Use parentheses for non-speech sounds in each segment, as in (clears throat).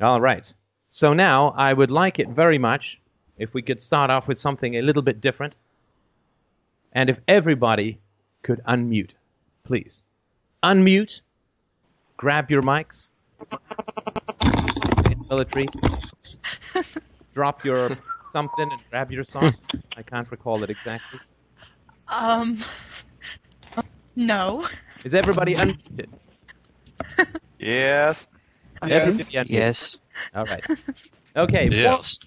All right. So now I would like it very much if we could start off with something a little bit different. And if everybody could unmute, please. Unmute. Grab your mics. Military. (laughs) Drop your something and grab your song. I can't recall it exactly. Um. No. Is everybody unmuted? (laughs) Yes. Everybody? Yes. All right. Okay. Yes.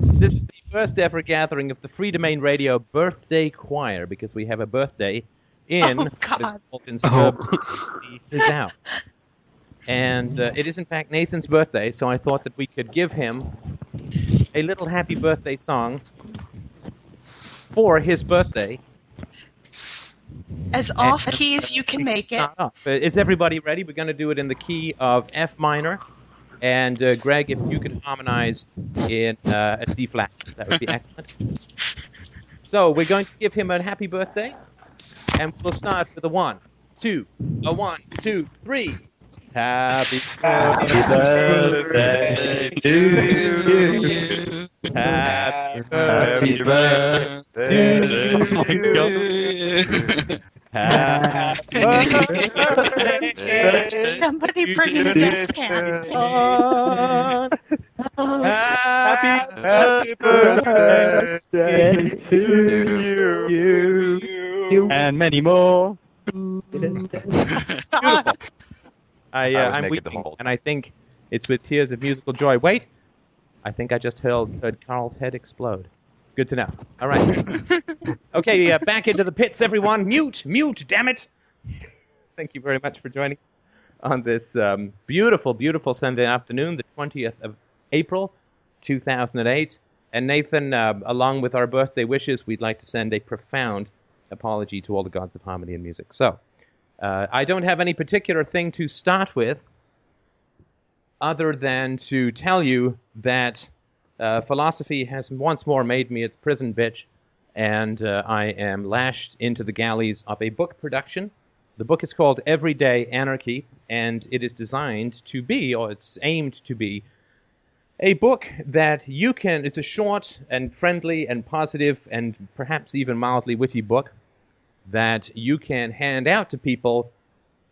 This is the first ever gathering of the Freedomain Radio Birthday Choir because we have a birthday in Oh, what is God. called is out. And uh, it is in fact Nathan's birthday, so I thought that we could give him a little happy birthday song for his birthday. As off key as you can make it. Uh, Is everybody ready? We're going to do it in the key of F minor. And uh, Greg, if you could harmonize in uh, a C flat, that would be excellent. (laughs) So we're going to give him a happy birthday, and we'll start with a one, two, a one, two, three. Happy birthday to you. Happy Happy birthday. (laughs) birthday. Happy birthday. Somebody bring in a gas can. Happy Happy birthday to you. And many more. (laughs) I, I uh, was I'm naked the weeping, whole and I think it's with tears of musical joy. Wait, I think I just heard, heard Carl's head explode. Good to know. All right. (laughs) okay, uh, back into the pits, everyone. Mute, mute, damn it. Thank you very much for joining on this um, beautiful, beautiful Sunday afternoon, the 20th of April, 2008. And Nathan, uh, along with our birthday wishes, we'd like to send a profound apology to all the gods of harmony and music. So, uh, I don't have any particular thing to start with other than to tell you that uh, philosophy has once more made me its prison bitch, and uh, I am lashed into the galleys of a book production. The book is called Everyday Anarchy, and it is designed to be, or it's aimed to be, a book that you can, it's a short and friendly and positive and perhaps even mildly witty book that you can hand out to people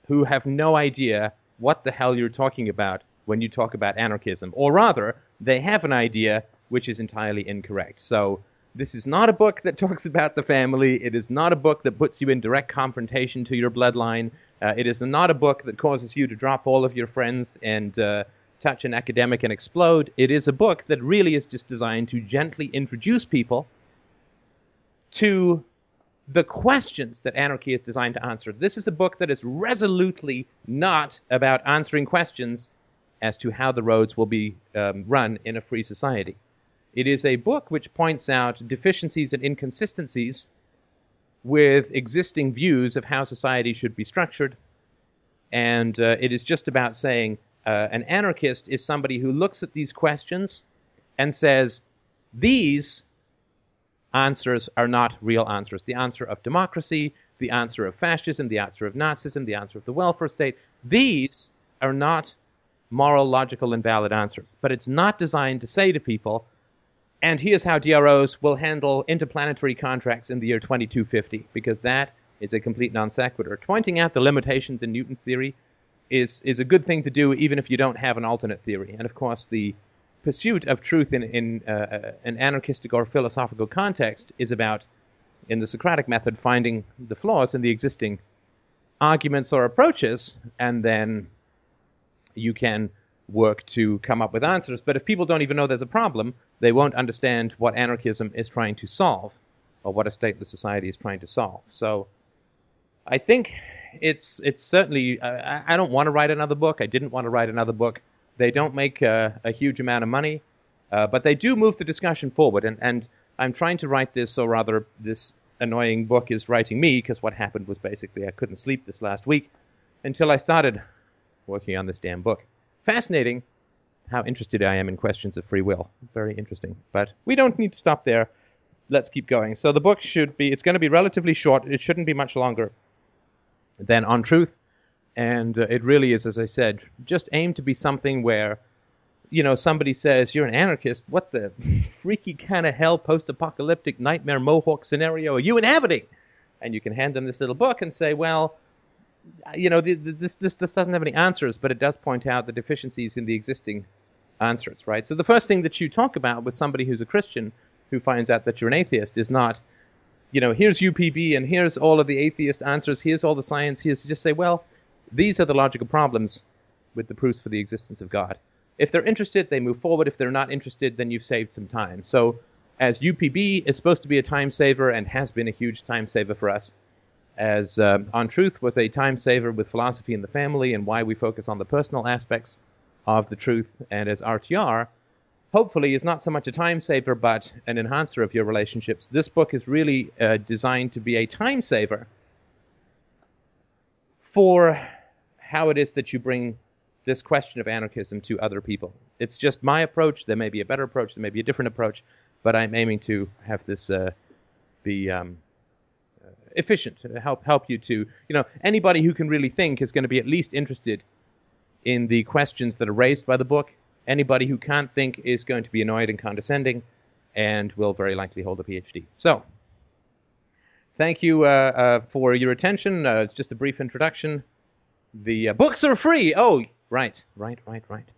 who have no idea what the hell you're talking about when you talk about anarchism. Or rather, they have an idea which is entirely incorrect. So, this is not a book that (laughs) talks about the family. It is not a book that puts you in direct confrontation to your bloodline. Uh, it is not a book that causes you to drop all of your friends and uh, touch an academic and explode. It is a book that really is just designed to gently introduce people to the questions that anarchy is designed to answer. This is a book that is resolutely not about answering questions as to how the roads will be um, run in a free society. It is a book which points out deficiencies and inconsistencies with existing views of how society should be structured. And uh, it is just about saying uh, an anarchist is somebody who looks at these questions and says, these answers are not real answers. The answer of democracy, the answer of fascism, the answer of Nazism, the answer of the welfare state, these are not moral, logical, and valid answers. But it's not designed to say to people, and here's how DROs will handle interplanetary contracts in the year 2250, because that is a complete non sequitur. Pointing out the limitations in Newton's theory is, is a good thing to do, even if you don't have an alternate theory. And of course, the pursuit of truth in, in uh, an anarchistic or philosophical context is about, in the Socratic method, finding the flaws in the existing arguments or approaches, and then you can work to come up with answers. But if people don't even know there's a problem, they won't understand what anarchism is trying to solve or what a stateless society is trying to solve. So I think it's it's certainly I don't want to write another book. I didn't want to write another book. They don't make uh, a huge amount of money, uh, but they do move the discussion forward. And, and I'm trying to write this, or rather, this annoying book is writing me because what happened was basically I couldn't sleep this last week until I started working on this damn book. Fascinating how interested I am in questions of free will. Very interesting. But we don't need to stop there. Let's keep going. So the book should be, it's going to be relatively short. It shouldn't be much longer than On Truth. And uh, it really is, as I said, just aimed to be something where you know somebody says you're an anarchist, what the freaky kind of hell post-apocalyptic nightmare mohawk scenario are you inhabiting? And you can hand them this little book and say, well, you know, th- th- this, this this doesn't have any answers, but it does point out the deficiencies in the existing answers, right? So the first thing that you talk about with somebody who's a Christian who finds out that you're an atheist is not, you know, here's UPB and here's all of the atheist answers, here's all the science, here's just say, well, these are the logical problems with the proofs for the existence of God. If they're interested, they move forward. If they're not interested, then you've saved some time. So, as UPB is supposed to be a time saver and has been a huge time saver for us, as um, On Truth was a time saver with philosophy in the family and why we focus on the personal aspects of the truth, and as RTR, hopefully is not so much a time saver but an enhancer of your relationships. This book is really uh, designed to be a time saver for how it is that you bring this question of anarchism to other people. It's just my approach. There may be a better approach, there may be a different approach, but I'm aiming to have this uh, be um, uh, efficient, to help help you to you know anybody who can really think is going to be at least interested in the questions that are raised by the book. Anybody who can't think is going to be annoyed and condescending, and will very likely hold a PhD. So. Thank you uh, uh, for your attention. Uh, it's just a brief introduction. The uh, books are free. Oh, right, right, right, right.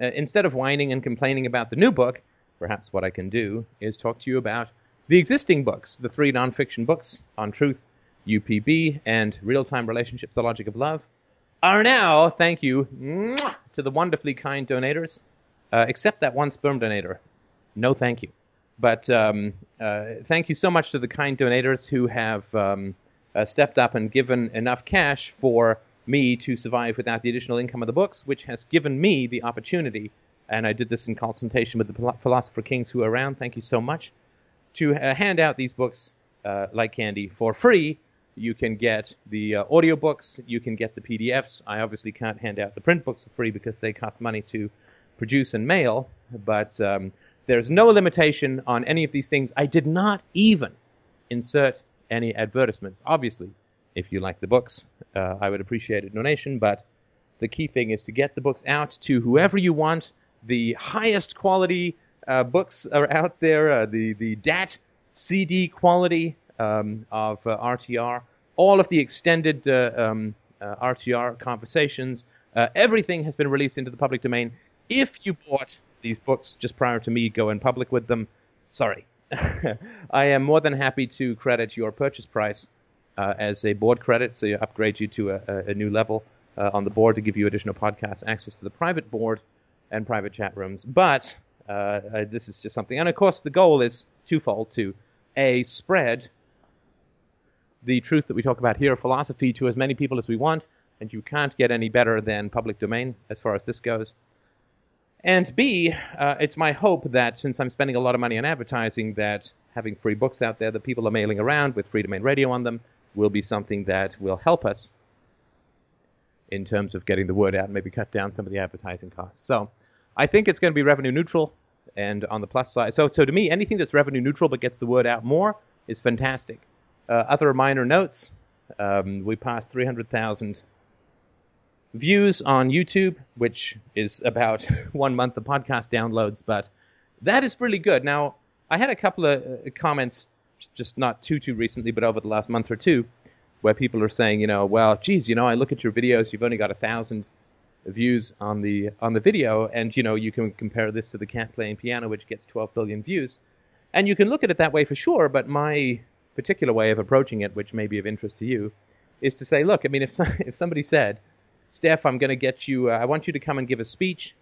Uh, instead of whining and complaining about the new book, perhaps what I can do is talk to you about the existing books, the three nonfiction books on truth, UPB, and real time relationships, the logic of love, are now, thank you mwah, to the wonderfully kind donators, uh, except that one sperm donator. No, thank you. But um, uh, thank you so much to the kind donators who have um, uh, stepped up and given enough cash for me to survive without the additional income of the books, which has given me the opportunity, and I did this in consultation with the philosopher kings who are around. Thank you so much to uh, hand out these books uh, like candy for free. You can get the uh, audiobooks, you can get the PDFs. I obviously can't hand out the print books for free because they cost money to produce and mail, but um, there's no limitation on any of these things. I did not even insert any advertisements. Obviously, if you like the books, uh, I would appreciate a donation, but the key thing is to get the books out to whoever you want. The highest quality uh, books are out there, uh, the, the DAT CD quality um, of uh, RTR, all of the extended uh, um, uh, RTR conversations, uh, everything has been released into the public domain. If you bought these books just prior to me going public with them, sorry. (laughs) I am more than happy to credit your purchase price uh, as a board credit, so you upgrade you to a, a, new level uh, on the board to give you additional podcast access to the private board and private chat rooms. But uh, uh, this is just something, and of course, the goal is twofold: to a spread the truth that we talk about here, philosophy, to as many people as we want, and you can't get any better than public domain as far as this goes. And B, uh, it's my hope that since I'm spending a lot of money on advertising, that having free books out there that people are mailing around with freedomain radio on them will be something that will help us in terms of getting the word out and maybe cut down some of the advertising costs. So I think it's going to be revenue neutral and on the plus side. So, so to me, anything that's revenue neutral but gets the word out more is fantastic. Uh, other minor notes um, we passed 300,000 views on YouTube, which is about (laughs) one month of podcast downloads, but that is really good. Now, I had a couple of uh, comments, just not too too recently, but over the last month or two, where people are saying, you know, well, geez, you know, I look at your videos, you've only got a thousand views on the on the video, and you know, you can compare this to the cat playing piano, which gets 12 billion views, and you can look at it that way for sure. But my particular way of approaching it, which may be of interest to you, is to say, look, I mean, if (laughs) if somebody said, Steph, I'm going to get you, uh, I want you to come and give a speech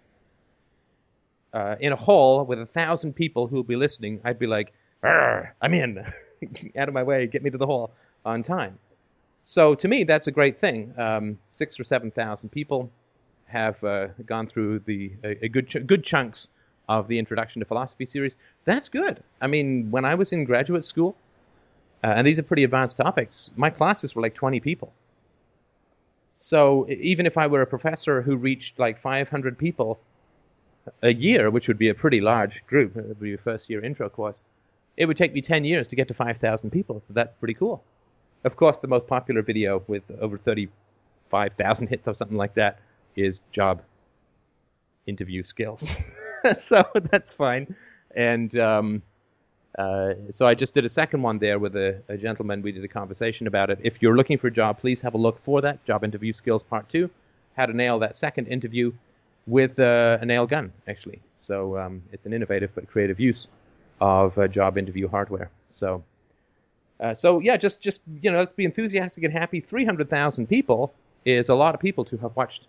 uh, in a hall with a thousand people who will be listening, I'd be like, I'm in. (laughs) Out of my way, get me to the hall on time. So to me, that's a great thing. Um, six or seven thousand people have uh, gone through the a, a good ch- good chunks of the Introduction to Philosophy series. That's good. I mean, when I was in graduate school, uh, and these are pretty advanced topics, my classes were like 20 people. So even if I were a professor who reached like 500 people a year, which would be a pretty large group, it would be a first year intro course, it would take me 10 years to get to 5,000 people. So that's pretty cool. Of course, the most popular video with over 35,000 hits or something like that is Job. interview skills. (laughs) so (laughs) that's fine. And um, uh, so I just did a second one there with a, a, gentleman. We did a conversation about it. If you're looking for a job, please have a look for that job interview skills part two. How to nail that second interview with uh, a nail gun, actually. So um, it's an innovative but creative use of uh, job interview hardware. So, uh, so yeah, just just you know, let's be enthusiastic and happy. Three hundred thousand people is a lot of people to have watched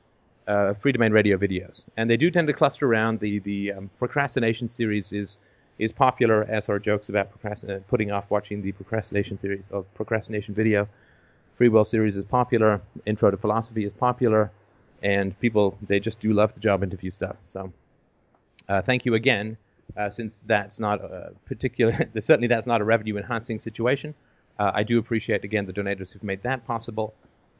uh, freedomain radio videos, and they do tend to cluster around the the um, procrastination series is is popular as are jokes about procrastin- uh, putting off watching the procrastination series of procrastination video. Free will series is popular. Intro to philosophy is popular, and people they just do love the job interview stuff. So, uh, thank you again. Uh, since that's not a particular, (laughs) certainly that's not a revenue enhancing situation. Uh, I do appreciate again the donators who've made that possible,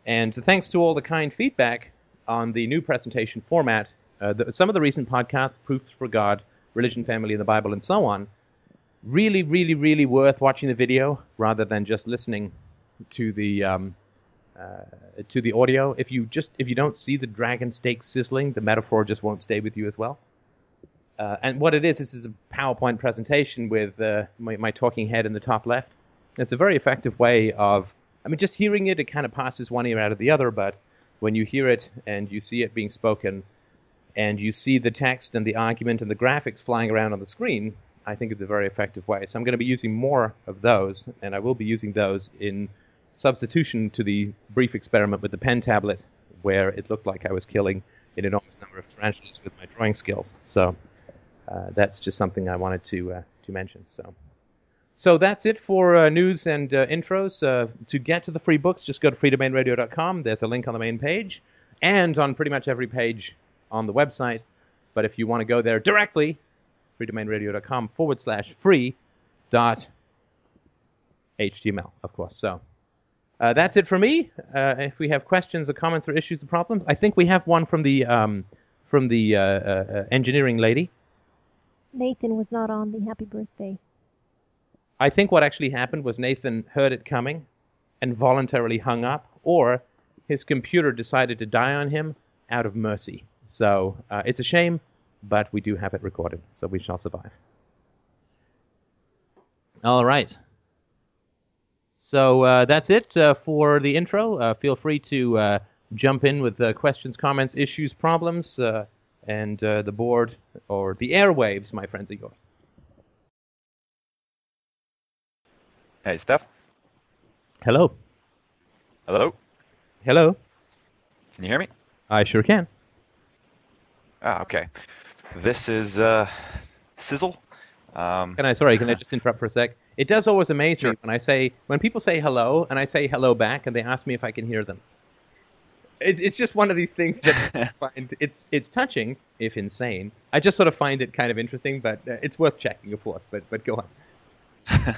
and thanks to all the kind feedback on the new presentation format. Uh, the, some of the recent podcasts, Proofs for God, Religion, Family, and the Bible, and so on, really, really, really worth watching the video rather than just listening to the um, uh, to the audio. If you just if you don't see the dragon steak sizzling, the metaphor just won't stay with you as well. Uh, and what it is, this is a PowerPoint presentation with uh, my, my, talking head in the top left. It's a very effective way of, I mean, just hearing it, it kind of passes one ear out of the other, but when you hear it and you see it being spoken and you see the text and the argument and the graphics flying around on the screen, I think it's a very effective way. So I'm going to be using more of those, and I will be using those in substitution to the brief experiment with the pen tablet, where it looked like I was killing an enormous number of tarantulas with my drawing skills. So that's just something I wanted to uh, to mention. So. So that's it for uh, news and uh, intros. Uh, to get to the free books, just go to freedomainradio.com. There's a link on the main page and on pretty much every page on the website. But if you want to go there directly, freedomainradio.com forward slash free dot HTML, of course. So uh, that's it for me. Uh, if we have questions or comments or issues or problems, I think we have one from the um, from the uh, engineering lady. Nathan was not on the happy birthday. I think what actually happened was Nathan heard it coming and voluntarily hung up, or his computer decided to die on him out of mercy. So uh, it's a shame, but we do have it recorded, so we shall survive. All right. So uh, that's it uh, for the intro. Uh, feel free to uh, jump in with uh, questions, comments, issues, problems, and the board or the airwaves, my friends, are yours. Hey, Steph. Hello. Hello. Hello. Can you hear me? I sure can. Ah, okay. This is uh, Sizzle. Um, can I? Sorry, can I (laughs) just interrupt for a sec? It does always amaze sure. me when I say when people say hello and I say hello back and they ask me if I can hear them. It's it's just one of these things that (laughs) find it's it's touching if insane. I just sort of find it kind of interesting, but uh, it's worth checking, of course. But but go on.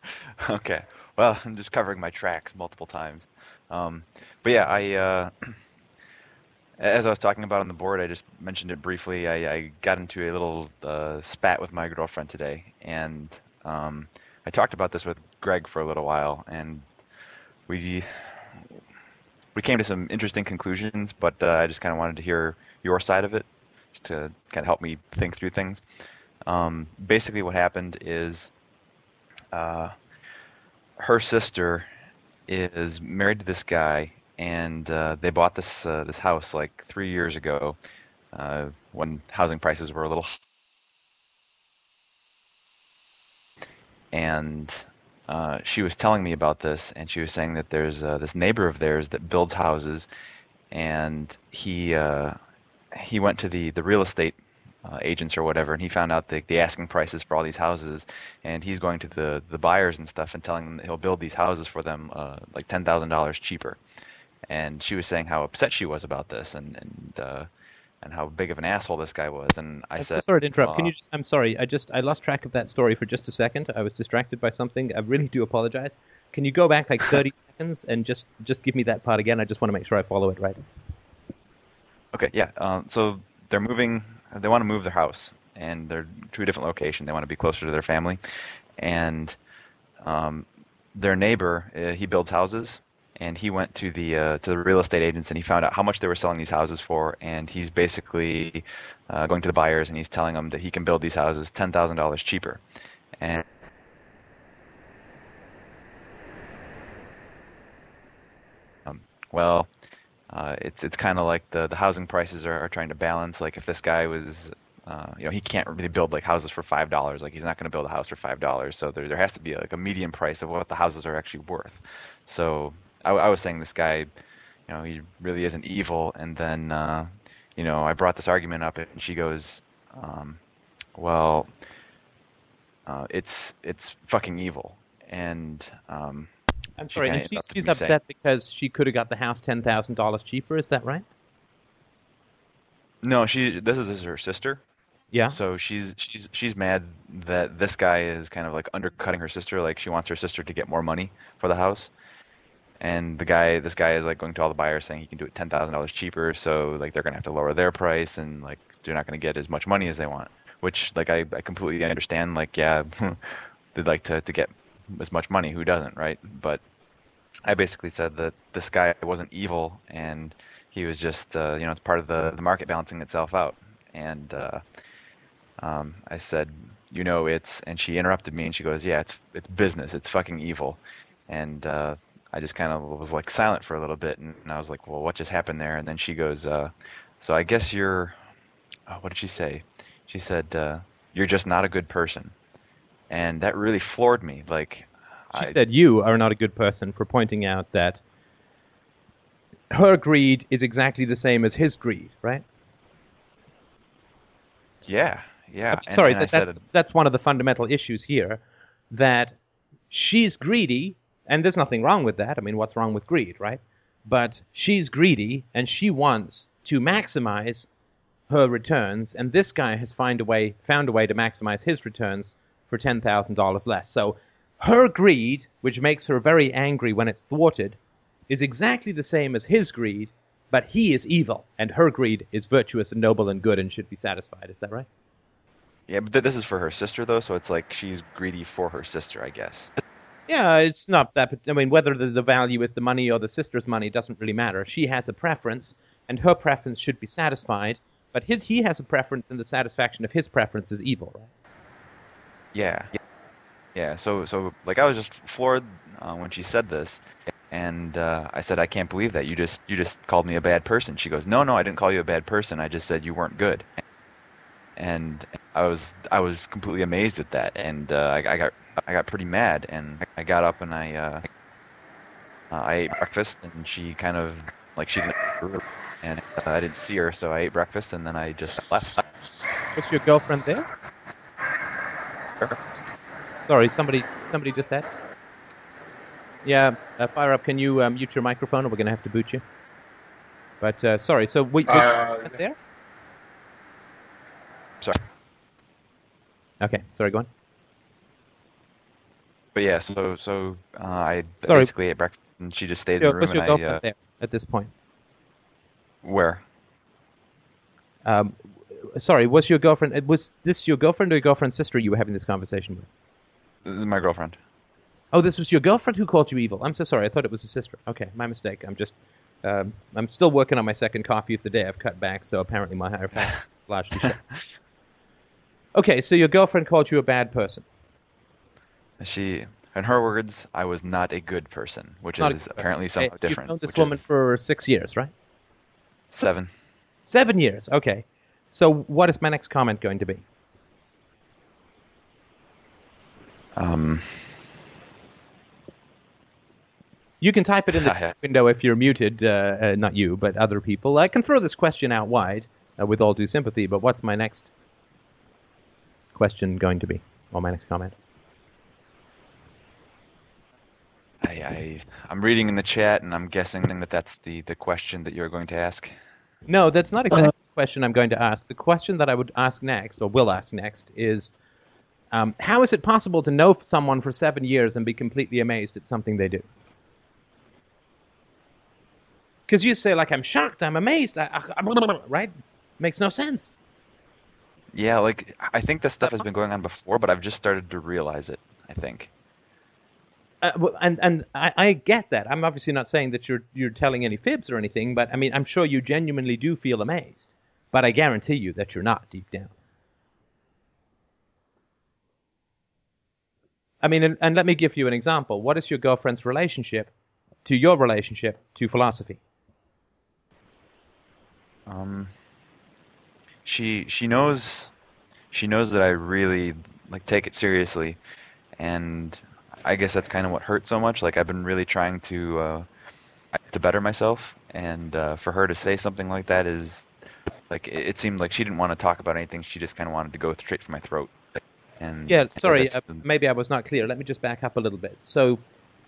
(laughs) okay. Well, I'm just covering my tracks multiple times. Um, but yeah, I uh, (clears throat) as I was talking about on the board, I just mentioned it briefly. I, I got into a little uh, spat with my girlfriend today, and um, I talked about this with Greg for a little while, and we we came to some interesting conclusions. But uh, I just kind of wanted to hear your side of it, just to kind of help me think through things. Um, basically, what happened is. Uh, her sister is married to this guy, and uh, they bought this uh, this house like three years ago, uh, when housing prices were a little. And uh, she was telling me about this, and she was saying that there's uh, this neighbor of theirs that builds houses, and he uh, he went to the the real estate uh, agents or whatever, and he found out the, the asking prices for all these houses, and he's going to the, the buyers and stuff and telling them that he'll build these houses for them uh, like ten thousand dollars cheaper. And she was saying how upset she was about this, and and and how big of an asshole this guy was. And I I'm said, so sorry to interrupt. Can you just? I'm sorry. I just I lost track of that story for just a second. I was distracted by something. I really do apologize. Can you go back like (laughs) 30 seconds and just just give me that part again? I just want to make sure I follow it right. Okay. Yeah. Um, so they're moving they want to move their house and they're to a different location. They want to be closer to their family, and um, their neighbor uh, he builds houses, and he went to the uh, to the real estate agents and he found out how much they were selling these houses for, and he's basically uh, going to the buyers and he's telling them that he can build these houses ten thousand dollars cheaper, and um, well, uh, it's it's kind of like the the housing prices are, are trying to balance. Like if this guy was, uh, you know, he can't really build like houses for five dollars. Like he's not going to build a house for five dollars. So there there has to be like a median price of what the houses are actually worth. So I, I was saying this guy, you know, he really isn't evil. And then, uh, you know, I brought this argument up, and she goes, um, well, uh, it's it's fucking evil. And um, I'm sorry, kinda and she's, me saying- upset because she could have got the house ten thousand dollars cheaper. Is that right? no, she this is her sister. Yeah. So she's she's she's mad that this guy is kind of like undercutting her sister. Like she wants her sister to get more money for the house, and the guy this guy is like going to all the buyers saying he can do it ten thousand dollars cheaper. So like they're gonna have to lower their price, and like they're not gonna get as much money as they want. Which like I, I completely understand. Like yeah, (laughs) they'd like to to get as much money. Who doesn't, right? But I basically said that this guy wasn't evil, and he was just uh, you know it's part of the the market balancing itself out, and. Uh, um, I said, you know, it's, and she interrupted me and she goes, yeah, it's, it's business. It's fucking evil. And, uh, I just kind of was like silent for a little bit and, I was like, well, what just happened there? And then she goes, uh, so I guess you're, oh, what did she say? She said, uh, you're just not a good person. And that really floored me. Like, She I, said you are not a good person for pointing out that her greed is exactly the same as his greed, right? yeah, yeah. I'm sorry, and I that, that's that's one of the fundamental issues here. That she's greedy, and there's nothing wrong with that. I mean, what's wrong with greed, right? But she's greedy, and she wants to maximize her returns, and this guy has find a way found a way to maximize his returns for ten thousand dollars less. So her greed, which makes her very angry when it's thwarted, is exactly the same as his greed, but he is evil, and her greed is virtuous and noble and good and should be satisfied. Is that right? yeah, but th- this is for her sister though. So it's like she's greedy for her sister, I guess. Yeah, it's not that. I mean, whether the, the value is the money or the sister's money doesn't really matter. She has a preference, and her preference should be satisfied. But his, he has a preference, and the satisfaction of his preference is evil, right? Yeah, yeah. So, so like I was just floored uh, when she said this, and uh, I said, I can't believe that you just you just called me a bad person. She goes, No, no, I didn't call you a bad person. I just said you weren't good. And I was I was completely amazed at that, and uh, I, I got I got pretty mad, and I got up and I uh, uh, I ate breakfast, and she kind of like she didn't, and uh, I didn't see her, so I ate breakfast, and then I just left. Was your girlfriend there? Sorry, somebody somebody just said. Yeah, uh, fire up. Can you um, mute your microphone, or we're going to have to boot you? But uh, sorry. So we, was Uh, girlfriend there? Sorry. Okay. Sorry. Go on. But yeah, so so uh, I Sorry. basically ate breakfast, and she just stayed in the room, your and I girlfriend uh, there at this point? where Um, sorry, was your girlfriend? uh, Was this your girlfriend or your girlfriend's sister you were having this conversation with? My girlfriend. Oh, this was your girlfriend who called you evil. I'm so sorry. I thought it was a sister. Okay, my mistake. I'm just, um, I'm still working on my second coffee of the day. I've cut back, so apparently my largely shut. (laughs) Okay, so your girlfriend called you a bad person. She, in her words, I was not a good person, which Not a is good person. apparently somewhat different. You've known this which woman is for six years, right? seven. Seven years. Okay. So what is my next comment going to be? Um, You can type it in the (laughs) Yeah. window if you're muted, uh, uh, not you, but other people. I can throw this question out wide uh, with all due sympathy, but what's my next question going to be? Or my next comment? I, I, I'm reading in the chat, and I'm guessing that that's the, the question that you're going to ask. No, that's not exactly the question I'm going to ask. The question that I would ask next, or will ask next, is um, how is it possible to know someone for seven years and be completely amazed at something they do? Because you say, like, I'm shocked, I'm amazed, I, I, right? Makes no sense. Yeah, like I think this stuff has been going on before, but I've just started to realize it. I think. Uh, and and I, I get that. I'm obviously not saying that you're you're telling any fibs or anything, but I mean, I'm sure you genuinely do feel amazed. But I guarantee you that you're not deep down. I mean, and, and let me give you an example. What is your girlfriend's relationship to your relationship to philosophy? Um, she she knows she knows that I really like take it seriously, and I guess that's kind of what hurt so much. Like I've been really trying to uh, to better myself, and uh, for her to say something like that is like it, it seemed like she didn't want to talk about anything. She just kind of wanted to go straight for my throat. And Yeah, sorry, uh, maybe I was not clear. Let me just back up a little bit. So,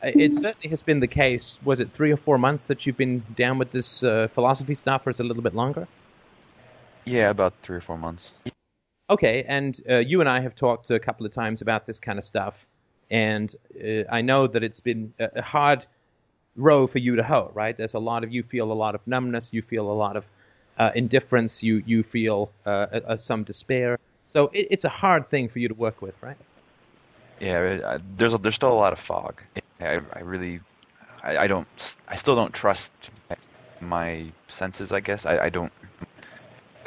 uh, it certainly has been the case. Was it three or four months that you've been down with this uh, philosophy stuff, or is it a little bit longer? Yeah, about three or four months. Okay, and uh, you and I have talked a couple of times about this kind of stuff, and uh, I know that it's been a a hard row for you to hoe. Right? There's a lot of you feel a lot of numbness, you feel a lot of uh, indifference, you you feel uh, uh, uh, some despair. So it, it's a hard thing for you to work with, right? Yeah, I, there's a, there's still a lot of fog. I, I really, I, I don't, I still don't trust my senses. I guess I, I don't.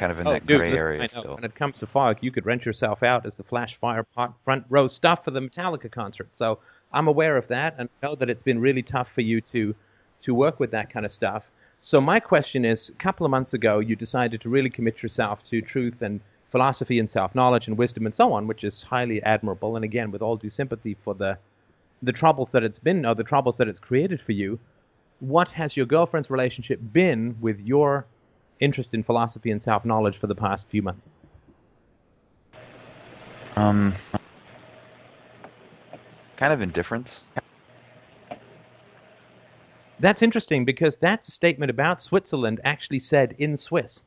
Kind of in oh, that Oh, dude, gray listen, area I know. still. When it comes to fog, you could rent yourself out as the Flash Fire pot front row stuff for the Metallica concert. So I'm aware of that, and know that it's been really tough for you to to work with that kind of stuff. So my question is: a couple of months ago, you decided to really commit yourself to truth and philosophy and self knowledge and wisdom and so on, which is highly admirable. And again, with all due sympathy for the the troubles that it's been or the troubles that it's created for you, what has your girlfriend's relationship been with your interest in philosophy and self knowledge for the past few months? Um, kind of indifference. That's interesting because that's a statement about Switzerland actually said in Swiss.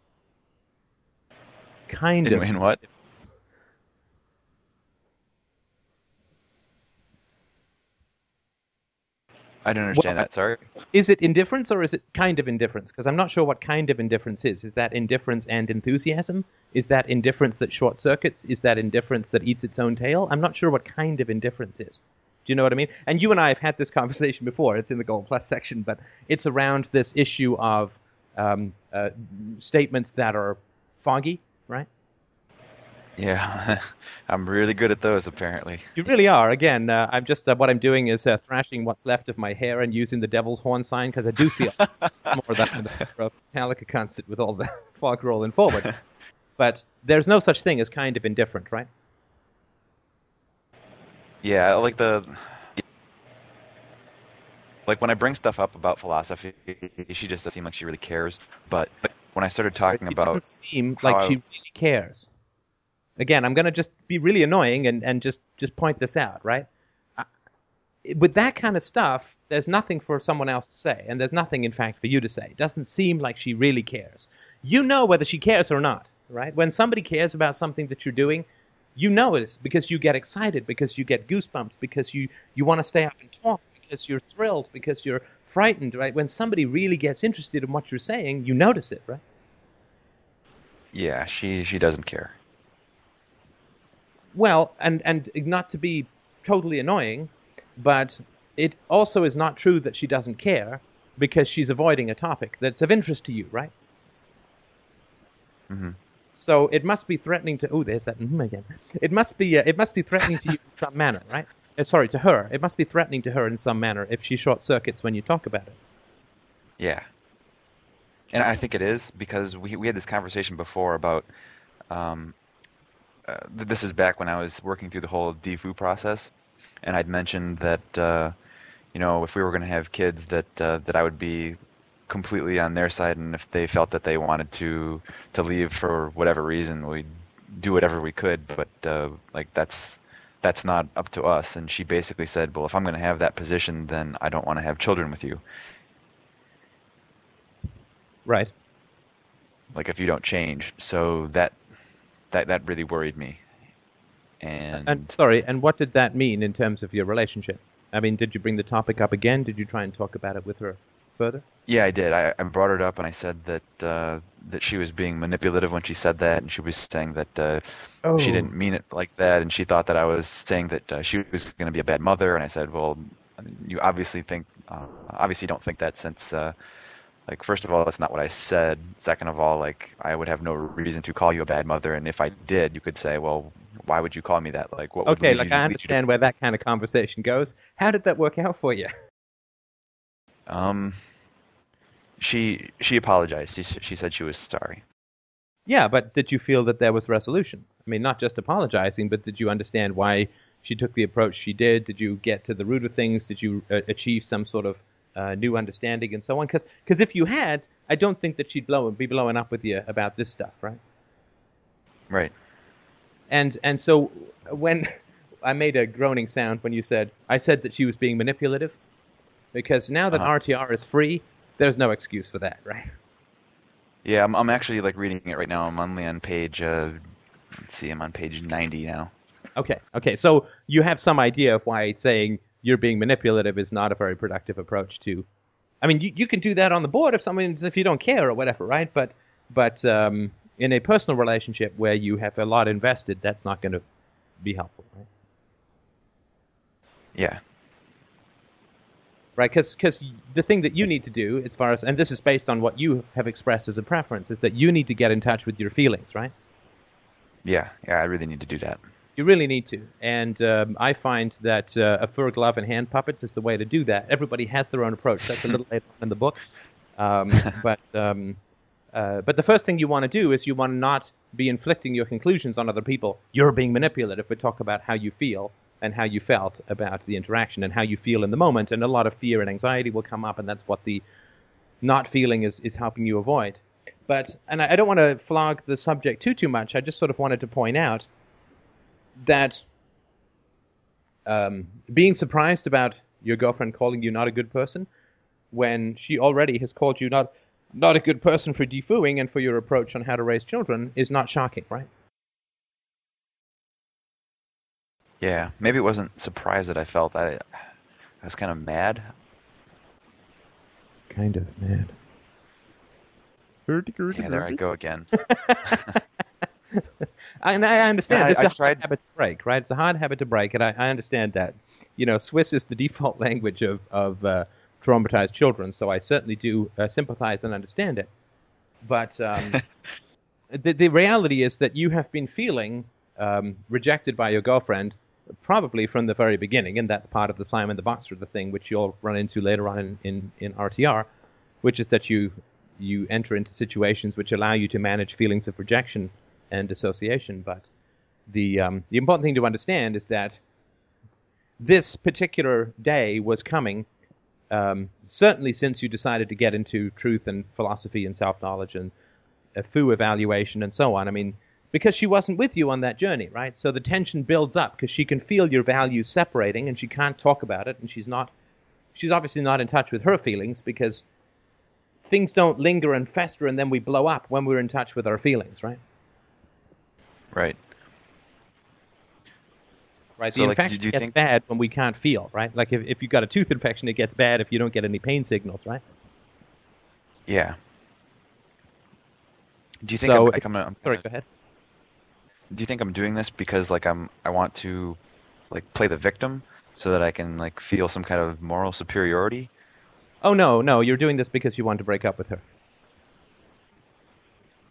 Kind In, of. in what? I don't understand Well, that. Sorry. Is it indifference or is it kind of indifference? Because I'm not sure what kind of indifference is. Is that indifference and enthusiasm? Is that indifference that short circuits? Is that indifference that eats its own tail? I'm not sure what kind of indifference is. Do you know what I mean? And you and I have had this (laughs) conversation before. It's in the Gold Plus section, but it's around this issue of um, uh, statements that are foggy? Yeah, (laughs) I'm really good at those apparently. You really are. Again, uh, I'm just uh, what I'm doing is uh, thrashing what's left of my hair and using the devil's horn sign because I do feel (laughs) more in the Metallica concert with all the (laughs) fog rolling forward. But there's no such thing as kind of indifferent, right? Yeah, like the like when I bring stuff up about philosophy, she just doesn't seem like she really cares. But when I started talking it about doesn't seem like she really cares. Again, I'm going to just be really annoying and, and just, just point this out, right? I- With that kind of stuff, there's nothing for someone else to say, and there's nothing, in fact, for you to say. It doesn't seem like she really cares. You know whether she cares or not, right? When somebody cares about something that you're doing, you know it because you get excited, because you get goosebumps, because you, you want to stay up and talk, because you're thrilled, because you're frightened, right? When somebody really gets interested in what you're saying, you notice it, right? yeah, she she doesn't care. Well, and and not to be totally annoying, but it also is not true that she doesn't care because she's avoiding a topic that's of interest to you, right? hmm So it must be threatening to. Oh, there's that mm again. It must be. Uh, it must be threatening to you in some manner, right? Uh, sorry, to her. It must be threatening to her in some manner if she short circuits when you talk about it. Yeah, and I think it is because we we had this conversation before about. Um, uh, this is back when I was working through the whole DFU process, and I'd mentioned that uh, you know if we were going to have kids, that uh, that I would be completely on their side, and if they felt that they wanted to to leave for whatever reason, we'd do whatever we could. But uh, like that's that's not up to us. And she basically said, "Well, if I'm going to have that position, then I don't want to have children with you." Right. like if you don't change. So that that that really worried me. And, And sorry, and what did that mean in terms of your relationship? I mean, did you bring the topic up again? Did you try and talk about it with her further? yeah, I did. I, I brought it up and I said that uh, that she was being manipulative when she said that, and she was saying that uh, Oh. she didn't mean it like that, and she thought that I was saying that uh, she was going to be a bad mother. And I said, well, you obviously think, uh, obviously don't think that since, uh, like, first of all, that's not what I said. Second of all, like, I would have no reason to call you a bad mother, and if I did, you could say, well, why would you call me that? Like, what? would Okay, like I you to- understand where that kind of conversation goes. How did that work out for you? Um, she she apologized. She she said she was sorry. Yeah, but did you feel that there was resolution? I mean, not just apologizing, but did you understand why she took the approach she did? Did you get to the root of things? Did you uh, achieve some sort of uh, new understanding and so on? Because if you had, I don't think that she'd blow be blowing up with you about this stuff, right? Right. And and so when (laughs) I made a groaning sound when you said I said that she was being manipulative, because now that Uh-huh. RTR is free, there's no excuse for that, right? Yeah, I'm I'm actually like reading it right now. I'm only on page. Uh, let's see, I'm on page 90 now. Okay, okay. So you have some idea of why it's saying you're being manipulative is not a very productive approach to. I mean, you, you can do that on the board if someone if you don't care or whatever, right? But but um, in a personal relationship where you have a lot invested, that's not going to be helpful, right? Yeah. Right? Because, because the thing that you need to do, as far as and this is based on what you have expressed as a preference, is that you need to get in touch with your feelings, right? Yeah. Yeah. I really need to do that. You really need to. And um, I find that uh, a fur glove and hand puppets is the way to do that. Everybody has their own approach. That's a little later in the book. Um, (laughs) but, um, uh, but the first thing you want to do is you want to not be inflicting your conclusions on other people. You're being manipulative, but talk about how you feel and how you felt about the interaction and how you feel in the moment. And a lot of fear and anxiety will come up, and that's what the not feeling is, is helping you avoid. But, and I, I don't want to flog the subject too, too much. I just sort of wanted to point out that um, being surprised about your girlfriend calling you not a good person when she already has called you not not a good person for defooing and for your approach on how to raise children is not shocking, right? Yeah. Maybe it wasn't surprise that I felt. I I was kind of mad. Kind of mad. Yeah. There I go again. (laughs) (laughs) and I understand Yeah, I- this is I a hard tried- habit to break, right? It's a hard habit to break, and I, I understand that. You know, Swiss is the (laughs) default language of of uh, traumatized children, so I certainly do uh, sympathize and understand it. But um, (laughs) the the reality is that you have been feeling um, rejected by your girlfriend probably from the very beginning, and that's part of the Simon the Boxer the thing, which you'll run into later on in, in, in RTR, which is that you you enter into situations which allow you to manage feelings of rejection and dissociation. But the um, the important thing to understand is that this particular day was coming. Um, certainly, since you decided to get into truth and philosophy and self knowledge and a foo evaluation and so on. I mean, because she wasn't with you on that journey, right? So the tension builds up because she can feel your values separating and she can't talk about it and she's not she's obviously not in touch with her feelings because things don't linger and fester and then we blow up when we're in touch with our feelings, right? Right. Right. So, the like, infection did you gets think- bad when we can't feel, right? Like if, if you've got a tooth infection, it gets bad if you don't get any pain signals, right? Yeah. Do you think So I'm, if- like I'm, I'm Sorry, kinda- go ahead. do you think I'm doing this because like I'm I want to like play the victim so that I can like feel some kind of moral superiority? Oh no, no, you're doing this because you want to break up with her.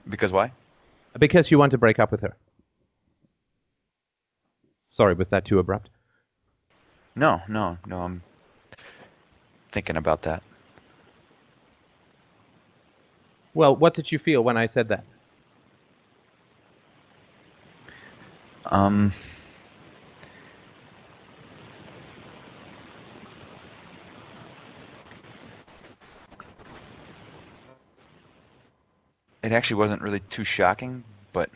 Because why? Because you want to break up with her. Sorry, was that too abrupt? No, no, no. I'm thinking about that. Well, what did you feel when I said that? Um. It actually wasn't really too shocking, but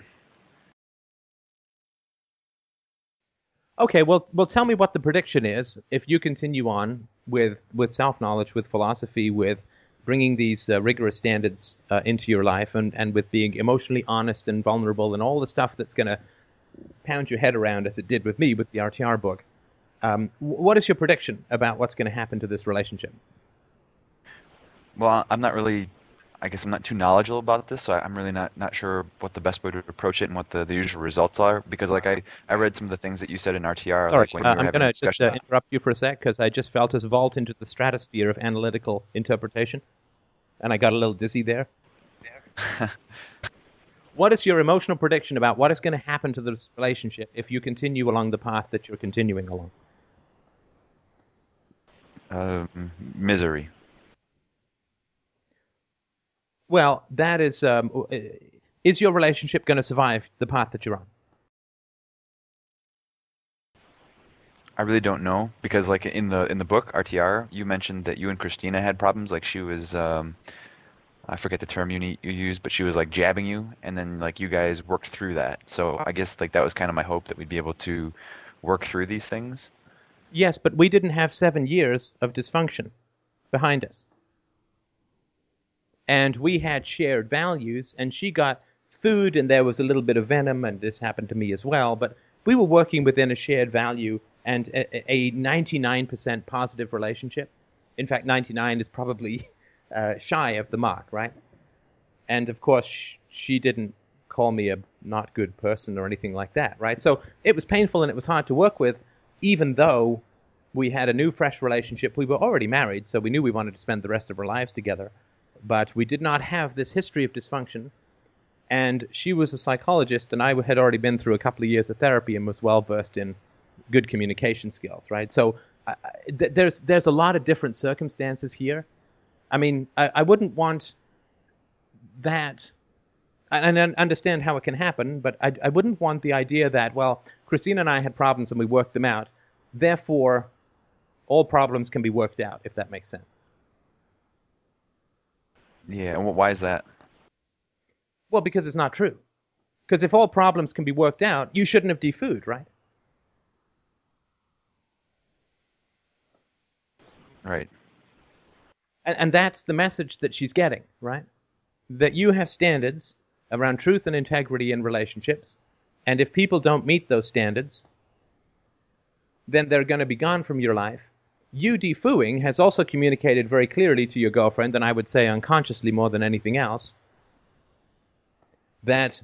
Okay, well, well, tell me what the prediction is if you continue on with with self knowledge, with philosophy, with bringing these uh, rigorous standards uh, into your life, and and with being emotionally honest and vulnerable, and all the stuff that's going to pound your head around, as it did with me with the RTR book. Um, what is your prediction about what's going to happen to this relationship? well, I'm not really. I guess I'm not too knowledgeable about this, so I- I'm really not, not sure what the best way to approach it and what the, the usual results are. Because like I, I read some of the things that you said in RTR. Sorry, like when uh, I'm going to just uh, interrupt you for a sec because I just felt us vault into the stratosphere of analytical interpretation, and I got a little dizzy there. (laughs) what is your emotional prediction about what is going to happen to this relationship if you continue along the path that you're continuing along? um, misery. Well, that is. Um, uh, is your relationship going to survive the path that you're on? I really don't know because like in the in the book RTR, you mentioned that you and Christina had problems. Like she was, um, I forget the term you need, you used, but she was like jabbing you, and then like you guys worked through that. So I guess like that was kind of my hope that we'd be able to work through these things. Yes, but we didn't have seven years of dysfunction behind us. And we had shared values, and she got food, and there was a little bit of venom, and this happened to me as well. But we were working within a shared value and a, a 99% positive relationship. In fact, 99 is probably (laughs) uh, shy of the mark, right? And of course, sh- she didn't call me a not good person or anything like that, right? So it was painful and it was hard to work with, even though we had a new, fresh relationship. We were already married, so we knew we wanted to spend the rest of our lives together. But we did not have this history of dysfunction. And she was a psychologist, and I had already been through a couple of years of therapy and was well versed in good communication skills, right? So I- th- there's there's a lot of different circumstances here. I mean, I, I wouldn't want that and I understand how it can happen, but I, I wouldn't want the idea that, well, Christina and I had problems and we worked them out. Therefore, all problems can be worked out, if that makes sense. Yeah, and why is that? Well, because it's not true. Because if all problems can be worked out, you shouldn't have defooed, right? Right. And, and that's the message that she's getting, right? That you have standards around truth and integrity in relationships, and if people don't meet those standards, then they're going to be gone from your life. You defooing has also communicated very clearly to your girlfriend, and I would say unconsciously more than anything else, that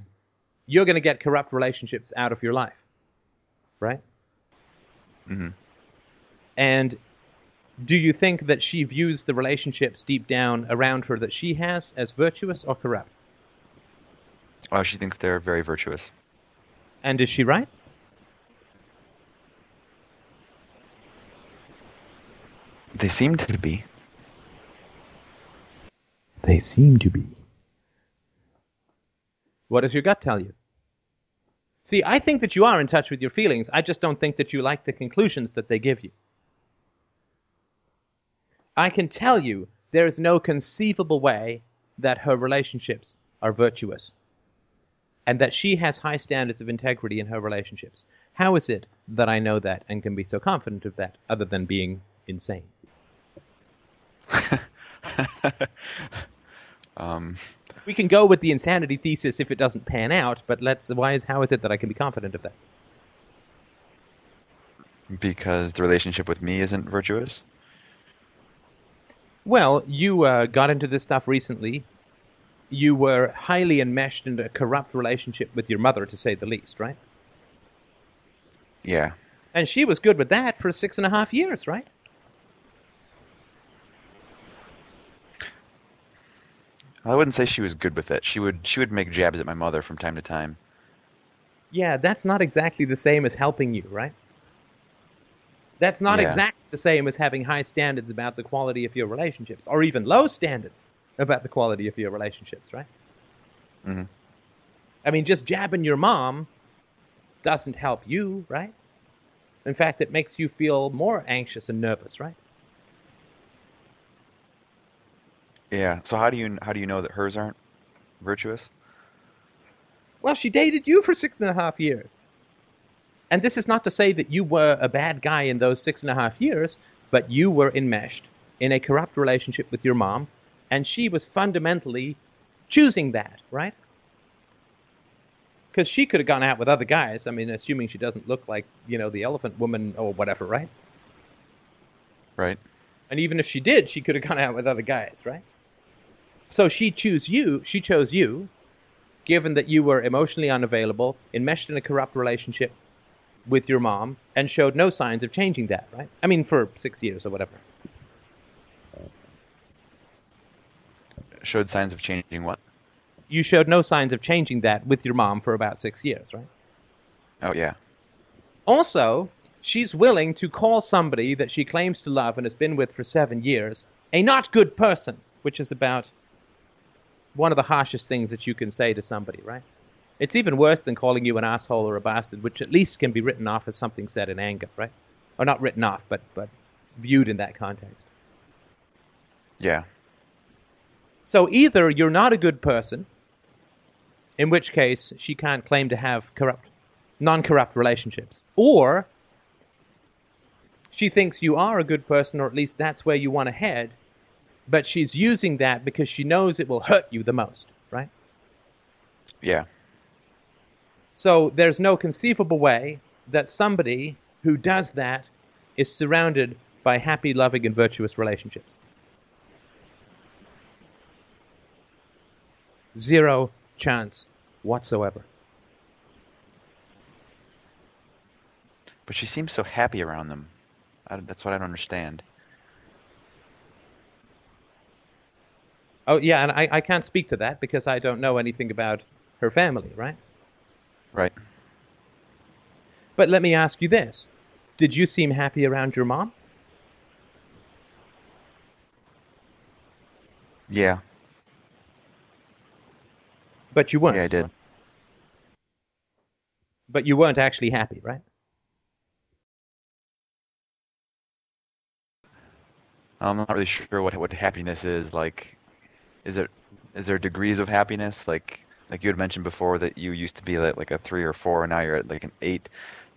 you're going to get corrupt relationships out of your life, right? hmm And do you think that she views the relationships deep down around her that she has as virtuous or corrupt? Oh, she thinks they're very virtuous. And is she right? They seem to be. They seem to be. What does your gut tell you? See, I think that you are in touch with your feelings. I just don't think that you like the conclusions that they give you. I can tell you there is no conceivable way that her relationships are virtuous and that she has high standards of integrity in her relationships. How is it that I know that and can be so confident of that other than being insane? (laughs) um, We can go with the insanity thesis if it doesn't pan out, but let's why is how is it that I can be confident of that? because the relationship with me isn't virtuous. Well, you uh, got into this stuff recently. You were highly enmeshed in a corrupt relationship with your mother, to say the least, right? Yeah. And she was good with that for six and a half years, right? I wouldn't say she was good with it. She would she would make jabs at my mother from time to time. Yeah, that's not exactly the same as helping you, right? That's not Yeah. exactly the same as having high standards about the quality of your relationships, or even low standards about the quality of your relationships, right? Mhm. I mean, just jabbing your mom doesn't help you, right? In fact, it makes you feel more anxious and nervous, right? Yeah. So how do you how do you know that hers aren't virtuous? Well, she dated you for six and a half years. And this is not to say that you were a bad guy in those six and a half years, but you were enmeshed in a corrupt relationship with your mom, and she was fundamentally choosing that, right? Because she could have gone out with other guys. I mean, assuming she doesn't look like, you know, the elephant woman or whatever, right? Right. And even if she did, she could have gone out with other guys, right? So she chose you. She chose you, given that you were emotionally unavailable, enmeshed in a corrupt relationship with your mom, and showed no signs of changing that. Right? I mean, for six years or whatever. Showed signs of changing what? You showed no signs of changing that with your mom for about six years, right? Oh yeah. Also, she's willing to call somebody that she claims to love and has been with for seven years a not good person, which is about one of the harshest things that you can say to somebody, right? It's even worse than calling you an asshole or a bastard, which at least can be written off as something said in anger, right? Or not written off, but but viewed in that context. Yeah. So either you're not a good person, in which case she can't claim to have corrupt, non-corrupt relationships, or she thinks you are a good person, or at least that's where you want to head, but she's using that because she knows it will hurt you the most, right? Yeah. So there's no conceivable way that somebody who does that is surrounded by happy, loving, and virtuous relationships. Zero chance whatsoever. But she seems so happy around them. I, that's what I don't understand. Oh, yeah, and I, I can't speak to that because I don't know anything about her family, right? Right. But let me ask you this Did you seem happy around your mom? Yeah. But you weren't. Yeah, I did. But you weren't actually happy, right? I'm not really sure what what happiness is. Like, is it is there degrees of happiness? Like like you had mentioned before that you used to be like, like a three or four, and now you're at like an eight.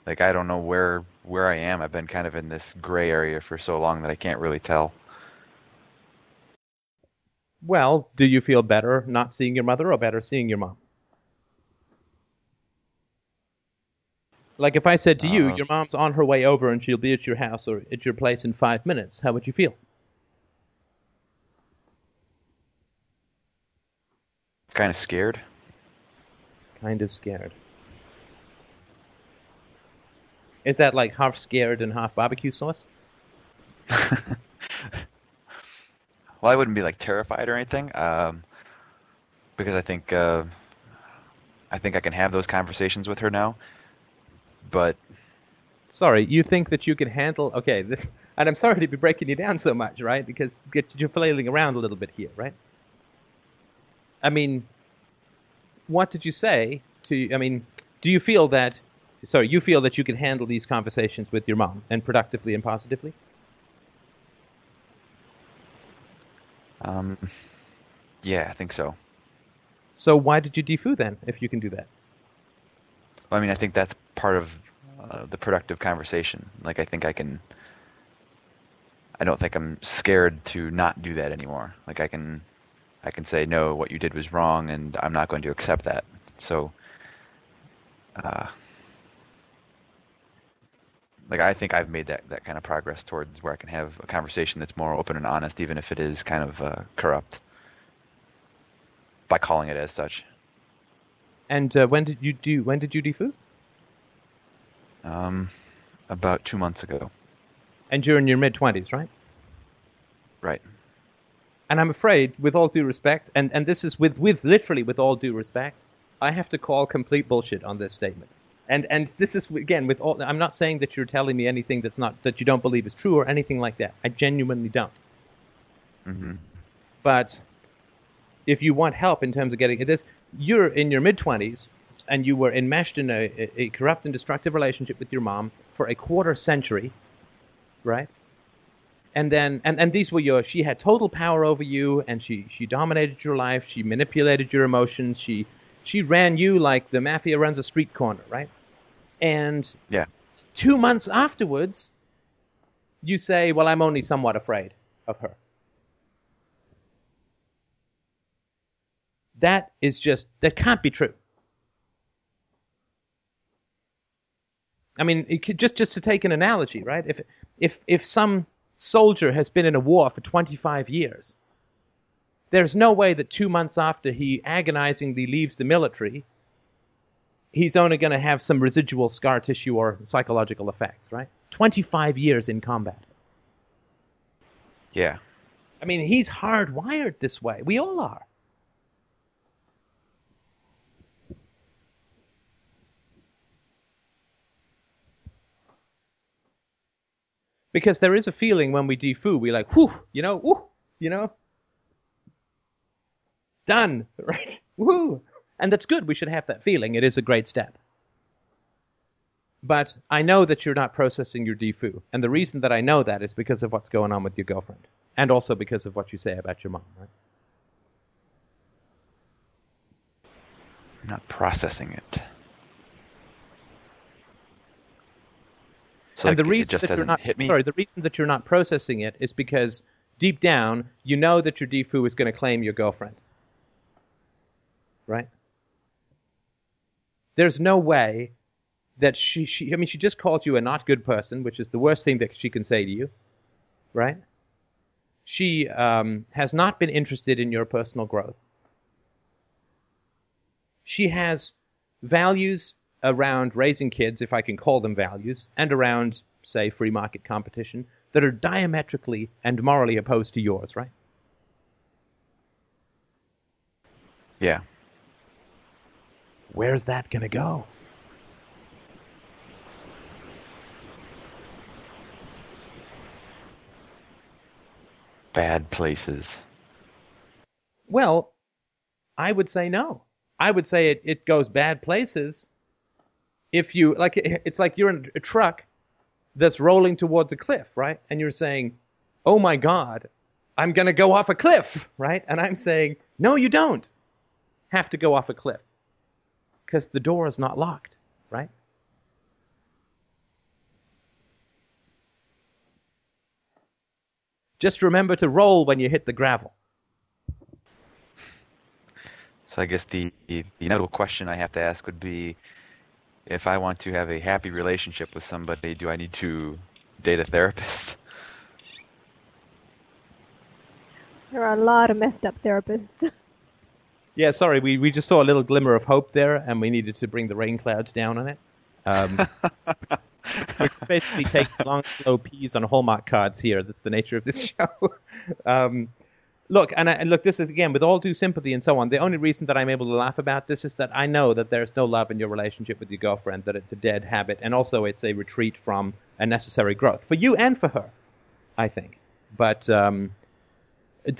Like I don't know where where I am. I've been kind of in this gray area for so long that I can't really tell. Well, do you feel better not seeing your mother or better seeing your mom? Like if I said to you, Uh, your mom's on her way over and she'll be at your house or at your place in five minutes, how would you feel? Kind of scared. Kind of scared. Is that like half scared and half barbecue sauce? (laughs) Well, I wouldn't be like terrified or anything, um, because I think uh, I think I can have those conversations with her now. But Sorry, you think that you can handle? Okay, this, and I'm sorry to be breaking you down so much, right? Because you're flailing around a little bit here, right? I mean, what did you say to? I mean, do you feel that? Sorry, you feel that you can handle these conversations with your mom and productively and positively? um, yeah, I think so. So why did you defoo then, if you can do that? Well, I mean, I think that's part of uh, the productive conversation. Like, I think I can. I don't think I'm scared to not do that anymore. Like, I can, I can say no, what you did was wrong, and I'm not going to accept that. So, uh, like, I think I've made that that kind of progress towards where I can have a conversation that's more open and honest, even if it is kind of uh, corrupt, by calling it as such. And uh, when did you do? When did you defoo? Um, about two months ago. And you're in your mid twenties, right? Right. And I'm afraid, with all due respect, and, and this is with, with literally with all due respect, I have to call complete bullshit on this statement. And and this is again with all. I'm not saying that you're telling me anything that's not that you don't believe is true or anything like that. I genuinely don't. hmm But if you want help in terms of getting this, you're in your mid 20s and you were enmeshed in a, a corrupt and destructive relationship with your mom for a quarter century, right? And then, and, and these were your, she had total power over you and she, she dominated your life. She manipulated your emotions. She, she ran you like the mafia runs a street corner, right? And Yeah. two months afterwards, you say, well, I'm only somewhat afraid of her. That is just that can't be true. I mean, it could, just just to take an analogy, right? If if if some soldier has been in a war for 25 years there's no way that two months after he agonizingly leaves the military, he's only going to have some residual scar tissue or psychological effects, right? 25 years in combat. Yeah. I mean, he's hardwired this way. We all are. Because there is a feeling when we defoo, we like, whew, you know, whew, you know, done, (laughs) right? Woo! And that's good. We should have that feeling. It is a great step. But I know that you're not processing your defoo. And the reason that I know that is because of what's going on with your girlfriend. And also because of what you say about your mom, right? I'm not processing it. So and like, the reason just that you're me. sorry, the reason that you're not processing it is because deep down you know that your defoo is going to claim your girlfriend. Right? There's no way that she, she I mean she just called you a not good person, which is the worst thing that she can say to you. Right? She um, has not been interested in your personal growth. She has values around raising kids, if I can call them values, and around, say, free market competition that are diametrically and morally opposed to yours, right? Yeah. Where's that going to go? Bad places. Well, I would say no. I would say it, it goes bad places if you, like, it's like you're in a truck that's rolling towards a cliff, right? And you're saying, oh my God, I'm going to go off a cliff, right? And I'm saying, no, you don't have to go off a cliff because the door is not locked, right? Just remember to roll when you hit the gravel. So I guess the the inevitable question I have to ask would be, if I want to have a happy relationship with somebody, do I need to date a therapist? (laughs) There are a lot of messed up therapists. (laughs) Yeah, sorry, we, we just saw a little glimmer of hope there, and we needed to bring the rain clouds down on it. Um, (laughs) we basically take long, slow pees on Hallmark cards here. That's the nature of this show. um, look, and, I, and look, this is again with all due sympathy and so on. The only reason that I'm able to laugh about this is that I know that there's no love in your relationship with your girlfriend. That it's a dead habit, and also it's a retreat from a necessary growth for you and for her. I think, but um,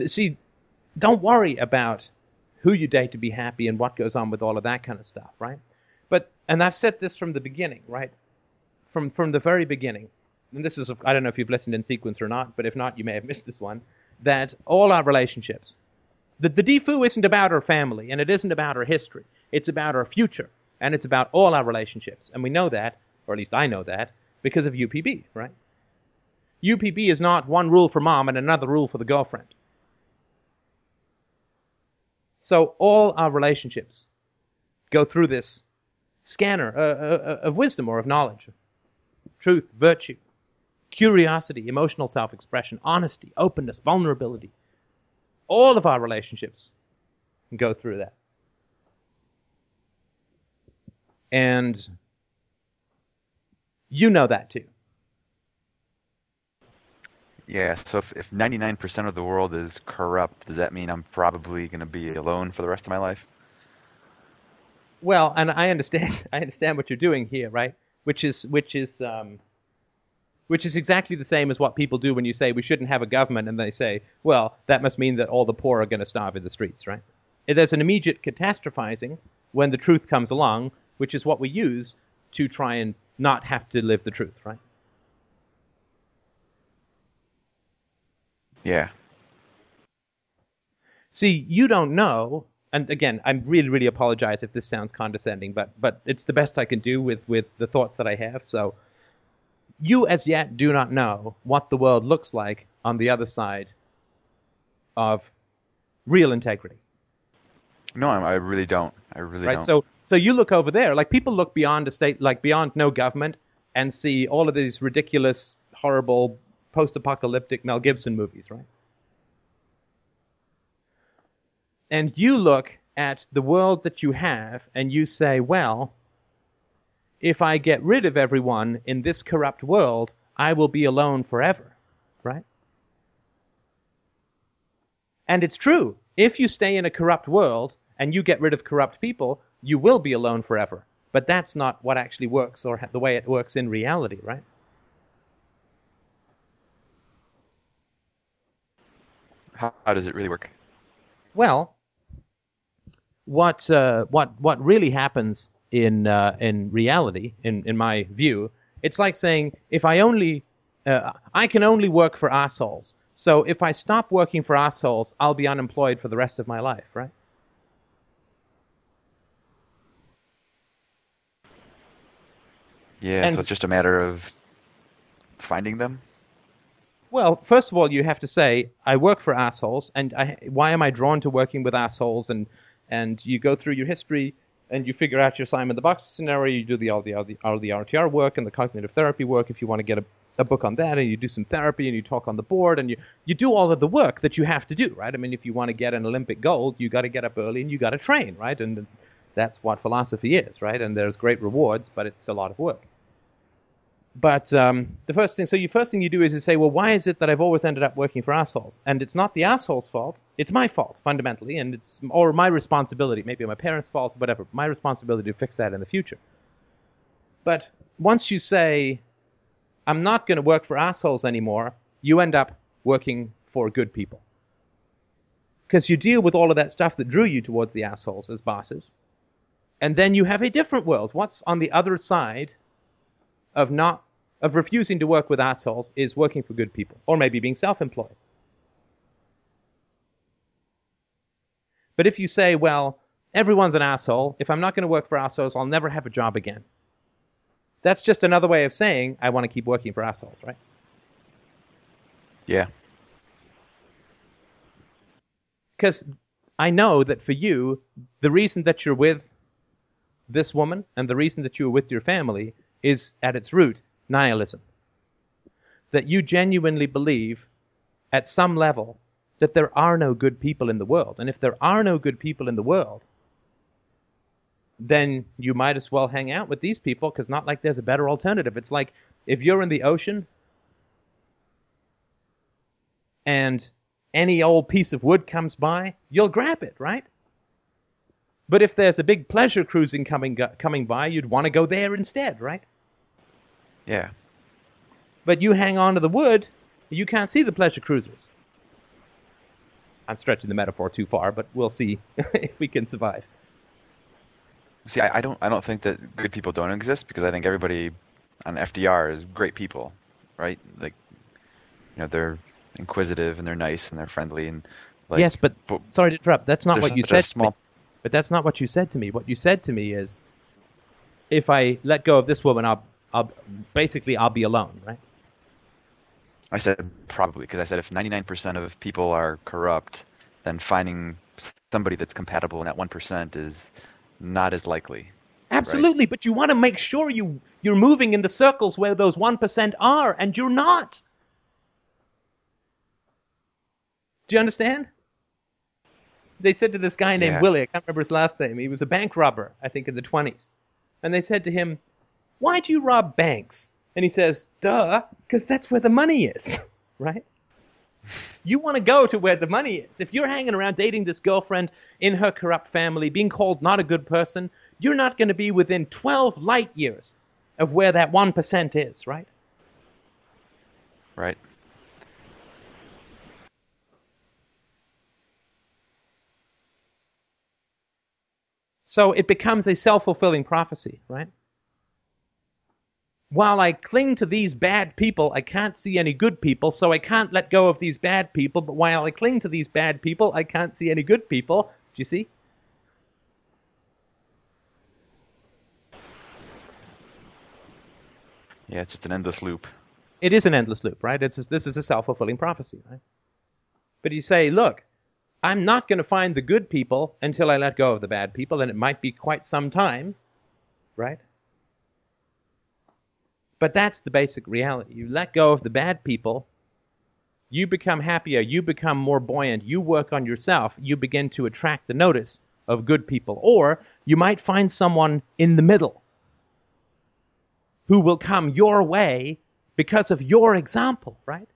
see, don't worry about who you date to be happy and what goes on with all of that kind of stuff, right? But and I've said this from the beginning, right? From from the very beginning. And this is I don't know if you've listened in sequence or not, but if not, you may have missed this one. That all our relationships, the the Defoo isn't about our family and it isn't about our history. It's about our future and it's about all our relationships, and we know that, or at least I know that, because of UPB, right? UPB is not one rule for mom and another rule for the girlfriend. So all our relationships go through this scanner uh, uh, of wisdom or of knowledge, truth, virtue, curiosity, emotional self expression, honesty, openness, vulnerability. All of our relationships go through that. And you know that too. Yeah. So if if 99% of the world is corrupt, does that mean I'm probably going to be alone for the rest of my life? Well, and I understand. (laughs) I understand what you're doing here, right? Which is which is um, which is exactly the same as what people do when you say we shouldn't have a government, and they say, well, that must mean that all the poor are going to starve in the streets, right? There's an immediate catastrophizing when the truth comes along, which is what we use to try and not have to live the truth, right? Yeah. See, you don't know, and again, I really, really apologize if this sounds condescending, but but it's the best I can do with with the thoughts that I have. So, you as yet do not know what the world looks like on the other side of real integrity, No, I really don't. I really right? don't. Right. So, so you look over there, like people look beyond a state, like beyond no government, and see all of these ridiculous, horrible, post-apocalyptic Mel Gibson movies, right? and you look at the world that you have and you say, well, if I get rid of everyone in this corrupt world, I will be alone forever, right? And it's true. If you stay in a corrupt world and you get rid of corrupt people, you will be alone forever. But that's not what actually works or the way it works in reality, right? How, how does it really work? Well, what uh, what what really happens in uh, in reality, in in my view, it's like saying if I only uh, I can only work for assholes. So if I stop working for assholes, I'll be unemployed for the rest of my life, right? Yeah, And- so it's just a matter of finding them. Well, first of all, you have to say I work for assholes, and I, why am I drawn to working with assholes? And and you go through your history and you figure out your Simon the Boxer scenario. You do the all the all the, all the RTR work and the cognitive therapy work if you want to get a, a book on that, and you do some therapy and you talk on the board and you you do all of the work that you have to do, right? I mean, if you want to get an Olympic gold, you got to get up early and you got to train, right? And that's what philosophy is, right? And there's great rewards, but it's a lot of work. But um, the first thing, so you first thing you do is you say, well, why is it that I've always ended up working for assholes? And it's not the asshole's fault; it's my fault fundamentally, and it's or my responsibility. Maybe my parents' fault, whatever. My responsibility to fix that in the future. But once you say, I'm not going to work for assholes anymore, you end up working for good people. Because you deal with all of that stuff that drew you towards the assholes as bosses. And then you have a different world. What's on the other side of not of refusing to work with assholes is working for good people or maybe being self-employed. But if you say well everyone's an asshole if i'm not going to work for assholes i'll never have a job again. That's just another way of saying i want to keep working for assholes right? Yeah. because i know that for you the reason that you're with this woman and the reason that you're with your family is at its root nihilism. That you genuinely believe at some level that there are no good people in the world. And if there are no good people in the world, then you might as well hang out with these people because not like there's a better alternative. It's like if you're in the ocean and any old piece of wood comes by, you'll grab it, right? But if there's a big pleasure cruising coming coming by, you'd want to go there instead, right? Yeah. But you hang on to the wood, you can't see the pleasure cruisers. I'm stretching the metaphor too far, but we'll see (laughs) if we can survive. See, I, I don't. I don't think that good people don't exist because I think everybody on FDR is great people, right? Like, you know, they're inquisitive and they're nice and they're friendly and like. yes, but, but sorry to interrupt. That's not what you said. small- But that's not what you said to me. What you said to me is, if I let go of this woman, I'll, I'll basically I'll be alone, right? I said probably because I said if 99% of people are corrupt, then finding somebody that's compatible in that 1% is not as likely. Absolutely, but you want to make sure you you're moving in the circles where those one percent are, and you're not. Do you understand? They said to this guy named Yeah. Willie, I can't remember his last name. He was a bank robber, I think, in the twenties, and they said to him, "Why do you rob banks?" And he says, "Duh, because that's where the money is, (laughs) right?" You want to go to where the money is. If you're hanging around dating this girlfriend in her corrupt family, being called not a good person, you're not going to be within 12 light years of where that 1% is, right? Right. So it becomes a self fulfilling prophecy, right? While I cling to these bad people, I can't see any good people, so I can't let go of these bad people. But while I cling to these bad people, I can't see any good people. Do you see? Yeah, it's just an endless loop. It is an endless loop, right? It's this is a self fulfilling prophecy, right? But you say, look, I'm not going to find the good people until I let go of the bad people, and it might be quite some time, right? But that's the basic reality. You let go of the bad people, you become happier, you become more buoyant, you work on yourself, you begin to attract the notice of good people. Or you might find someone in the middle who will come your way because of your example, right?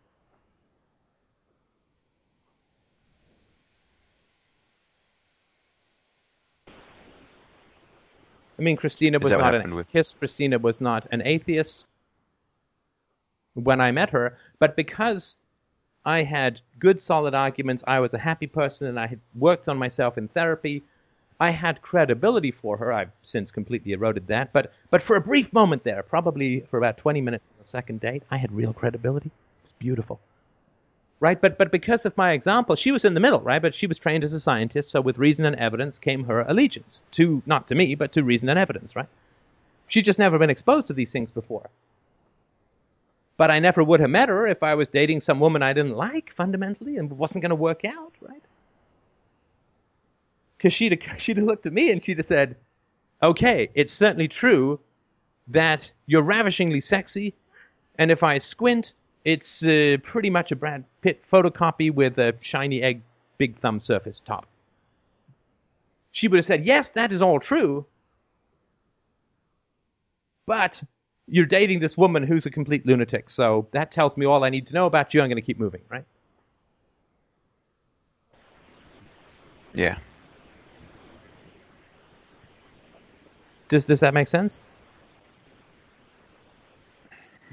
I mean, Christina was not an with- atheist. Christina was not an atheist when I met her, but because I had good, solid arguments, I was a happy person, and I had worked on myself in therapy. I had credibility for her. I've since completely eroded that, but but for a brief moment there, probably for about twenty minutes on the second date, I had real credibility. It's beautiful, right? But but because of my example, she was in the middle, right? But she was trained as a scientist, so with reason and evidence came her allegiance to not to me, but to reason and evidence, right? She'd just never been exposed to these things before. But I never would have met her if I was dating some woman I didn't like fundamentally and wasn't going to work out, right? Because she'd have, (laughs) she'd have looked at me and she'd have said, "Okay, it's certainly true that you're ravishingly sexy, and if I squint, it's uh, pretty much a Brad Pitt photocopy with a shiny egg, big thumb surface top." She would have said, "Yes, that is all true." But you're dating this woman who's a complete lunatic, so that tells me all I need to know about you. I'm going to keep moving, right? Yeah. Does does that make sense?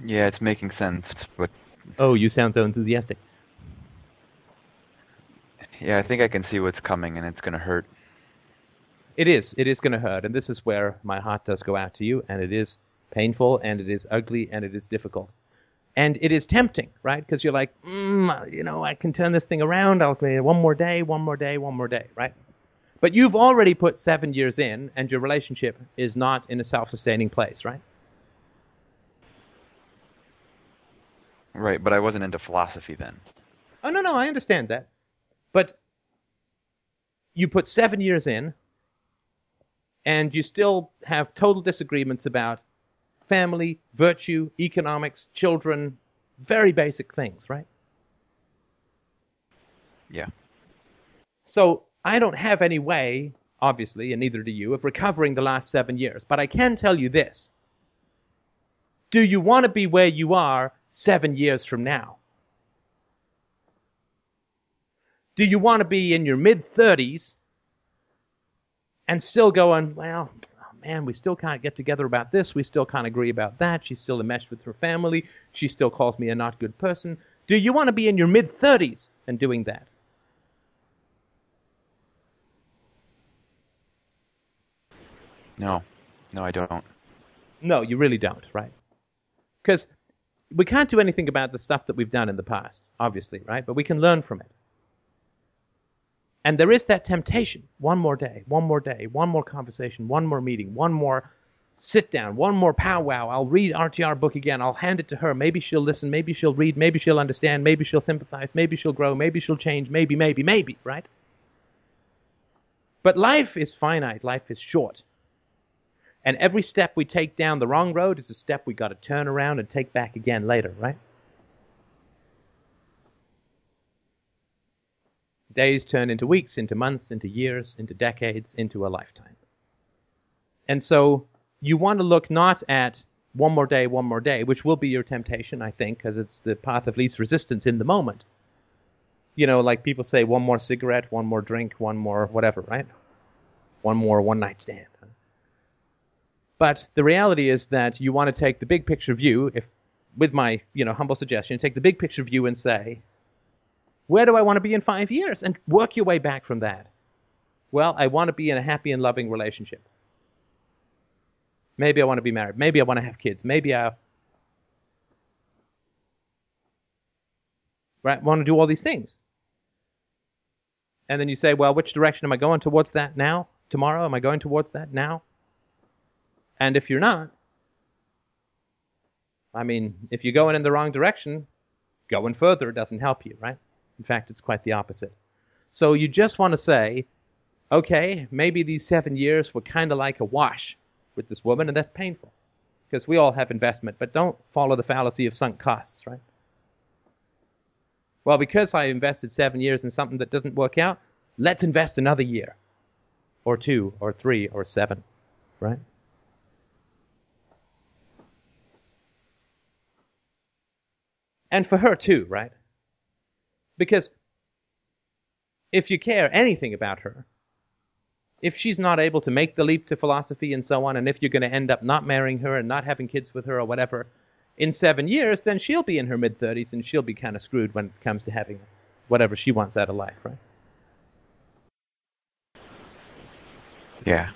Yeah, it's making sense, but Oh, you sound so enthusiastic. yeah, I think I can see what's coming, and it's gonna hurt. It is. It is going to hurt, and this is where my heart does go out to you, and it is painful, and it is ugly, and it is difficult, and it is tempting, right? Because you're like, mm, you know, I can turn this thing around. I'll play one more day, one more day, one more day, right? But you've already put seven years in, and your relationship is not in a self-sustaining place, right? Right, but I wasn't into philosophy then. Oh no, no, I understand that. But you put seven years in, and you still have total disagreements about family, virtue, economics, children, very basic things, right? Yeah. So I don't have any way, obviously, and neither do you, of recovering the last seven years. But I can tell you this. Do you want to be where you are seven years from now? Do you want to be in your mid 30s and still going, well, oh man, we still can't get together about this. We still can't agree about that. She's still enmeshed with her family. She still calls me a not good person. Do you want to be in your mid 30s and doing that? No, no, I don't. No, you really don't, right? Because we can't do anything about the stuff that we've done in the past, obviously, right? But we can learn from it. And there is that temptation one more day, one more day, one more conversation, one more meeting, one more sit down, one more powwow. I'll read RTR book again. I'll hand it to her. Maybe she'll listen. Maybe she'll read. Maybe she'll understand. Maybe she'll sympathize. Maybe she'll grow. Maybe she'll change. Maybe, maybe, maybe, right? But life is finite. Life is short. And every step we take down the wrong road is a step we got to turn around and take back again later, right? Days turn into weeks, into months, into years, into decades, into a lifetime. And so you want to look not at one more day, one more day, which will be your temptation, I think, because it's the path of least resistance in the moment. You know, like people say, one more cigarette, one more drink, one more whatever, right? One more one night stand. But the reality is that you want to take the big picture view, if with my you know humble suggestion, take the big picture view and say, where do I want to be in five years? And work your way back from that. Well, I want to be in a happy and loving relationship. Maybe I want to be married. Maybe I want to have kids. Maybe I right, want to do all these things. And then you say, well, which direction am I going towards that now? Tomorrow? Am I going towards that now? And if you're not, I mean, if you're going in the wrong direction, going further doesn't help you, right? In fact, it's quite the opposite. So you just want to say, okay, maybe these seven years were kind of like a wash with this woman, and that's painful because we all have investment, but don't follow the fallacy of sunk costs, right? well, because I invested seven years in something that doesn't work out, let's invest another year, or two, or three, or seven, right? And for her too, right? Because if you care anything about her, if she's not able to make the leap to philosophy and so on, and if you're going to end up not marrying her and not having kids with her or whatever in seven years, then she'll be in her mid 30s and she'll be kind of screwed when it comes to having whatever she wants out of life, right? Yeah.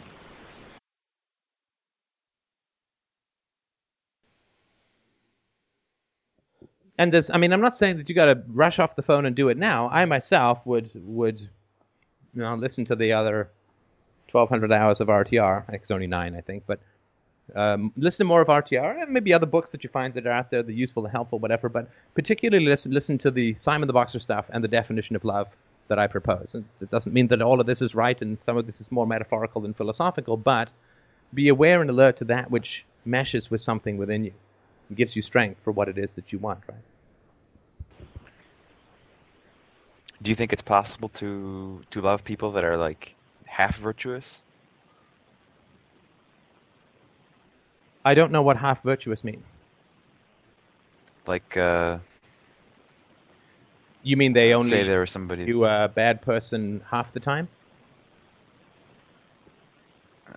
And this i mean i'm not saying that you got to rush off the phone and do it now. I myself would would you know listen to the other 1200 hours of rtr it's only nine i think but um, listen to more of rtr and maybe other books that you find that are out there are useful and helpful whatever but particularly listen, listen to the simon the boxer stuff and the definition of love that i propose. And it doesn't mean that all of this is right and some of this is more metaphorical than philosophical but be aware and alert to that which meshes with something within you and gives you strength for what it is that you want, right? Do you think it's possible to to love people that are like half virtuous? I don't know what half virtuous means. Like, uh, You mean they only say there was somebody. do a bad person half the time?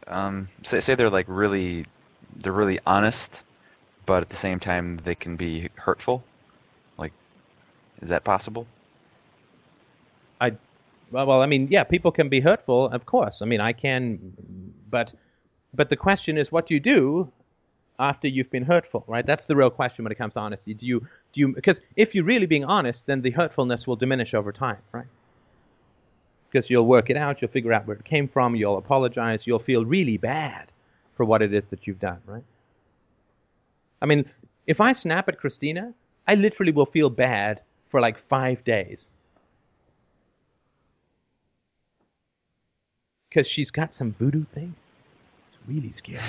um, say say they're like really, they're really honest, but at the same time they can be hurtful. Like, is that possible? I, well, I mean, yeah, people can be hurtful, of course. I mean, I can, but, but the question is, what do you do after you've been hurtful, right? That's the real question when it comes to honesty. Do you, do you, because if you're really being honest, then the hurtfulness will diminish over time, right? Because you'll work it out, you'll figure out where it came from, you'll apologize, you'll feel really bad for what it is that you've done, right? I mean, if I snap at Christina, I literally will feel bad for like five days. Because she's got some voodoo thing. It's really scary.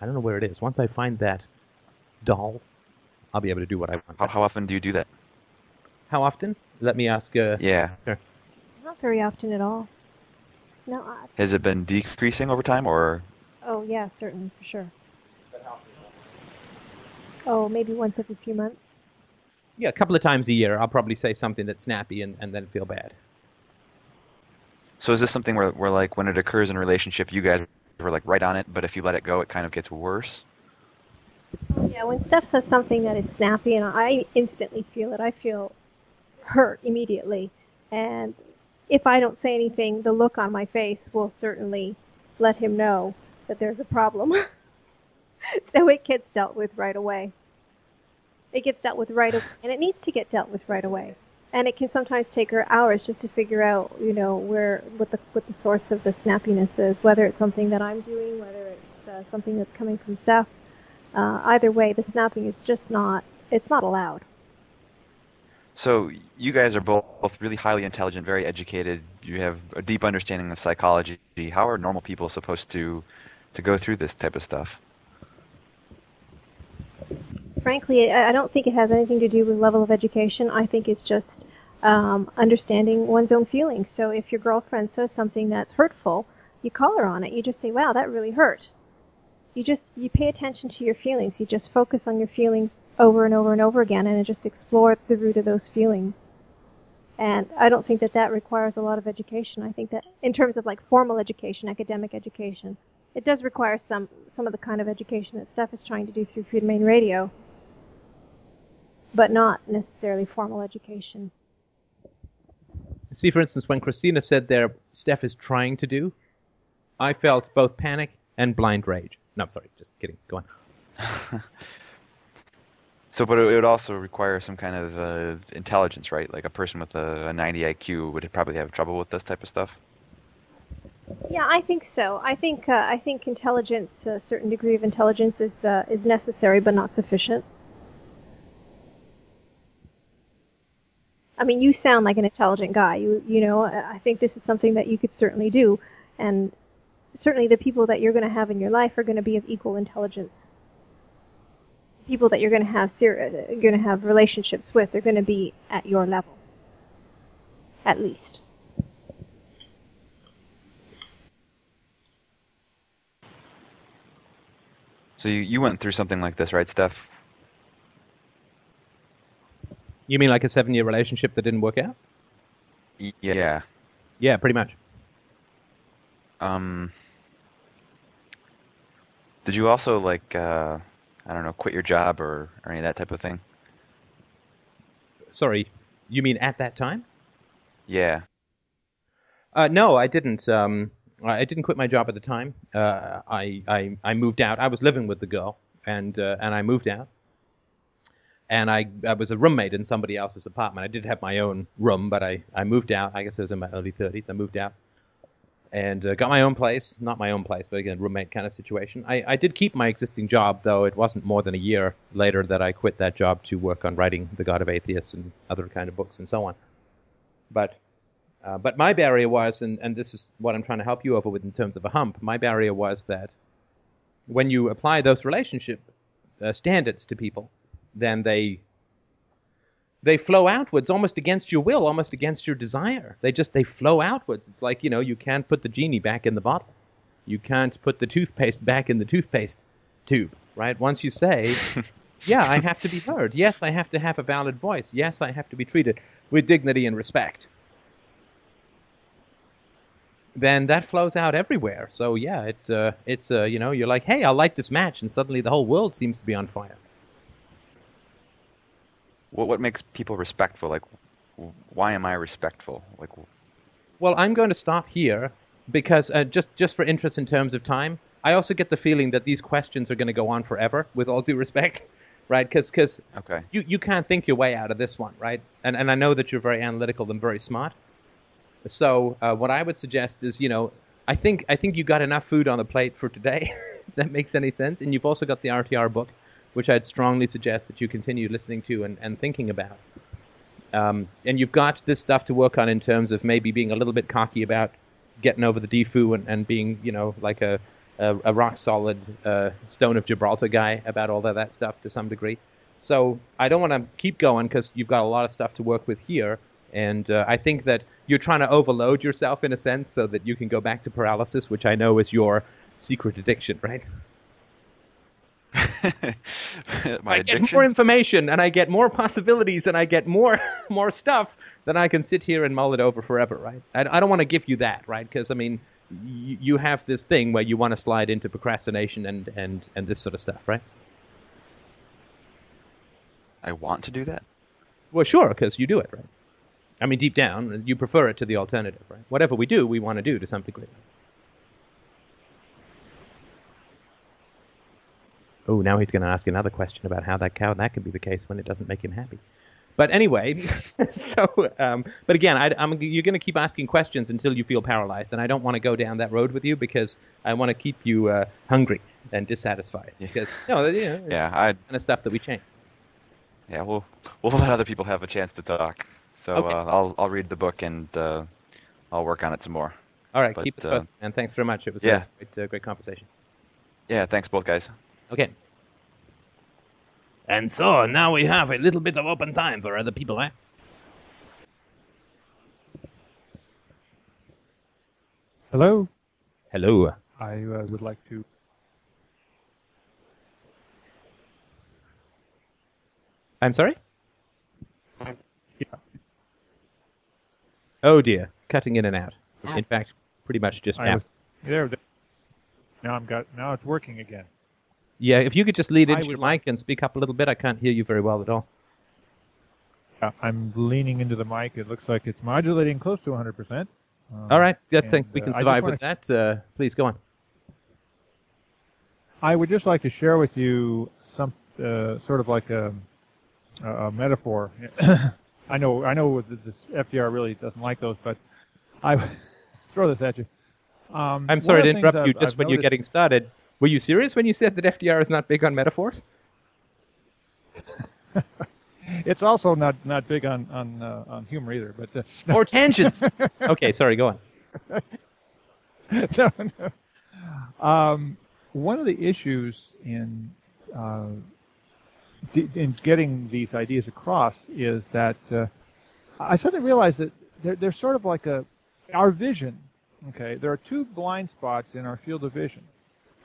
I don't know where it is. Once I find that doll, I'll be able to do what I want. How, how often do you do that? How often? Let me ask. Uh, Yeah. Not very often at all. No, I, Has it been decreasing over time, or oh yeah, certainly for sure. Oh, maybe once every few months. Yeah, a couple of times a year, I'll probably say something that's snappy and, and then feel bad. so? Is this something where, where like when it occurs in a relationship, you guys were like right on it, but if you let it go, it kind of gets worse? Yeah, when Steph says something that is snappy, and I instantly feel it, I feel hurt immediately. And if I don't say anything, the look on my face will certainly let him know that there's a problem. (laughs) (laughs) so it gets dealt with right away. It gets dealt with right away, and it needs to get dealt with right away. And it can sometimes take her hours just to figure out, you know, where what the what the source of the snappiness is, whether it's something that I'm doing, whether it's uh, something that's coming from Steph. Uh, either way, the snapping is just not it's not allowed. So you guys are both, really highly intelligent, very educated. You have a deep understanding of psychology. How are normal people supposed to to go through this type of stuff? Frankly, I don't think it has anything to do with level of education. I think it's just um, understanding one's own feelings. So if your girlfriend says something that's hurtful, you call her on it. You just say, "Wow, that really hurt." You just you pay attention to your feelings. You just focus on your feelings over and over and over again, and just explore the root of those feelings. And I don't think that that requires a lot of education. I think that in terms of like formal education, academic education, it does require some some of the kind of education that Steph is trying to do through Freedomain Radio, but not necessarily formal education. See, for instance, when Christina said there, Steph is trying to do, I felt both panic and blind rage. No, sorry, just kidding. Go on. (laughs) So, but it would also require some kind of uh, intelligence, right? Like a person with a, a 90 IQ would probably have trouble with this type of stuff. Yeah, I think so. I think uh, I think intelligence, a certain degree of intelligence, is uh, is necessary but not sufficient. I mean, you sound like an intelligent guy. You you know, I think this is something that you could certainly do, and certainly the people that you're going to have in your life are going to be of equal intelligence. people that you're going to have ser- uh, going to have relationships with. They're going to be at your level, at least. So you, you went through something like this, right, Steph? You mean like a seven-year relationship that didn't work out? Yeah. Yeah, pretty much. Um. Did you also like uh, I don't know, quit your job or, or any of that type of thing? Sorry, you mean at that time? Yeah. Uh, no, I didn't. Um, I I didn't quit my job at the time. Uh, I, I I moved out. I was living with the girl, and uh, and I moved out. And I, I was a roommate in somebody else's apartment. I did have my own room, but I, I moved out. I guess I was in my early 30s. I moved out and uh, got my own place. Not my own place, but again, roommate kind of situation. I, I did keep my existing job, though it wasn't more than a year later that I quit that job to work on writing The God of Atheists and other kind of books and so on. But uh, but my barrier was, and, and this is what I'm trying to help you over with in terms of a hump, my barrier was that when you apply those relationship uh, standards to people, then they they flow outwards almost against your will, almost against your desire. They just they flow outwards. It's like, you know, you can't put the genie back in the bottle. You can't put the toothpaste (laughs) back in the toothpaste tube, right? Once you say, (laughs) yeah, I have to be heard. Yes, I have to have a valid voice. Yes, I have to be treated with dignity and respect. Then that flows out everywhere. So yeah, it uh, it's uh, you know you're like, hey, I like this match, and suddenly the whole world seems to be on fire. What what makes people respectful? Like, why am I respectful? Like, Well, I'm going to stop here because uh, just just for interest in terms of time, I also get the feeling that these questions are going to go on forever. With all due respect, (laughs) right? Because okay, you you can't think your way out of this one, right? And and I know that you're very analytical and very smart. So uh, what I would suggest is, you know, I think I think you got enough food on the plate for today. (laughs) that makes any sense. And you've also got the RTR book, which I'd strongly suggest that you continue listening to and, and thinking about. Um, and you've got this stuff to work on in terms of maybe being a little bit cocky about getting over the defoo and, and being, you know, like a, a, a rock solid uh, Stone of Gibraltar guy about all of that stuff to some degree. So I don't want to keep going because you've got a lot of stuff to work with here. And uh, I think that you're trying to overload yourself in a sense so that you can go back to paralysis, which I know is your secret addiction, right? (laughs) I get more information and I get more possibilities and I get more (laughs) more stuff then I can sit here and mull it over forever, right? I, I don't want to give you that, right? Because I mean, you, you have this thing where you want to slide into procrastination and and and this sort of stuff, right? I want to do that. Well, sure, because you do it, right? I mean, deep down, you prefer it to the alternative, right? Whatever we do, we want to do to some degree. Oh, now he's going to ask another question about how that cow that could be the case when it doesn't make him happy. But anyway, (laughs) so um, but again, I, you're going to keep asking questions until you feel paralyzed, and I don't want to go down that road with you because I want to keep you uh, hungry and dissatisfied. Because no, you know, it's, (laughs) Yeah, I- kind of stuff that we change. Yeah, we'll we'll (laughs) let other people have a chance to talk. So Okay. uh, I'll I'll read the book and uh, I'll work on it some more. All right, But, keep it uh, posted, and thanks very much. It was yeah. a great, uh, great conversation. Yeah, thanks both guys. Okay. And so now we have a little bit of open time for other people, eh? Hello. Hello. I uh, would like to. I'm sorry? Yeah. Oh dear. Cutting in and out. In fact, pretty much just I now. was, there. there. Now I'm got. Now it's working again. Yeah, if you could just lead into your mic and speak up a little bit, I can't hear you very well at all. Uh, I'm leaning into the mic. It looks like it's modulating close to 100 percent. all right, I think we uh, can just survive with that. Uh, please go on. I would just like to share with you some uh, sort of like a, a, metaphor. (coughs) I know, I know that this FDR really doesn't like those, but I (laughs) throw this at you. Um, I'm sorry to interrupt you I've- just I've when you're getting started. Were you serious when you said that FDR is not big on metaphors? (laughs) It's also not not big on on uh, on humor either, but uh, (laughs) Or tangents? okay, sorry, go on. (laughs) no, no. Um, one of the issues in uh, d- in getting these ideas across is that uh, I suddenly realized that they're, they're sort of like a our vision. Okay, there are two blind spots in our field of vision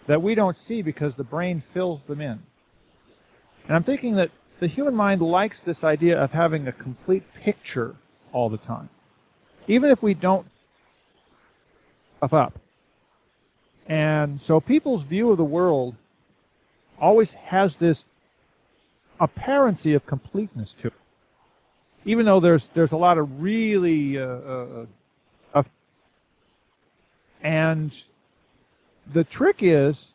that we don't see because the brain fills them in. And I'm thinking that the human mind likes this idea of having a complete picture all the time, even if we don't stuff up. And so people's view of the world always has this apparency of completeness to it, even though there's there's a lot of really uh, uh, uh, and the trick is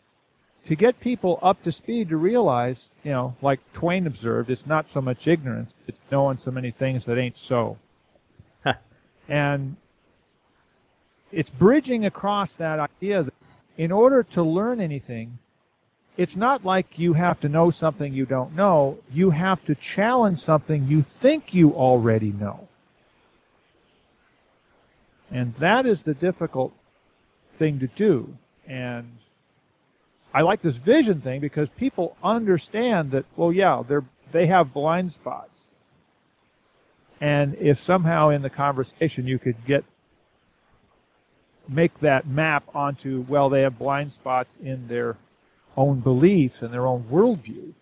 to get people up to speed to realize, you know, like Twain observed, it's not so much ignorance, it's knowing so many things that ain't so. and it's bridging across that idea that in order to learn anything, it's not like you have to know something you don't know. You have to challenge something you think you already know. And that is the difficult thing to do. And I like this vision thing because people understand that, well, yeah, they're, they have blind spots. And if somehow in the conversation you could get make that map onto, well, they have blind spots in their own beliefs and their own worldview.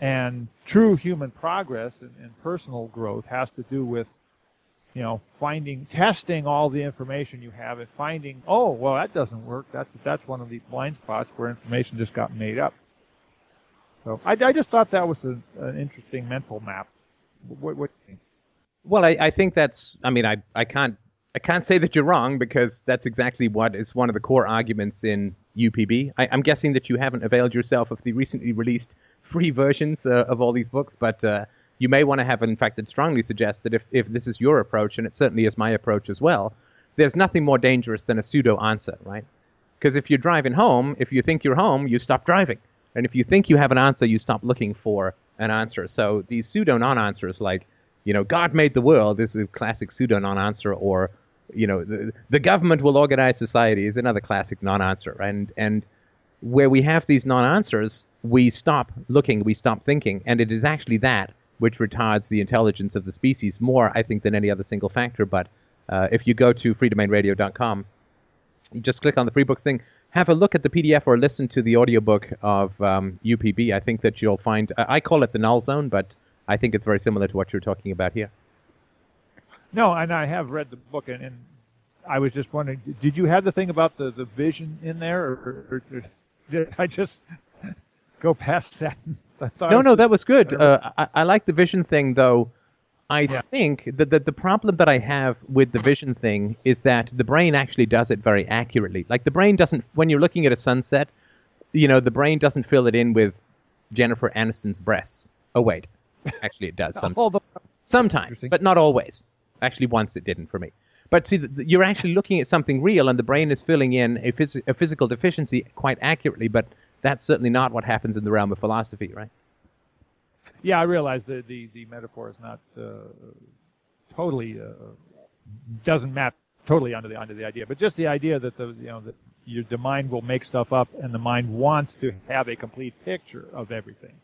And true human progress and, and personal growth has to do with, you know, finding, testing all the information you have and finding, oh, well, that doesn't work. That's that's one of these blind spots where information just got made up. So I, I just thought that was a, an interesting mental map. What, what? Well, I, I think that's. I mean, I, I can't I can't say that you're wrong because that's exactly what is one of the core arguments in UPB. I, am guessing that you haven't availed yourself of the recently released free versions uh, of all these books, but uh, you may want to have. In fact, I'd strongly suggests that if if this is your approach, and it certainly is my approach as well, there's nothing more dangerous than a pseudo answer, right? Because if you're driving home, if you think you're home, you stop driving. And if you think you have an answer, you stop looking for an answer. So these pseudo non answers, like, you know, God made the world, is a classic pseudo non answer, or, you know, the, the government will organize society is another classic non answer. And, and where we have these non answers, we stop looking, we stop thinking. And it is actually that which retards the intelligence of the species more, I think, than any other single factor. But uh, if you go to freedomainradio.com, you just click on the free books thing, have a look at the PDF or listen to the audiobook of um, UPB. I think that you'll find, I call it the null zone, but I think it's very similar to what you're talking about here. No, and I have read the book, and, and I was just wondering, did you have the thing about the, the vision in there, or, or, or did I just (laughs) go past that? No, no, was- that was good. I. Uh, I, I like the vision thing, though. I Yeah. think that, that the problem that I have with the vision thing is that the brain actually does it very accurately. Like the brain doesn't, when you're looking at a sunset, you know, the brain doesn't fill it in with Jennifer Aniston's breasts. Oh wait, actually it does (laughs) sometimes. Sometimes, but not always. Actually, once it didn't for me. But see, you're actually looking at something real, and the brain is filling in a, phys- a physical deficiency quite accurately. But that's certainly not what happens in the realm of philosophy, right? Yeah, I realize that the, the metaphor is not uh, totally uh, doesn't map totally onto the onto the idea, but just the idea that the you know that your, the mind will make stuff up, and the mind wants to have a complete picture of everything.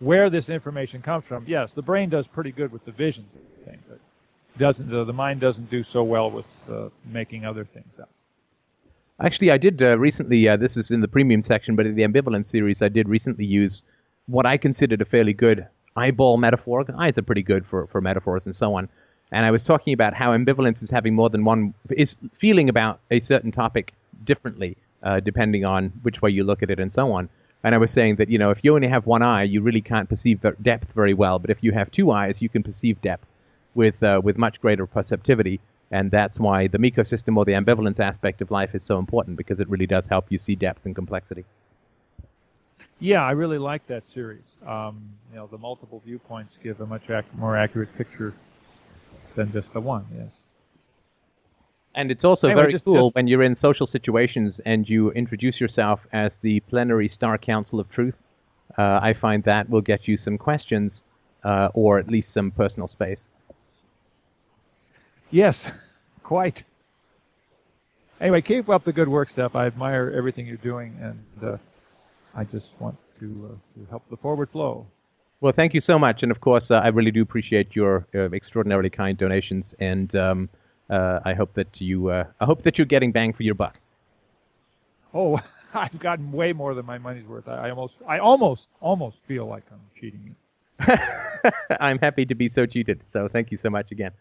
Where this information comes from, yes, the brain does pretty good with the vision thing, but doesn't the, the mind doesn't do so well with uh, making other things up. Actually, I did uh, recently. Uh, this is in the premium section, but in the ambivalence series, I did recently use what I considered a fairly good eyeball metaphor. Eyes are pretty good for, for metaphors and so on. And I was talking about how ambivalence is having more than one is feeling about a certain topic differently, uh, depending on which way you look at it and so on. And I was saying that you know if you only have one eye, you really can't perceive depth very well. But if you have two eyes, you can perceive depth with uh, with much greater perceptivity. And that's why the Miko system or the ambivalence aspect of life is so important because it really does help you see depth and complexity. Yeah, I really like that series. Um, you know, the multiple viewpoints give a much ac- more accurate picture than just the one. Yes. And it's also Anyway, very just- cool just- when you're in social situations and you introduce yourself as the plenary star council of truth. Uh, I find that will get you some questions uh, or at least some personal space. Yes, quite. Anyway, keep up the good work, Steph. I admire everything you're doing, and uh, I just want to uh, to help the forward flow. Well, thank you so much, and of course, uh, I really do appreciate your uh, extraordinarily kind donations, and um, uh, I hope that you, uh, I hope that you're getting bang for your buck. Oh, (laughs) I've gotten way more than my money's worth. I, I almost, I almost, almost feel like I'm cheating you. (laughs) I'm happy to be so cheated. So thank you so much again.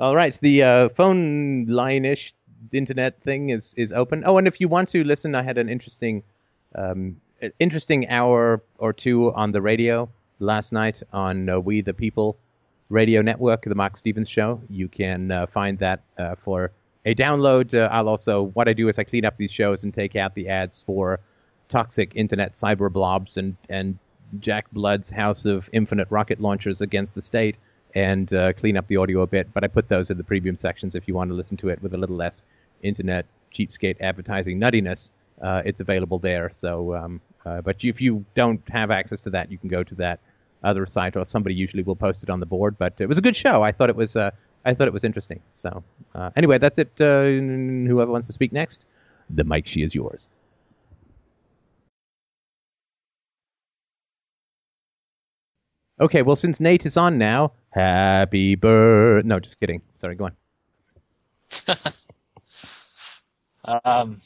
All right, the uh, phone line-ish internet thing is is open. Oh, and if you want to listen, I had an interesting, um, interesting hour or two on the radio last night on uh, We the People radio network, the Mark Stevens Show. You can uh, find that uh, for a download. Uh, I'll also what I do is I clean up these shows and take out the ads for toxic internet cyber blobs and and Jack Blood's House of Infinite Rocket Launchers against the state and uh, clean up the audio a bit. But I put those in the premium sections if you want to listen to it with a little less internet cheapskate advertising nuttiness. Uh, it's available there. So, um, uh, but if you don't have access to that, you can go to that other site, or somebody usually will post it on the board. But it was a good show. I thought it was. Uh, I thought it was interesting. So, uh, anyway, that's it. Uh, whoever wants to speak next, the mic she is yours. Okay, well, since Nate is on now, happy birth. No, just kidding. Sorry, go on. (laughs) Um,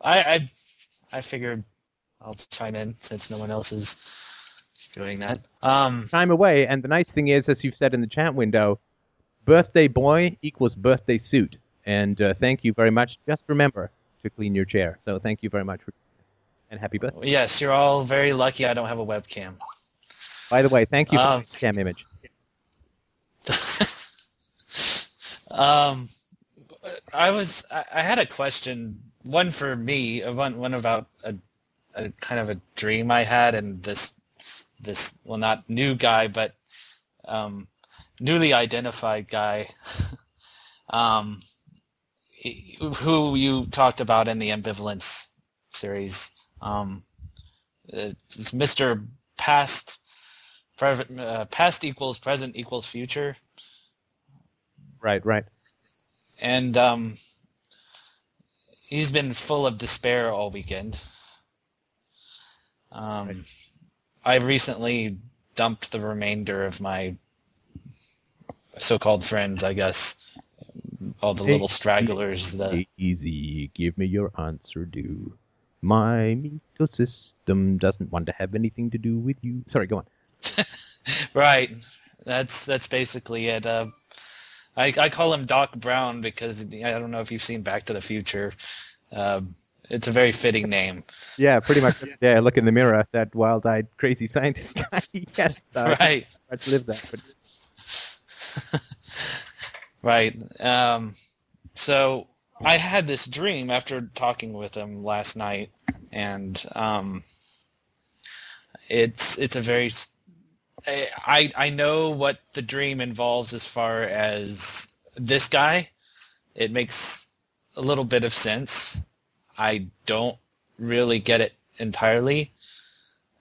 I, I I figured I'll chime in since no one else is doing that. Um, Time away, and the nice thing is, as you've said in the chat window, birthday boy equals birthday suit. And uh, thank you very much. Just remember to clean your chair. So thank you very much and happy birthday. yes, you're all very lucky. I don't have a webcam. By the way, thank you for Um, the cam image. (laughs) um, I was I, I had a question. One for me, uh, one one about a, a kind of a dream I had, and this this well not new guy, but um, newly identified guy, (laughs) um, who you talked about in the ambivalence series. Um, it's Mr. Past. Private, uh, past equals present equals future Right, right. and um, he's been full of despair all weekend. Um, I recently dumped the remainder of my so-called friends, I guess, all the little stragglers. The Easy, give me your answer do. My ecosystem doesn't want to have anything to do with you. Sorry, go on. (laughs) right, that's that's basically it. Uh, I I call him Doc Brown because I don't know if you've seen Back to the Future. Um, it's a very fitting name. Yeah, pretty much. (laughs) yeah, look in the mirror. That wild-eyed, crazy scientist guy. (laughs) yes, uh, right. I'd live that. But Right. Um, so I had this dream after talking with him last night, and um, it's it's a very I I know what the dream involves as far as this guy. It makes a little bit of sense. I don't really get it entirely.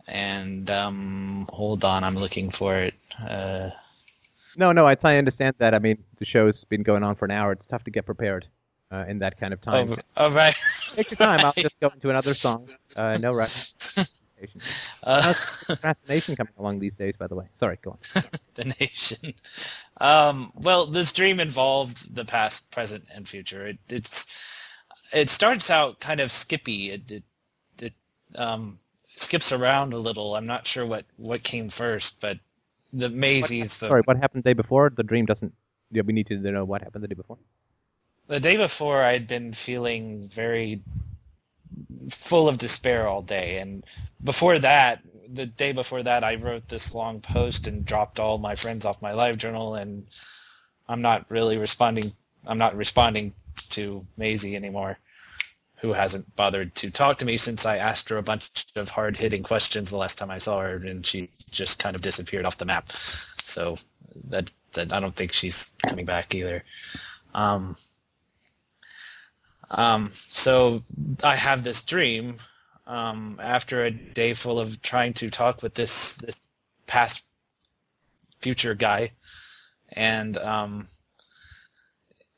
And um, hold on, I'm looking for it. Uh, No, no, I, I understand that. I mean, the show's been going on for an hour. It's tough to get prepared uh, in that kind of time. oh, oh, right. Take your time. I'll (laughs) just go into another song. Uh, no rush. (laughs) (laughs) Uh, How's procrastination coming along these days, by the way? Sorry, go on. (laughs) the nation. Um, well, this dream involved the past, present, and future. It, it's it starts out kind of skippy. It it, it um, skips around a little. I'm not sure what what came first, but the Maisie's the Sorry, what happened the day before? The dream doesn't. Yeah, we need to know what happened the day before. the day before I'd been feeling very full of despair all day. And before that the day before that I wrote this long post and dropped all my friends off my LiveJournal. And I'm not really responding I'm not responding to Maisie anymore who hasn't bothered to talk to me since I asked her a bunch of hard hitting questions the last time I saw her and she just kind of disappeared off the map. So that that I don't think she's coming back either. Um um, so I have this dream um, after a day full of trying to talk with this this past future guy, and um,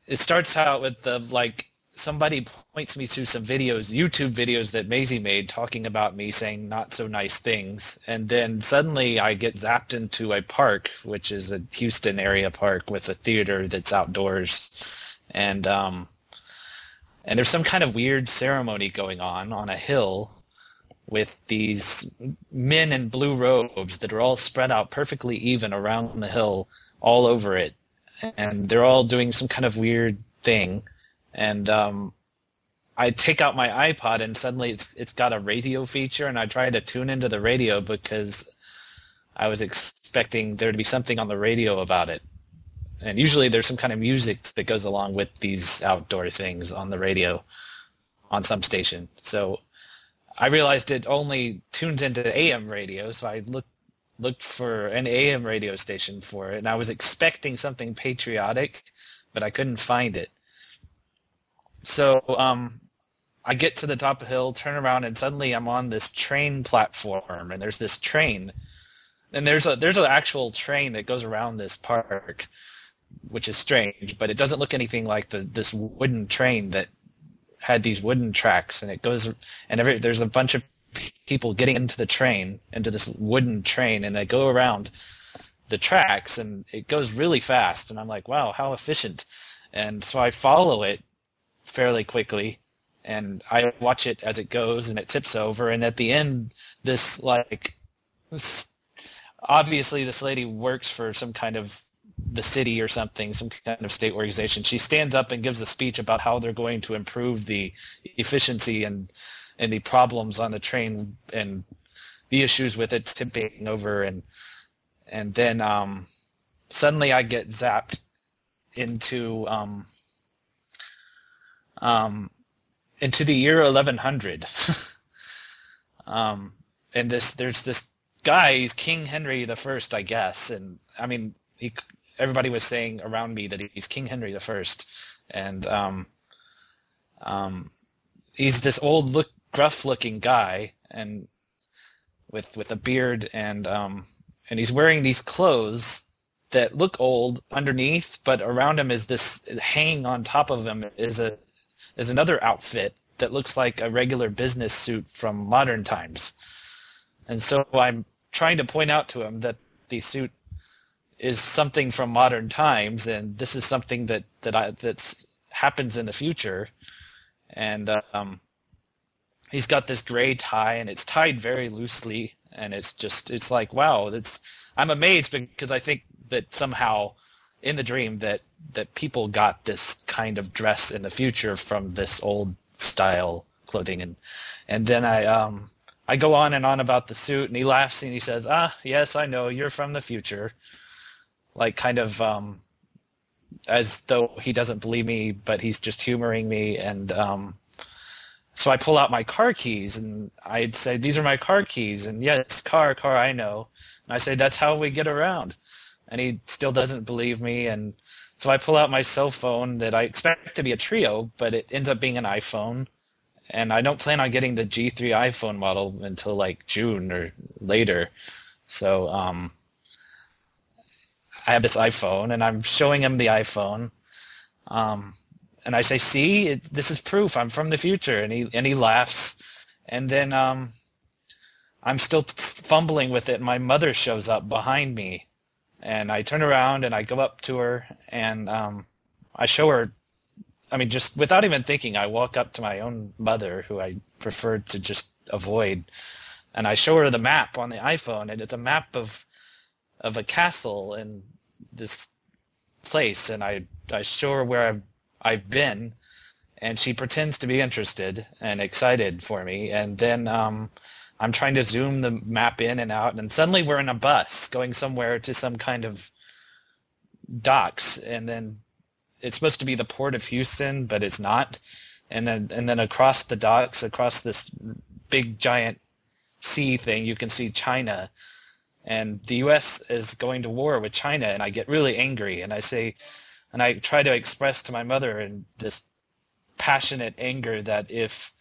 it starts out with the like somebody points me to some videos, YouTube videos that Maisie made talking about me saying not so nice things. And then suddenly I get zapped into a park, which is a Houston area park with a theater that's outdoors. And um and there's some kind of weird ceremony going on on a hill with these men in blue robes that are all spread out perfectly even around the hill all over it and they're all doing some kind of weird thing and um, I take out my iPod and suddenly it's it's got a radio feature and I try to tune into the radio because I was expecting there to be something on the radio about it. And usually there's some kind of music that goes along with these outdoor things on the radio on some station. So I realized it only tunes into AM radio, so I looked looked for an AM radio station for it. And I was expecting something patriotic, but I couldn't find it. So um, I get to the top of the hill, turn around, and suddenly I'm on this train platform, and there's this train, and there's a there's an actual train that goes around this park, which is strange, but it doesn't look anything like the this wooden train that had these wooden tracks, and it goes and every there's a bunch of people getting into the train into this wooden train, and they go around the tracks, and it goes really fast, and I'm like, wow, how efficient, and so I follow it fairly quickly and I watch it as it goes and it tips over and at the end this like obviously this lady works for some kind of the city or something some kind of state organization she stands up and gives a speech about how they're going to improve the efficiency and and the problems on the train and the issues with it tipping over and and then um suddenly I get zapped into um um, into the year 1100. (laughs) um, and this there's this guy, he's King Henry the First, I guess, and I mean, he everybody was saying around me that he's King Henry the First, and um, um, he's this old look gruff looking guy and with with a beard and um, and he's wearing these clothes that look old underneath, but around him is this hanging on top of him is a is another outfit that looks like a regular business suit from modern times. And so I'm trying to point out to him that the suit is something from modern times and this is something that that I that's happens in the future. And um he's got this gray tie and it's tied very loosely and it's just it's like wow, that's I'm amazed because I think that somehow in the dream that that people got this kind of dress in the future from this old style clothing and and then I um I go on and on about the suit and he laughs and he says, "Ah, yes, I know you're from the future." Like kind of um as though he doesn't believe me, but he's just humoring me and um so I pull out my car keys and I'd say, "These are my car keys." And yes, car, car, I know. And I say, "That's how we get around." And he still doesn't believe me and so I pull out my cell phone that I expect to be a Treo, but it ends up being an iPhone. And I don't plan on getting the G3 iPhone model until like June or later. So um, I have this iPhone and I'm showing him the iPhone. Um, and I say, "See, it, this is proof. I'm from the future." And he and he laughs. And then um, I'm still fumbling with it. My mother shows up behind me, and I turn around and I go up to her and um, I show her. I mean, just without even thinking, I walk up to my own mother, who I preferred to just avoid, and I show her the map on the iPhone, and it's a map of of a castle in this place, and I I show her where I've I've been, and she pretends to be interested and excited for me, and then um, I'm trying to zoom the map in and out, and suddenly we're in a bus going somewhere to some kind of docks, and then it's supposed to be the port of Houston, but it's not. And then and then across the docks, across this big giant sea thing, you can see China, and the U.S. is going to war with China, and I get really angry, and I say, and I try to express to my mother in this passionate anger that if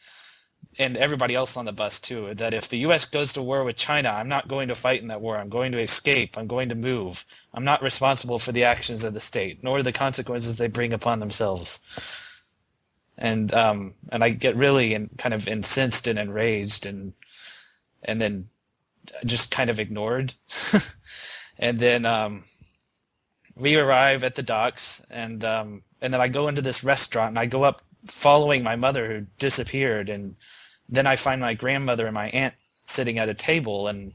and everybody else on the bus too that if the US goes to war with China, I'm not going to fight in that war. I'm going to escape. I'm going to move. I'm not responsible for the actions of the state, nor the consequences they bring upon themselves. and um, and I get really and kind of incensed and enraged, and and then just kind of ignored, (laughs) and then um, we arrive at the docks, and um, and then I go into this restaurant, and I go up following my mother who disappeared, and then I find my grandmother and my aunt sitting at a table, and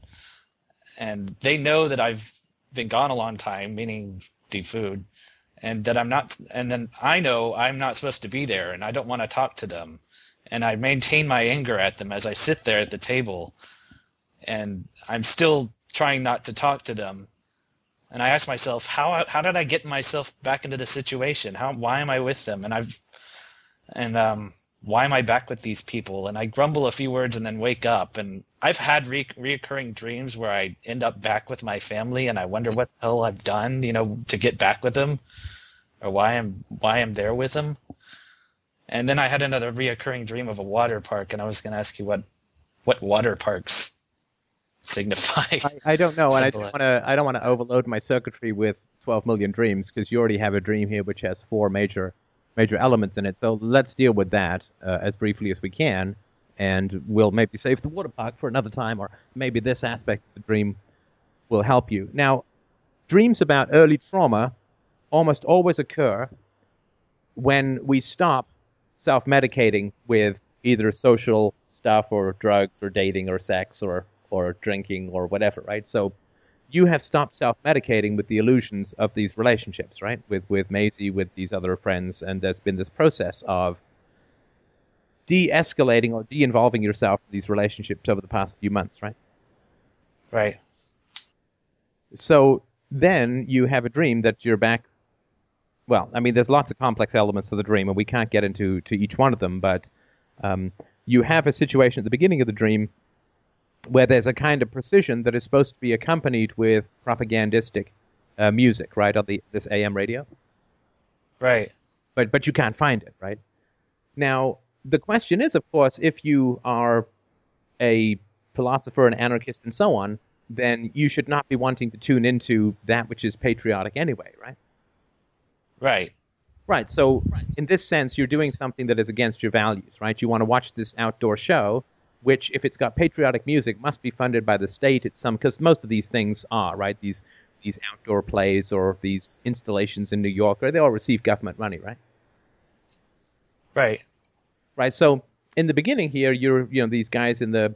and they know that I've been gone a long time, meaning defooed, and that I'm not, and then I know I'm not supposed to be there, and I don't want to talk to them, and I maintain my anger at them as I sit there at the table, and I'm still trying not to talk to them, and I ask myself, how how did I get myself back into this situation? How why am I with them? And I've and um why am I back with these people? And I grumble a few words and then wake up. And I've had re- reoccurring dreams where I end up back with my family, and I wonder what the hell I've done, you know, to get back with them, or why I'm why I'm there with them. And then I had another reoccurring dream of a water park, and I was going to ask you what what water parks signify. I, I don't know, and I don't want to. I don't want to overload my circuitry with 12 million dreams because you already have a dream here which has four major major elements in it. So let's deal with that uh, as briefly as we can, and we'll maybe save the water park for another time, or maybe this aspect of the dream will help you. Now, dreams about early trauma almost always occur when we stop self-medicating with either social stuff or drugs or dating or sex or or drinking or whatever, right? So you have stopped self-medicating with the illusions of these relationships, right? With with Maisie, with these other friends, and there's been this process of de-escalating or de-involving yourself in these relationships over the past few months, right? right. So then you have a dream that you're back. Well, I mean, there's lots of complex elements to the dream, and we can't get into to each one of them. But um, you have a situation at the beginning of the dream where there's a kind of precision that is supposed to be accompanied with propagandistic uh, music, right, on the this AM radio. Right. But but you can't find it, right? Now the question is, of course, if you are a philosopher, an anarchist, and so on, then you should not be wanting to tune into that which is patriotic anyway, right? Right. Right. So, in this sense, you're doing something that is against your values, right? You want to watch this outdoor show, which, if it's got patriotic music, must be funded by the state. It's some because most of these things are right. These these outdoor plays or these installations in New York, or they all receive government money, right? Right. Right. So, in the beginning here, you're you know these guys in the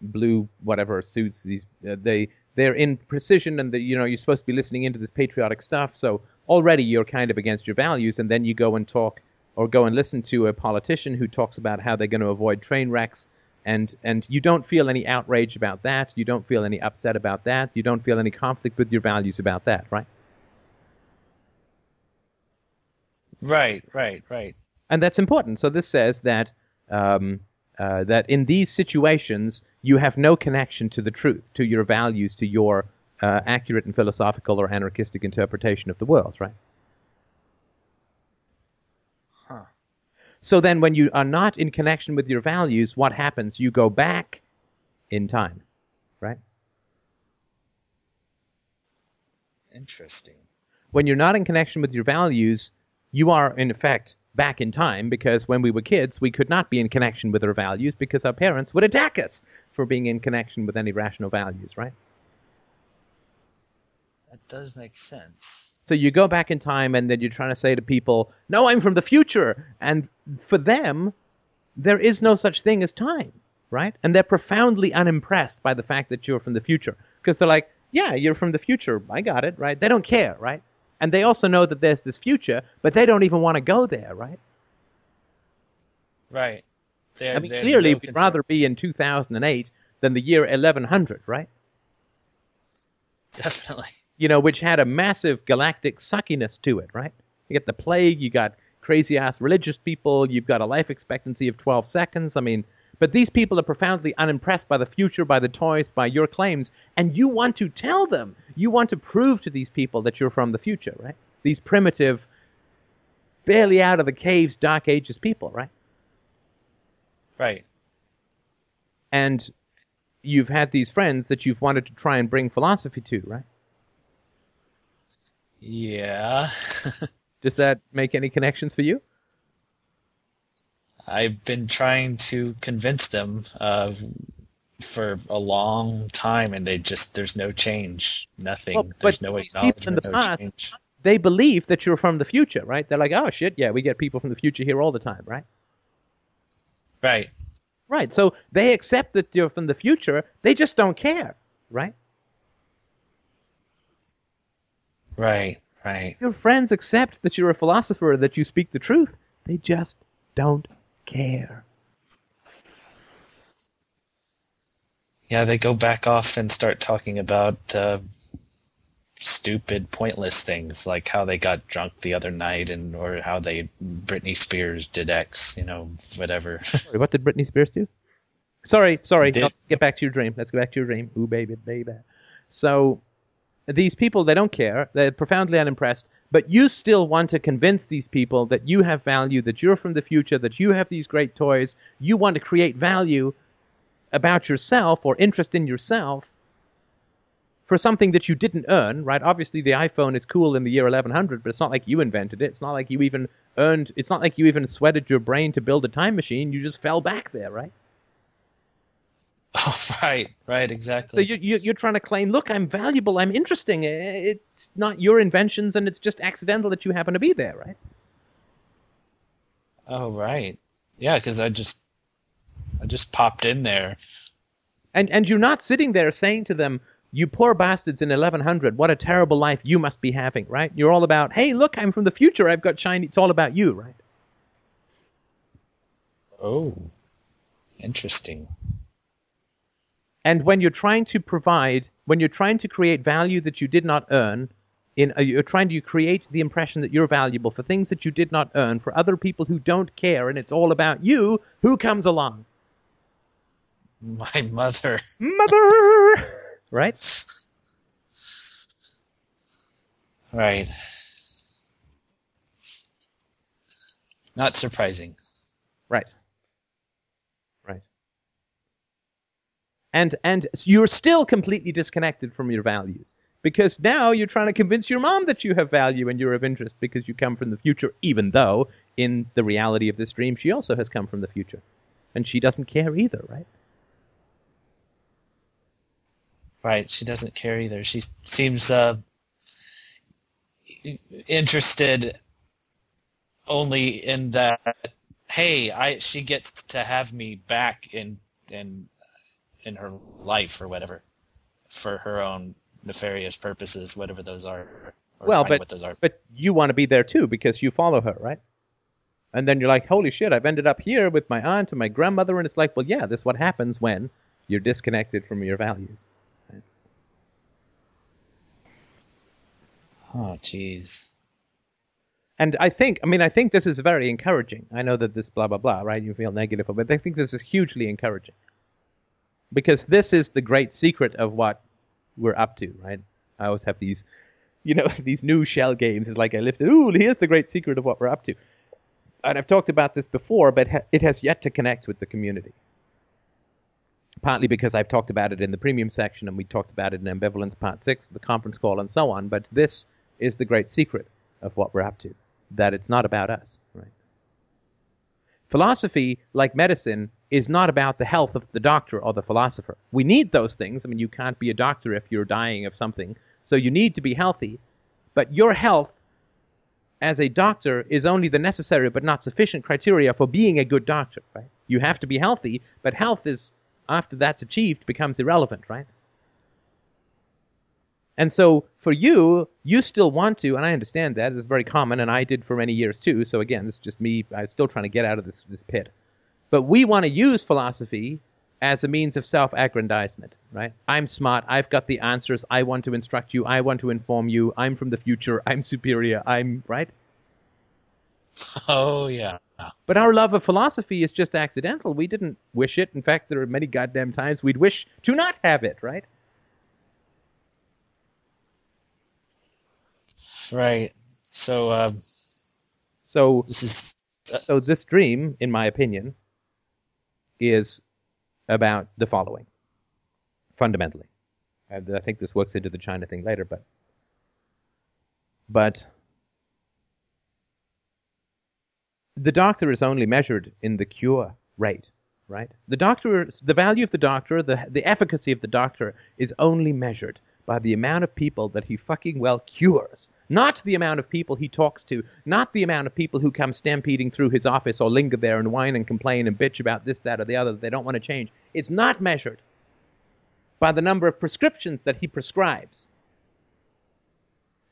blue whatever suits. These uh, they they're in precision, and the, you know you're supposed to be listening into this patriotic stuff. So already you're kind of against your values, and then you go and talk or go and listen to a politician who talks about how they're going to avoid train wrecks, and and you don't feel any outrage about that. You don't feel any upset about that. You don't feel any conflict with your values about that, right? Right. Right. Right. and that's important. So this says that um, uh, that in these situations you have no connection to the truth, to your values, to your uh, accurate and philosophical or anarchistic interpretation of the world, right? Huh. So then, when you are not in connection with your values, what happens? You go back in time, right? Interesting. when you're not in connection with your values, you are in effect back in time because when we were kids, we could not be in connection with our values because our parents would attack us for being in connection with any rational values, right? That does make sense. So you go back in time and then you're trying to say to people, no, I'm from the future. And for them, there is no such thing as time, right? And they're profoundly unimpressed by the fact that you're from the future because they're like, yeah, you're from the future. I got it, right? They don't care, right? And they also know that there's this future, but they don't even want to go there, right? Right. There, I mean, clearly, no we'd concern. rather be in 2008 than the year 1100, right? (laughs) Definitely. You know, which had a massive galactic suckiness to it, right? You get the plague, you got crazy ass religious people, you've got a life expectancy of 12 seconds. I mean, but these people are profoundly unimpressed by the future, by the toys, by your claims, and you want to tell them, you want to prove to these people that you're from the future, right? These primitive, barely out of the caves, dark ages people, right? Right. and you've had these friends that you've wanted to try and bring philosophy to, right? Yeah. (laughs) Does that make any connections for you? I've been trying to convince them uh, for a long time, and they just there's no change, nothing. Well, there's no people in acknowledgement, the no past- change. They believe that you're from the future, right? They're like, oh shit, yeah, we get people from the future here all the time, right? Right, Right. So they accept that you're from the future. They just don't care, right? Right, right. Your friends accept that you're a philosopher, that you speak the truth. They just don't care. Yeah, they go back off and start talking about uh, stupid, pointless things like how they got drunk the other night, and or how they Britney Spears did X, you know, whatever. (laughs) Sorry, what did Britney Spears do? Sorry, sorry. Did- get back to your dream. Let's go back to your dream. Ooh, baby, baby. So these people, they don't care. They're profoundly unimpressed. But you still want to convince these people that you have value, that you're from the future, that you have these great toys. You want to create value about yourself or interest in yourself for something that you didn't earn, right? Obviously, the iPhone is cool in the year 1100, but it's not like you invented it. It's not like you even earned, it's not like you even sweated your brain to build a time machine. You just fell back there, right? (laughs) oh, right, right, exactly. So you, you, you're trying to claim, look, I'm valuable, I'm interesting. Eh, It's not your inventions, and it's just accidental that you happen to be there, right? oh, right. Yeah, because I just, I just popped in there. And and you're not sitting there saying to them, "You poor bastards in 1100, what a terrible life you must be having," right? You're all about, "Hey, look, I'm from the future. I've got shiny. It's all about you, right?" Oh, interesting. And when you're trying to provide, when you're trying to create value that you did not earn, in uh, you're trying to create the impression that you're valuable for things that you did not earn for other people who don't care, and it's all about you. Who comes along? My mother. Mother, right? Right. Not surprising. Right. Right. And and you're still completely disconnected from your values because now you're trying to convince your mom that you have value and you're of interest because you come from the future even though in the reality of this dream she also has come from the future and she doesn't care either, right? Right. She doesn't care either. She seems uh, interested only in that. Hey, I she gets to have me back in in in her life or whatever for her own nefarious purposes, whatever those are. Well, but what those are. but you want to be there too because you follow her, right? And then you're like, holy shit, I've ended up here with my aunt and my grandmother, and it's like, well, yeah, this is what happens when you're disconnected from your values. Oh, jeez. And I think, I mean, I think this is very encouraging. I know that this blah blah blah, right? You feel negative, but I think this is hugely encouraging because this is the great secret of what we're up to, right? I always have these, (laughs) you know, (laughs) these new shell games. It's like I lifted, ooh, here's the great secret of what we're up to. And I've talked about this before, but ha- it has yet to connect with the community. Partly because I've talked about it in the premium section, and we talked about it in Ambivalence Part Six, the conference call, and so on. But this is the great secret of what we're up to that it's not about us, right? Philosophy, like medicine, is not about the health of the doctor or the philosopher. We need those things. I mean, you can't be a doctor if you're dying of something, so you need to be healthy. But your health as a doctor is only the necessary but not sufficient criteria for being a good doctor, right? You have to be healthy, but health is, after that's achieved, becomes irrelevant, right? And so for you, you still want to, and I understand that. It's very common, and I did for many years too. So again, this is just me. I'm still trying to get out of this, this pit. But we want to use philosophy as a means of self aggrandizement, right? I'm smart. I've got the answers. I want to instruct you. I want to inform you. I'm from the future. I'm superior. I'm, right? Oh yeah. But our love of philosophy is just accidental. We didn't wish it. In fact, there are many goddamn times we'd wish to not have it, right? Right. So um, So this is uh, So this dream, in my opinion, is about the following, fundamentally. I, I think this works into the China thing later, but but the doctor is only measured in the cure rate, right? The doctor, the value of the doctor, the, the efficacy of the doctor is only measured by the amount of people that he fucking well cures. Not the amount of people he talks to, not the amount of people who come stampeding through his office or linger there and whine and complain and bitch about this, that, or the other that they don't want to change. It's not measured by the number of prescriptions that he prescribes.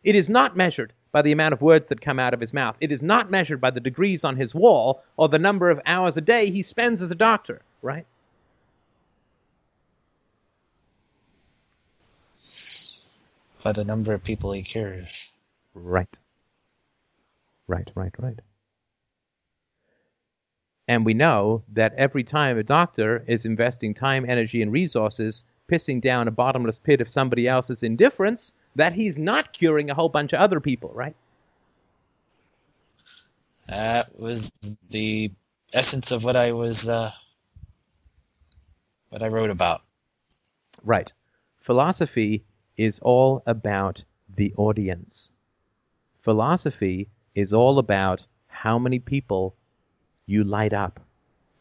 It is not measured by the amount of words that come out of his mouth. It is not measured by the degrees on his wall or the number of hours a day he spends as a doctor, right? By the number of people he cures. Right. Right, right, right. And we know that every time a doctor is investing time, energy, and resources pissing down a bottomless pit of somebody else's indifference, that he's not curing a whole bunch of other people, right? That was the essence of what I was, uh, what I wrote about. Right. Philosophy is all about the audience. Philosophy is all about how many people you light up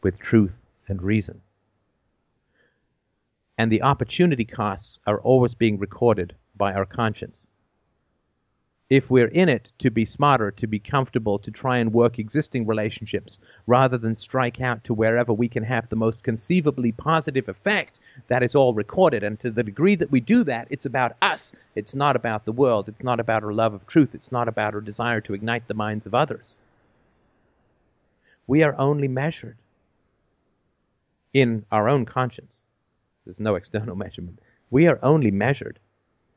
with truth and reason. And the opportunity costs are always being recorded by our conscience. If we're in it to be smarter, to be comfortable, to try and work existing relationships, rather than strike out to wherever we can have the most conceivably positive effect, that is all recorded. And to the degree that we do that, it's about us. It's not about the world. It's not about our love of truth. It's not about our desire to ignite the minds of others. We are only measured in our own conscience. There's no (laughs) external measurement. We are only measured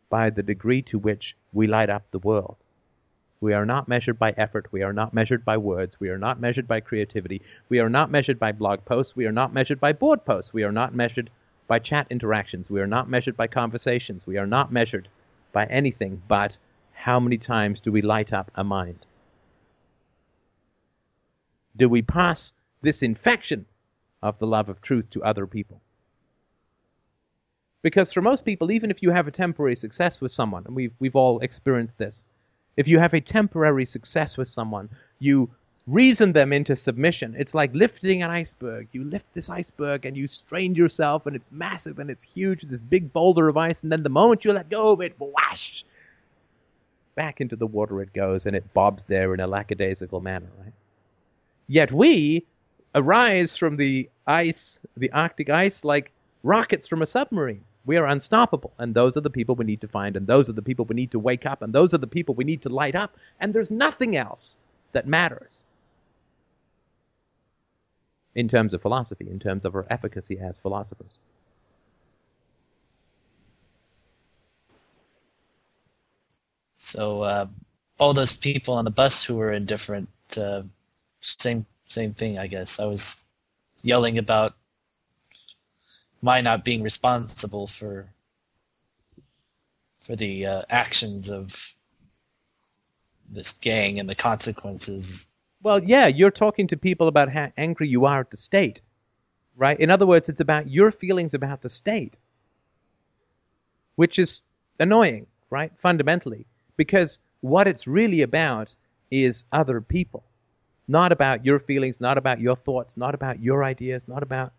by the degree to which we light up the world. We are not measured by effort. We are not measured by words. We are not measured by creativity. We are not measured by blog posts. We are not measured by board posts. We are not measured by chat interactions. We are not measured by conversations. We are not measured by anything but how many times do we light up a mind? Do we pass this infection of the love of truth to other people? Because for most people, even if you have a temporary success with someone, and we've, we've all experienced this, if you have a temporary success with someone, you reason them into submission. It's like lifting an iceberg. You lift this iceberg and you strain yourself, and it's massive and it's huge, this big boulder of ice, and then the moment you let go of it, whoosh, back into the water it goes, and it bobs there in a lackadaisical manner, right? Yet we arise from the ice, the Arctic ice, like rockets from a submarine. We are unstoppable, and those are the people we need to find, and those are the people we need to wake up, and those are the people we need to light up, and there's nothing else that matters in terms of philosophy, in terms of our efficacy as philosophers. So uh, all those people on the bus who were indifferent, uh, same same thing, I guess. I was yelling about my not being responsible for for the uh, actions of this gang and the consequences. Well, yeah, you're talking to people about how angry you are at the state, right? In other words, it's about your feelings about the state, which is annoying, right? Fundamentally, because what it's really about is other people, not about your feelings, not about your thoughts, not about your ideas, not about.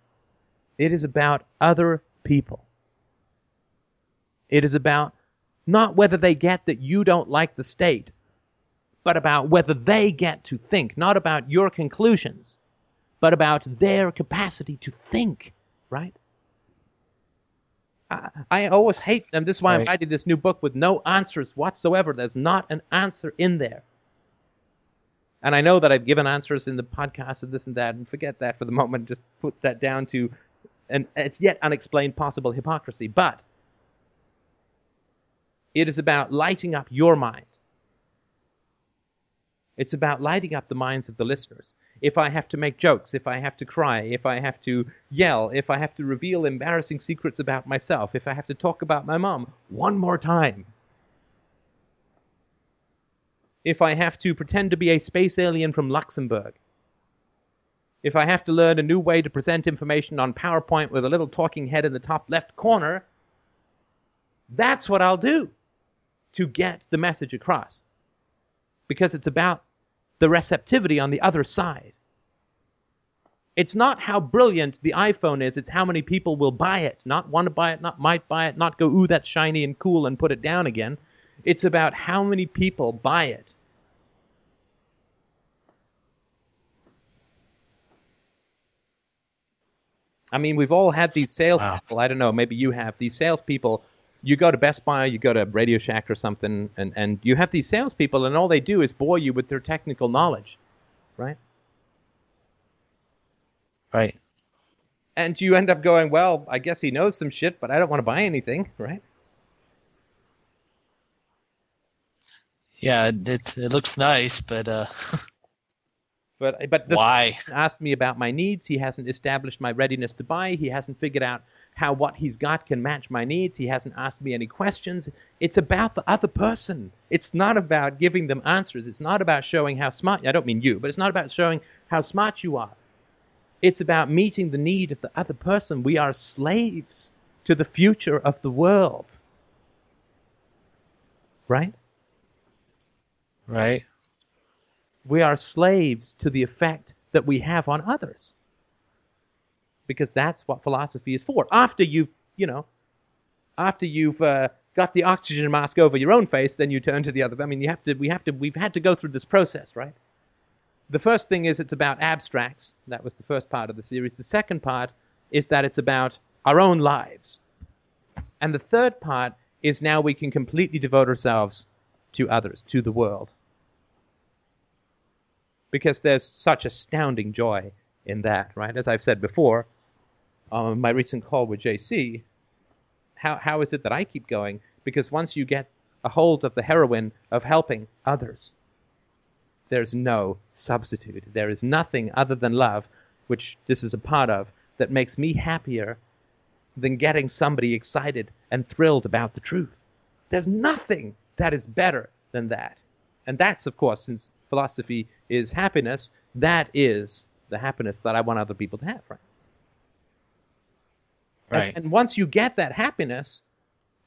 It is about other people. It is about not whether they get that you don't like the state, but about whether they get to think, not about your conclusions, but about their capacity to think, right? I, I always hate them. This is why I'm writing this new book with no answers whatsoever. There's not an answer in there. And I know that I've given answers in the podcast and this and that, and forget that for the moment. Just put that down to an as yet unexplained possible hypocrisy. But it is about lighting up your mind. It's about lighting up the minds of the listeners. If I have to make jokes, if I have to cry, if I have to yell, if I have to reveal embarrassing secrets about myself, if I have to talk about my mom one more time, if I have to pretend to be a space alien from Luxembourg, if I have to learn a new way to present information on PowerPoint with a little talking head in the top left corner, that's what I'll do to get the message across. Because it's about the receptivity on the other side. It's not how brilliant the iPhone is, it's how many people will buy it. Not want to buy it, not might buy it, not go, ooh, that's shiny and cool and put it down again. It's about how many people buy it. I mean, we've all had these salespeople. I don't know, maybe you have these salespeople. You go to Best Buy, you go to Radio Shack or something, and, and you have these salespeople, and all they do is bore you with their technical knowledge, right? Right. And you end up going, well, I guess he knows some shit, but I don't want to buy anything, right? Yeah, it it looks nice, but uh, (laughs) But but this why? asked me about my needs. He hasn't established my readiness to buy. He hasn't figured out how what he's got can match my needs. He hasn't asked me any questions. It's about the other person. It's not about giving them answers. It's not about showing how smart. I don't mean you, but it's not about showing how smart you are. It's about meeting the need of the other person. We are slaves to the future of the world. Right? Right. We are slaves to the effect that we have on others. Because that's what philosophy is for. After you've, you know, after you've uh, got the oxygen mask over your own face, then you turn to the other. I mean, you have to. We have to. We've had to go through this process, right? The first thing is it's about abstracts. That was the first part of the series. The second part is that it's about our own lives, and the third part is now we can completely devote ourselves to others, to the world because there's such astounding joy in that, right? As I've said before, on my recent call with JC, how, how is it that I keep going? Because once you get a hold of the heroin of helping others, there's no substitute. There is nothing other than love, which this is a part of, that makes me happier than getting somebody excited and thrilled about the truth. There's nothing that is better than that. And that's, of course, since philosophy is happiness, that is the happiness that I want other people to have, right? And- And, once you get that happiness,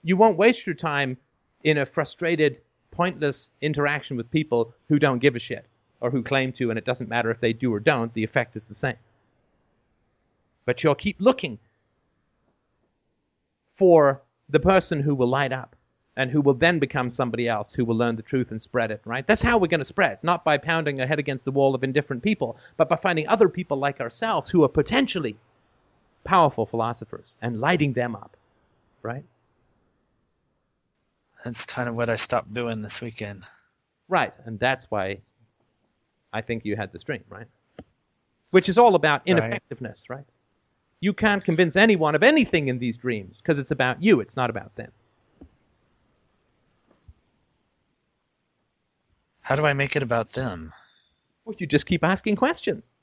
you won't waste your time in a frustrated, pointless interaction with people who don't give a shit or who claim to, and it doesn't matter if they do or don't, the effect is the same. But you'll keep looking for the person who will light up and who will then become somebody else who will learn the truth and spread it, right? That's how we're going to spread, not by pounding our head against the wall of indifferent people, but by finding other people like ourselves who are potentially powerful philosophers and lighting them up, right? That's kind of what I stopped doing this weekend. Right, and that's why I think you had the stream, right? Which is all about Right. ineffectiveness, right? You can't convince anyone of anything in these dreams because it's about you, it's not about them. How do I make it about them? Well, you just keep asking questions.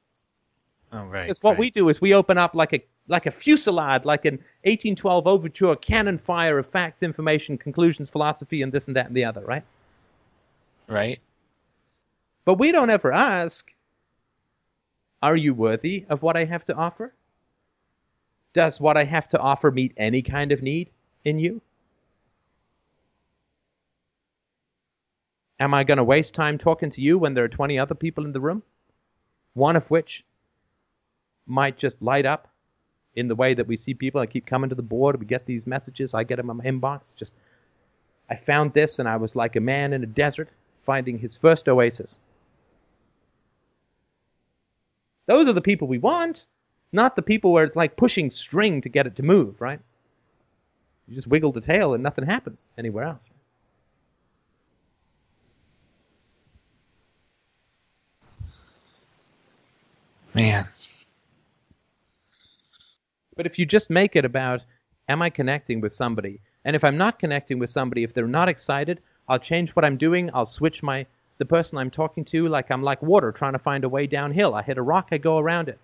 Oh, right. Because what right. we do is we open up like a like a fusillade, like an 1812 overture, cannon fire of facts, information, conclusions, philosophy, and this and that and the other, right? Right. But we don't ever ask, Are you worthy of what I have to offer? Does what I have to offer meet any kind of need in you? Am I going to waste time talking to you when there are 20 other people in the room? One of which might just light up in the way that we see people. I keep coming to the board. We get these messages. I get them in my inbox. Just, I found this and I was like a man in a desert finding his first oasis. Those are the people we want, not the people where it's like pushing string to get it to move, right? You just wiggle the tail and nothing happens anywhere else. Man. But if you just make it about, am I connecting with somebody? And if I'm not connecting with somebody, if they're not excited, I'll change what I'm doing. I'll switch my the person I'm talking to like I'm like water trying to find a way downhill. I hit a rock, I go around it.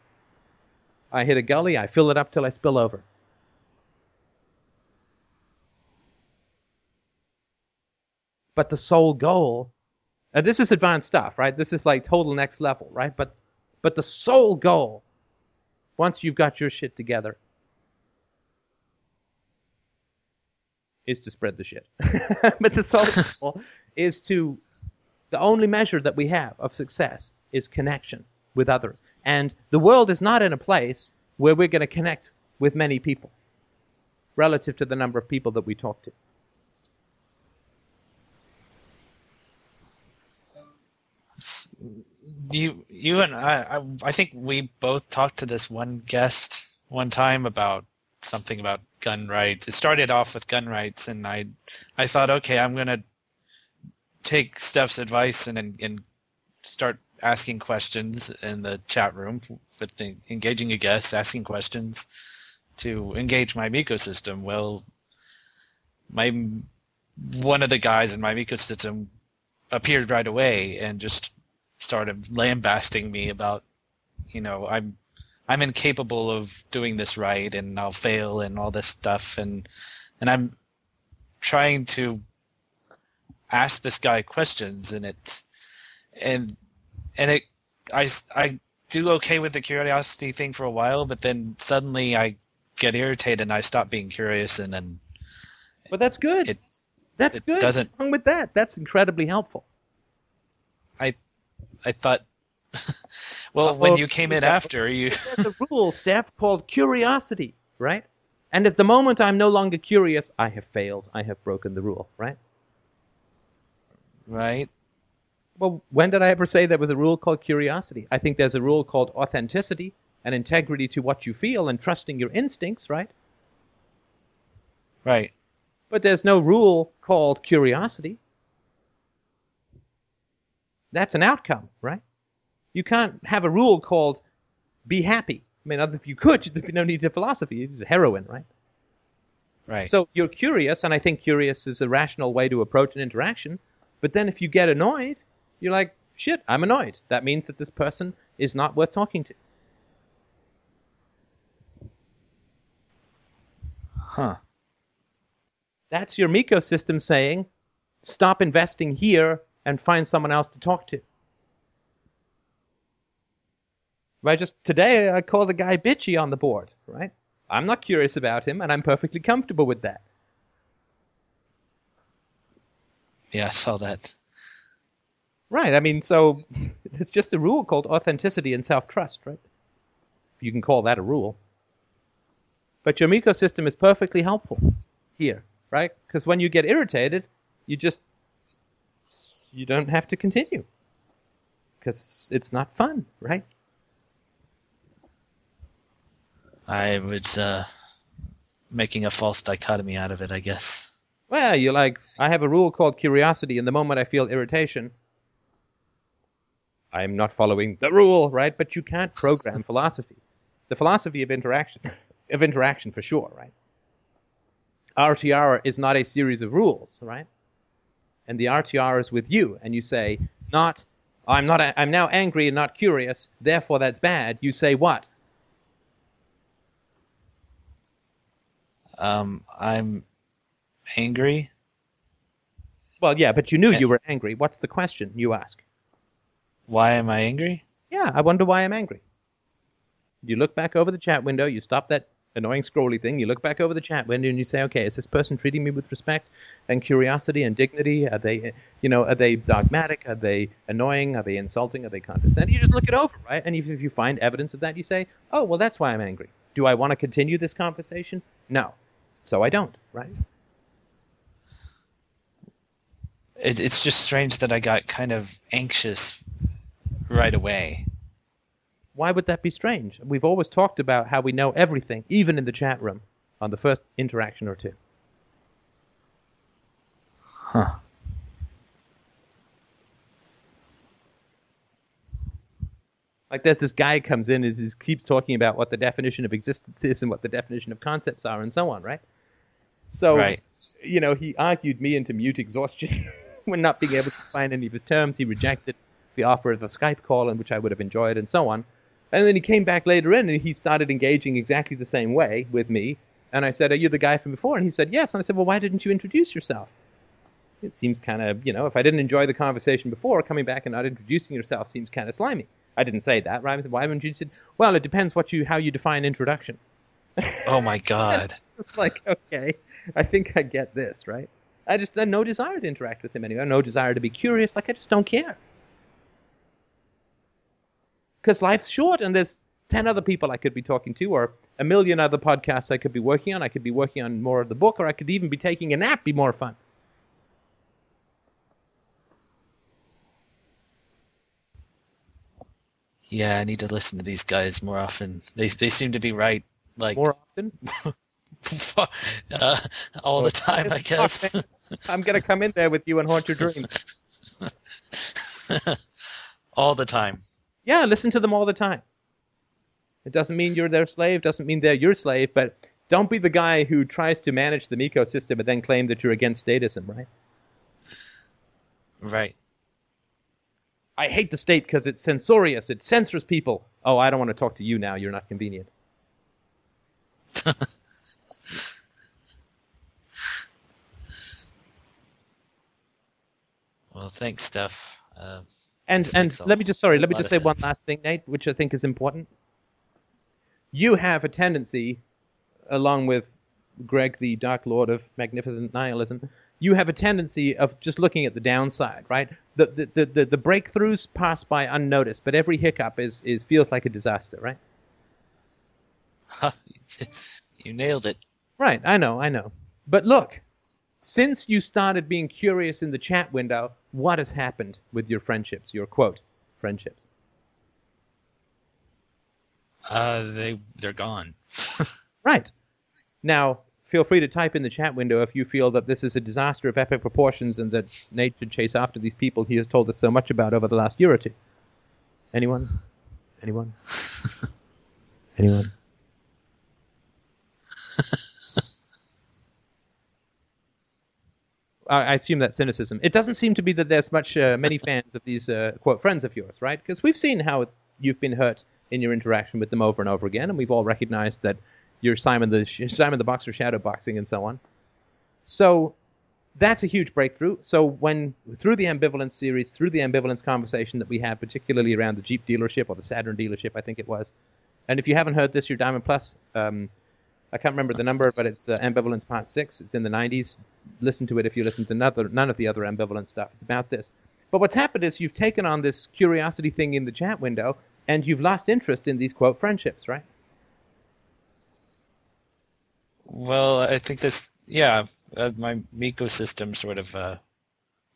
I hit a gully, I fill it up till I spill over. But the sole goal, and this is advanced stuff, right? This is like total next level, right? But but the sole goal, once you've got your shit together, is to spread the shit. (laughs) but the sole (laughs) goal is to The only measure that we have of success is connection with others. And the world is not in a place where we're going to connect with many people relative to the number of people that we talk to. You you and I, I I think we both talked to this one guest one time about something about gun rights. It started off with gun rights, and I I thought, okay, I'm gonna take Steph's advice and and, and start asking questions in the chat room with the, engaging a guest, asking questions to engage my ecosystem. Well, my one of the guys in my ecosystem appeared right away and just started lambasting me about you know i'm i'm incapable of doing this right and i'll fail and all this stuff and and i'm trying to ask this guy questions and it and and it i i do okay with the curiosity thing for a while but then suddenly i get irritated and i stop being curious and then But that's good. It- that's it good. doesn't- What's wrong with that? That's incredibly helpful. i thought (laughs) well Uh, when well, you came in yeah. after you (laughs) There's a rule, Steph, called curiosity, right? And at the moment I'm no longer curious, I have failed. I have broken the rule, right? right Well, when did I ever say there was a rule called curiosity? I think there's a rule called authenticity and integrity to what you feel and trusting your instincts, right? right But there's no rule called curiosity. That's an outcome, right? You can't have a rule called be happy. I mean, if you could, (laughs) there'd be no need to philosophy. It's a heroin, right? right So you're curious, and I think curious is a rational way to approach an interaction. But then if you get annoyed, you're like, shit, I'm annoyed. That means that this person is not worth talking to. huh That's your ecosystem saying, stop investing here and find someone else to talk to. Right? Just today, I call the guy bitchy on the board, right? I'm not curious about him, and I'm perfectly comfortable with that. yeah i saw that Right. I mean, so (laughs) it's just a rule called authenticity and self trust, right? You can call that a rule. But your ecosystem is perfectly helpful here, right? Because when you get irritated, you just you don't have to continue because it's not fun, right? I was uh, making a false dichotomy out of it, I guess. Well, you're like, I have a rule called curiosity, and the moment I feel irritation, I'm not following the rule, right? But you can't program (laughs) philosophy. The philosophy of interaction, of interaction for sure, right? RTR is not a series of rules, right? And the RTR is with you, and you say, not, I'm not, I'm now angry and not curious, therefore that's bad. You say what? Um, I'm angry. Well, yeah, but you knew Eh. you were angry. What's the question you ask? Why am I angry? Yeah, I wonder why I'm angry. You look back over the chat window, you stop that annoying scrolly thing, you look back over the chat window and you say, okay, is this person treating me with respect and curiosity and dignity? Are they, you know, are they dogmatic? Are they annoying? Are they insulting? Are they condescending? You just look it over, right? And if, if you find evidence of that, you say, oh, well, that's why I'm angry. Do I want to continue this conversation? No. So I don't, right? It, it's just strange that I got kind of anxious right away. Why would that be strange? We've always talked about how we know everything, even in the chat room, on the first interaction or two. Huh. Like there's this guy comes in and he keeps talking about what the definition of existence is and what the definition of concepts are and so on, right? So, Right. you know, he argued me into mute exhaustion (laughs) when not being able to find any of his terms. He rejected the offer of a Skype call, in which I would have enjoyed, and so on. And then he came back later in and he started engaging exactly the same way with me. And I said, Are you the guy from before? And he said, Yes. And I said, Well, why didn't you introduce yourself? It seems kind of, you know, if I didn't enjoy the conversation before, coming back and not introducing yourself seems kind of slimy. I didn't say that, right? I said, Why haven't you said, Well, it depends what you how you define introduction. Oh my god. (laughs) It's just like, okay, I think I get this, right? I just have no desire to interact with him anymore. No desire to be curious. Like I just don't care. Because life's short, and there's ten other people I could be talking to, or a million other podcasts I could be working on. I could be working on more of the book, or I could even be taking a nap. Be more fun. Yeah, I need to listen to these guys more often. They they seem to be right, like More often. (laughs) uh, all the time, I guess. I'm gonna come in there with you and haunt your dreams. (laughs) all the time. Yeah, listen to them all the time. It doesn't mean you're their slave, doesn't mean they're your slave, but don't be the guy who tries to manage the ecosystem and then claim that you're against statism, right? Right. I hate the state because it's censorious, it censors people. Oh, I don't want to talk to you now, you're not convenient. (laughs) Well, thanks, Steph. Uh, And and let me just sorry, let me just say one last thing, Nate, which I think is important. You have a tendency, along with Greg, the Dark Lord of Magnificent Nihilism, you have a tendency of just looking at the downside, right? The the, the, the, the breakthroughs pass by unnoticed, but every hiccup is, is feels like a disaster, right? (laughs) you nailed it. Right, I know, I know. But look, since you started being curious in the chat window, what has happened with your friendships, your quote, friendships? Uh, they they're gone. (laughs) Right. Now, feel free to type in the chat window if you feel that this is a disaster of epic proportions and that Nate should chase after these people he has told us so much about over the last year or two. Anyone? Anyone? (laughs) Anyone? I assume that's cynicism. It doesn't seem to be that there's much uh, many (laughs) fans of these uh, quote friends of yours, right? Because we've seen how you've been hurt in your interaction with them over and over again, and we've all recognized that you're Simon the Simon the Boxer shadow boxing and so on. So that's a huge breakthrough. So when through the ambivalence series, through the ambivalence conversation that we had, particularly around the Jeep dealership or the Saturn dealership, I think it was. And if you haven't heard this, your Diamond Plus. Um, I can't remember the number, but it's uh, Ambivalence Part Six. It's in the '90s. Listen to it if you listen to none, none of the other ambivalence stuff. It's about this. But what's happened is you've taken on this curiosity thing in the chat window, and you've lost interest in these quote friendships, right? Well, I think this, yeah, uh, my ecosystem sort of, uh,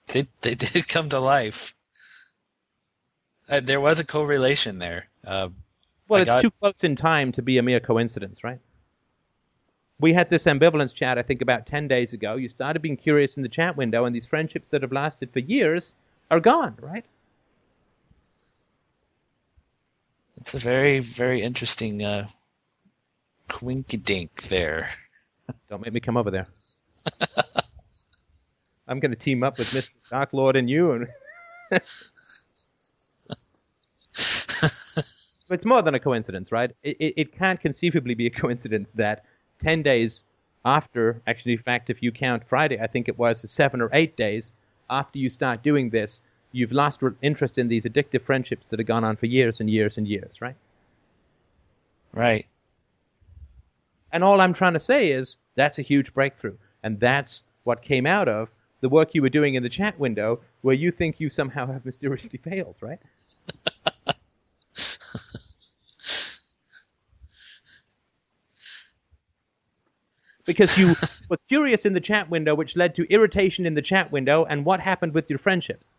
they they (laughs) did come to life. Uh, there was a correlation there. Uh, Well, I it's got- too close in time to be a mere coincidence, right? We had this ambivalence chat, I think, about 10 days ago. You started being curious in the chat window, and these friendships that have lasted for years are gone, right? it's a very very interesting uh, quinky dink there. Don't make me come over there. (laughs) I'm going to team up with Mr. Dark Lord and you. And (laughs) it's more than a coincidence, right? It, it, it can't conceivably be a coincidence that 10 days after, actually, in fact, if you count Friday, I think it was seven or eight days after you start doing this, you've lost interest in these addictive friendships that have gone on for years and years and years, right? Right. And all I'm trying to say is that's a huge breakthrough. And that's what came out of the work you were doing in the chat window where you think you somehow have mysteriously (laughs) failed, right? Because you (laughs) were curious in the chat window, which led to irritation in the chat window, and what happened with your friendships?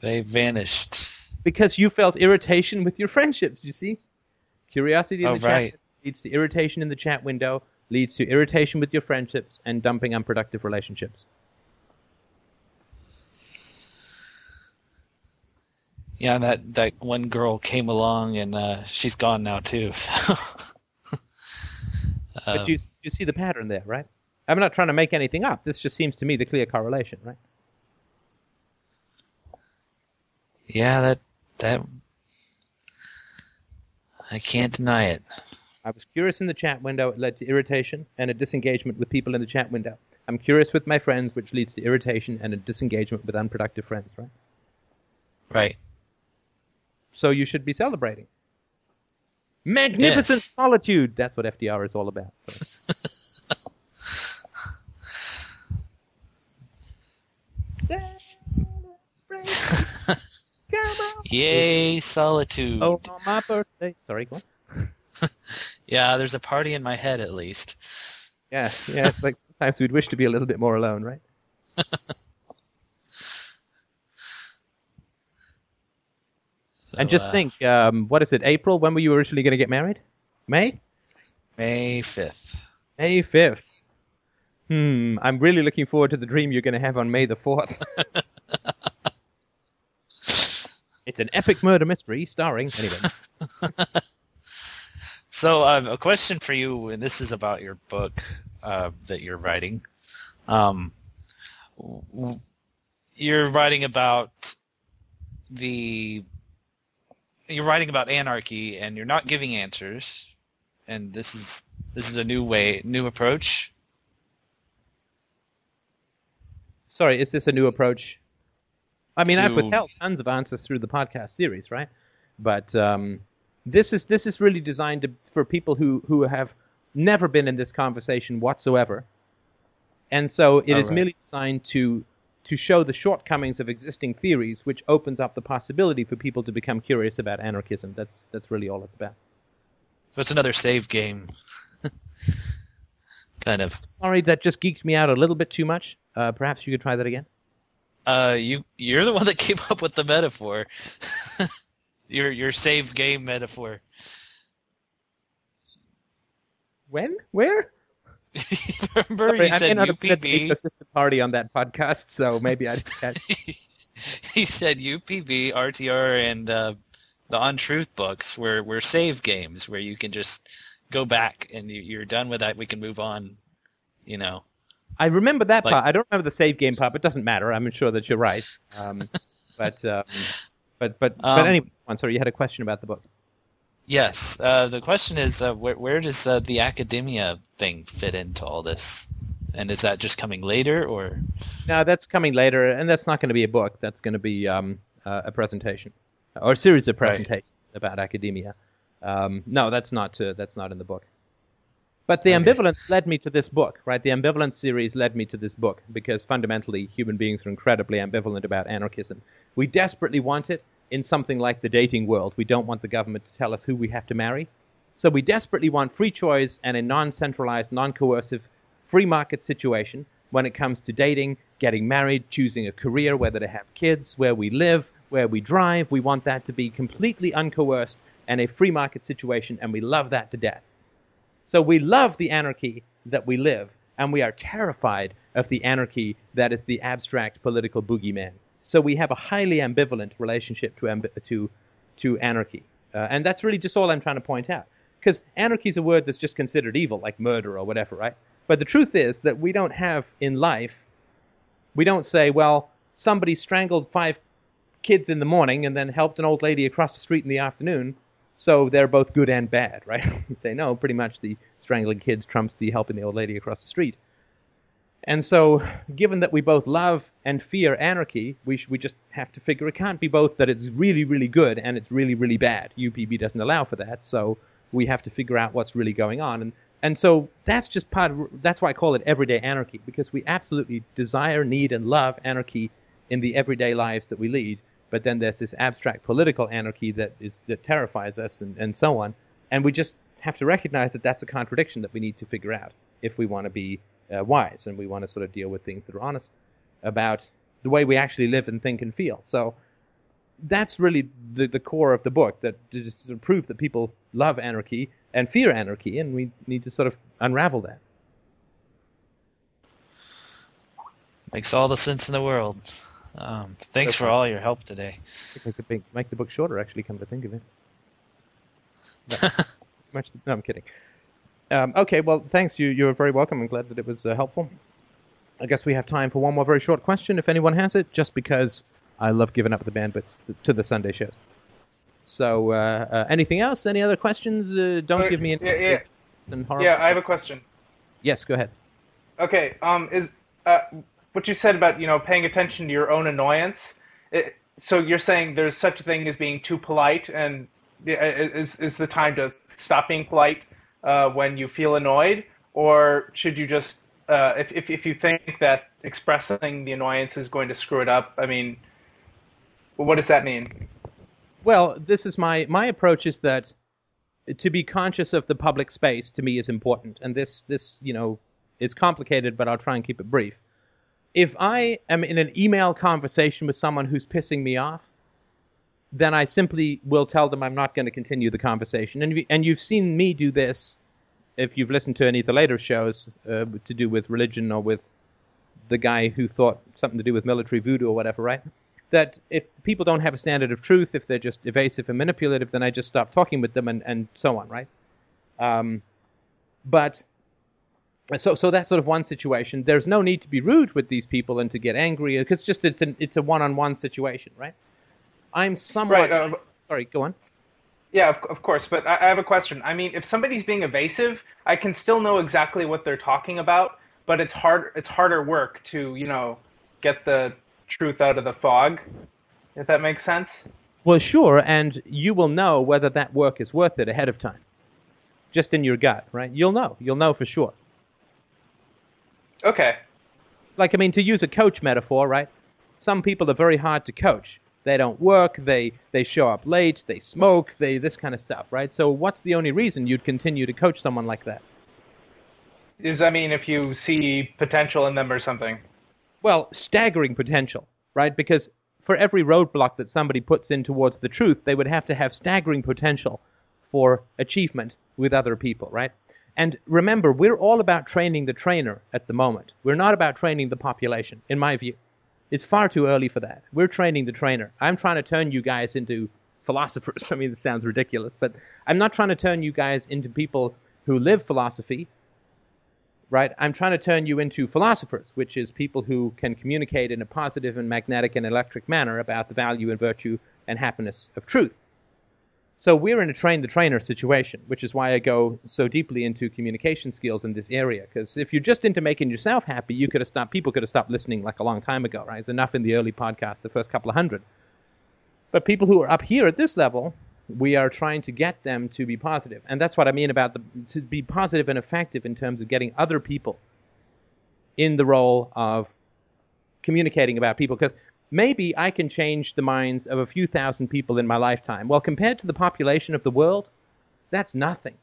They vanished. Because you felt irritation with your friendships, you see? Curiosity in Oh, the chat leads to irritation in the chat window, leads to irritation with your friendships, and dumping unproductive relationships. Yeah, that that one girl came along and uh, she's gone now too. (laughs) So. But you, um, you see the pattern there, right? I'm not trying to make anything up. This just seems to me the clear correlation, right? yeah, that that I can't deny it. I was curious in the chat window. It led to irritation and a disengagement with people in the chat window. I'm curious with my friends, which leads to irritation and a disengagement with unproductive friends, right? Right. So you should be celebrating. Magnificent yes. solitude. That's what FDR is all about. (laughs) Yay, solitude. Oh, my birthday. Sorry, go (laughs) yeah, there's a party in my head at least. Yeah, yeah. Like sometimes we'd wish to be a little bit more alone, right? (laughs) So, and just uh, think, um, what is it? April? When were you originally going to get married? May? May 5th. May fifth. Hmm. I'm really looking forward to the dream you're going to have on May the fourth. (laughs) it's an epic murder mystery starring anyway. (laughs) So, uh, a question for you, and this is about your book uh, that you're writing. Um, you're writing about the. You're writing about anarchy, and you're not giving answers. And this is this is a new way, new approach. Sorry, is this a new approach? I mean, I've withheld tons of answers through the podcast series, right? But um, this is this is really designed to, for people who who have never been in this conversation whatsoever, and so it is All right. merely designed to to show the shortcomings of existing theories, which opens up the possibility for people to become curious about anarchism. That's that's really all it's about. So it's another save game, (laughs) kind of. Sorry, that just geeked me out a little bit too much. Uh, perhaps you could try that again. Uh, you you're the one that (laughs) came up with the metaphor. (laughs) your your save game metaphor. When? Where? (laughs) Remember Sorry, you I said not have been at the UPB. ecosystem party on that podcast, so maybe I (laughs) you said UPB, RTR, and uh, the On Truth books were were save games where you can just go back and you, you're done with that. We can move on. You know. I remember that Like- part. I don't remember the save game part, but it doesn't matter. I'm sure that you're right. Um, (laughs) but, um, but but but Um, anyway, I'm sorry. You had a question about the book. Yes. Uh, the question is, uh, where where does uh, the academia thing fit into all this? And is that just coming later, or No, that's coming later, and that's not going to be a book. That's going to be um, uh, a presentation or a series of Right. presentations about academia. Um, no, that's not uh, that's not in the book. But the Okay. ambivalence led me to this book, right? The ambivalence series led me to this book because fundamentally human beings are incredibly ambivalent about anarchism. We desperately want it in something like the dating world. We don't want the government to tell us who we have to marry. So we desperately want free choice and a non centralized, non coercive, free market situation when it comes to dating, getting married, choosing a career, whether to have kids, where we live, where we drive. We want that to be completely uncoerced and a free market situation, and we love that to death. So we love the anarchy that we live, and we are terrified of the anarchy that is the abstract political boogeyman. So we have a highly ambivalent relationship to ambi- to to anarchy, uh, and that's really just all I'm trying to point out. Because anarchy is a word that's just considered evil, like murder or whatever, right? But the truth is that we don't have in life, we don't say, well, somebody strangled five kids in the morning and then helped an old lady across the street in the afternoon, so they're both good and bad, (laughs) right? we say, no, pretty much the strangling kids trumps the helping the old lady across the street. And so, given that we both love and fear anarchy, we, sh- we just have to figure it can't be both that it's really, really good and it's really, really bad. UPB doesn't allow for that, so we have to figure out what's really going on. And, and so that's just part of, that's why I call it everyday anarchy, because we absolutely desire, need, and love anarchy in the everyday lives that we lead. But then there's this abstract political anarchy that is that terrifies us and, and so on. And we just have to recognize that that's a contradiction that we need to figure out if we want to be uh, wise and we want to sort of deal with things that are honest about the way we actually live and think and feel. So that's really the, the core of the book that to just sort of prove that people love anarchy and fear anarchy, and we need to sort of unravel that. makes all the sense in the world? Um, thanks for all your help today. Think I make, make the book shorter, actually, come to think of it. (laughs) Much, no, I'm kidding. Um, okay, well, thanks. You, you're very welcome. I'm glad that it was uh, helpful. I guess we have time for one more very short question, if anyone has it, just because I love giving up the bandwidth to, to the Sunday shows. So, uh, uh, anything else? Any other questions? Uh, don't Uh, give me any. yeah, yeah. Yeah, I have a question. Yes, go ahead. Okay, um, is uh, what you said about you know paying attention to your own annoyance? It, so you're saying there's such a thing as being too polite, and is is the time to stop being polite uh, when you feel annoyed, or should you just uh, if, if if you think that expressing the annoyance is going to screw it up? I mean, what does that mean? Well, this is my my approach is that to be conscious of the public space to me is important, and this this you know is complicated, but I'll try and keep it brief. If I am in an email conversation with someone who's pissing me off, then I simply will tell them I'm not going to continue the conversation. And and you've seen me do this if you've listened to any of the later shows uh, to do with religion or with the guy who thought something to do with military voodoo or whatever, right? That if people don't have a standard of truth, if they're just evasive and manipulative, then I just stop talking with them and, and so on, right? Um, but so so that's sort of one situation. There's no need to be rude with these people and to get angry because just it's an, it's a one-on-one situation, right? I'm somewhat Right, uh, sorry. Go on. Yeah, of, of course. But I, I have a question. I mean, if somebody's being evasive, I can still know exactly what they're talking about, but it's hard. It's harder work to you know get the truth out of the fog. If that makes sense. Well, sure, and you will know whether that work is worth it ahead of time. Just in your gut, right? You'll know. You'll know for sure. Okay. Like, I mean, to use a coach metaphor, right? Some people are very hard to coach. They don't work, they, they show up late, they smoke, they this kind of stuff, right? So, what's the only reason you'd continue to coach someone like that? Is I mean, if you see potential in them or something. Well, staggering potential, right? Because for every roadblock that somebody puts in towards the truth, they would have to have staggering potential for achievement with other people, right? And remember, we're all about training the trainer at the moment. We're not about training the population, in my view. It's far too early for that. We're training the trainer. I'm trying to turn you guys into philosophers. (laughs) I mean, it sounds ridiculous, but I'm not trying to turn you guys into people who live philosophy right? I'm trying to turn you into philosophers, which is people who can communicate in a positive and magnetic and electric manner about the value and virtue and happiness of truth. So we're in a train the trainer situation, which is why I go so deeply into communication skills in this area. Because if you're just into making yourself happy, you could have stopped. People could have stopped listening like a long time ago, right? It's enough in the early podcast, the first couple of hundred. But people who are up here at this level, we are trying to get them to be positive, and that's what I mean about the to be positive and effective in terms of getting other people in the role of communicating about people. Because maybe I can change the minds of a few thousand people in my lifetime. Well, compared to the population of the world, that's nothing.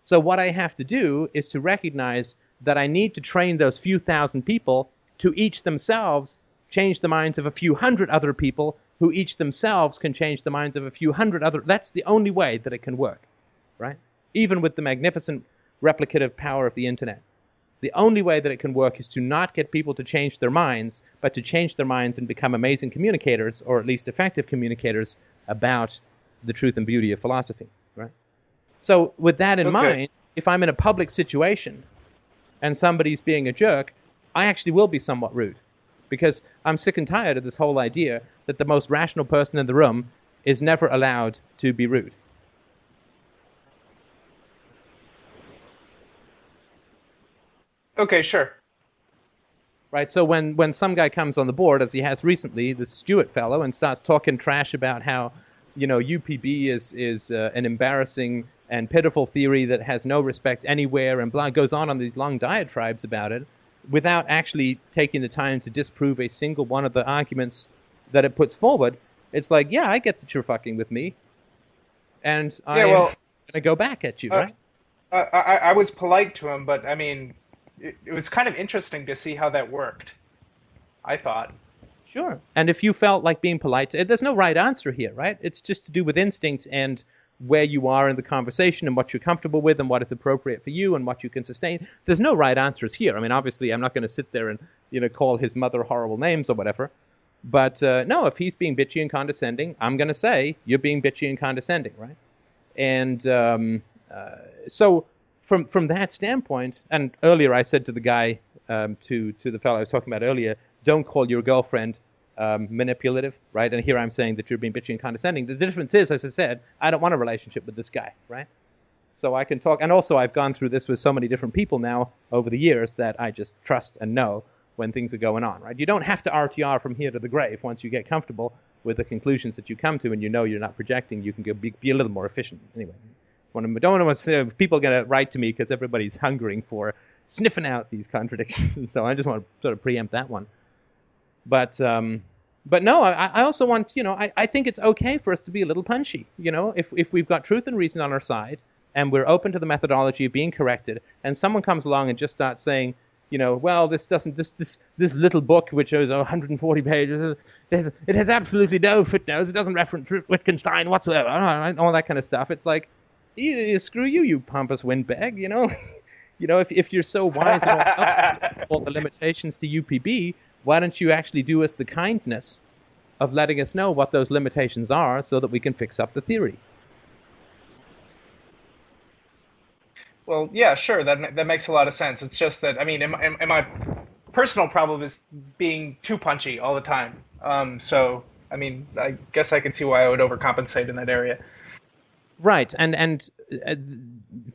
So what I have to do is to recognize that I need to train those few thousand people to each themselves change the minds of a few hundred other people who each themselves can change the minds of a few hundred other that's the only way that it can work right even with the magnificent replicative power of the internet the only way that it can work is to not get people to change their minds but to change their minds and become amazing communicators or at least effective communicators about the truth and beauty of philosophy right so with that in Okay. mind if i'm in a public situation and somebody's being a jerk i actually will be somewhat rude because I'm sick and tired of this whole idea that the most rational person in the room is never allowed to be rude. Okay, sure. Right? So when, when some guy comes on the board, as he has recently, the Stewart fellow, and starts talking trash about how, you know, UPB is, is uh, an embarrassing and pitiful theory that has no respect anywhere, and blah, goes on on these long diatribes about it, without actually taking the time to disprove a single one of the arguments that it puts forward, it's like, yeah, I get that you're fucking with me, and I'm Yeah, well- going to go back at you, Uh, right? I, I, I was polite to him, but I mean, it, it was kind of interesting to see how that worked. I thought. Sure. And if you felt like being polite, eh, there's no right answer here, right? It's just to do with instinct and where you are in the conversation and what you're comfortable with and what is appropriate for you and what you can sustain. There's no right answers here. I mean, obviously, I'm not going to sit there and you know call his mother horrible names or whatever. But uh, no, if he's being bitchy and condescending, I'm going to say you're being bitchy and condescending, right? And um, uh, so from from that standpoint, and earlier I said to the guy, um, to to the fellow I was talking about earlier, don't call your girlfriend um, manipulative, right? And here I'm saying that you're being bitchy and condescending. The difference is, as I said, I don't want a relationship with this guy, right? So I can talk, and also I've gone through this with so many different people now over the years that I just trust and know when things are going on, right? You don't have to RTR from here to the grave once you get comfortable with the conclusions that you come to, and you know you're not projecting. You can be, be a little more efficient anyway. When I'm- don't want to people going to write to me because everybody's hungering for sniffing out these contradictions. (laughs) so I just want to sort of preempt that one. But um, but no, I, I also want, you know, I, I think it's okay for us to be a little punchy. You know, if, if we've got truth and reason on our side and we're open to the methodology of being corrected, and someone comes along and just starts saying, you know, well, this doesn't, this, this, this little book, which is 140 pages, it has absolutely no footnotes, it doesn't reference Wittgenstein whatsoever, all that kind of stuff. It's like, screw you, you pompous windbag, you know? (laughs) you know, if, if you're so wise (laughs) about all the limitations to UPB, why don't you actually do us the kindness of letting us know what those limitations are so that we can fix up the theory? Well, yeah, sure. That that makes a lot of sense. It's just that I mean, in, in, in my personal problem is being too punchy all the time. Um, so I mean, I guess I can see why I would overcompensate in that area. Right, and and uh,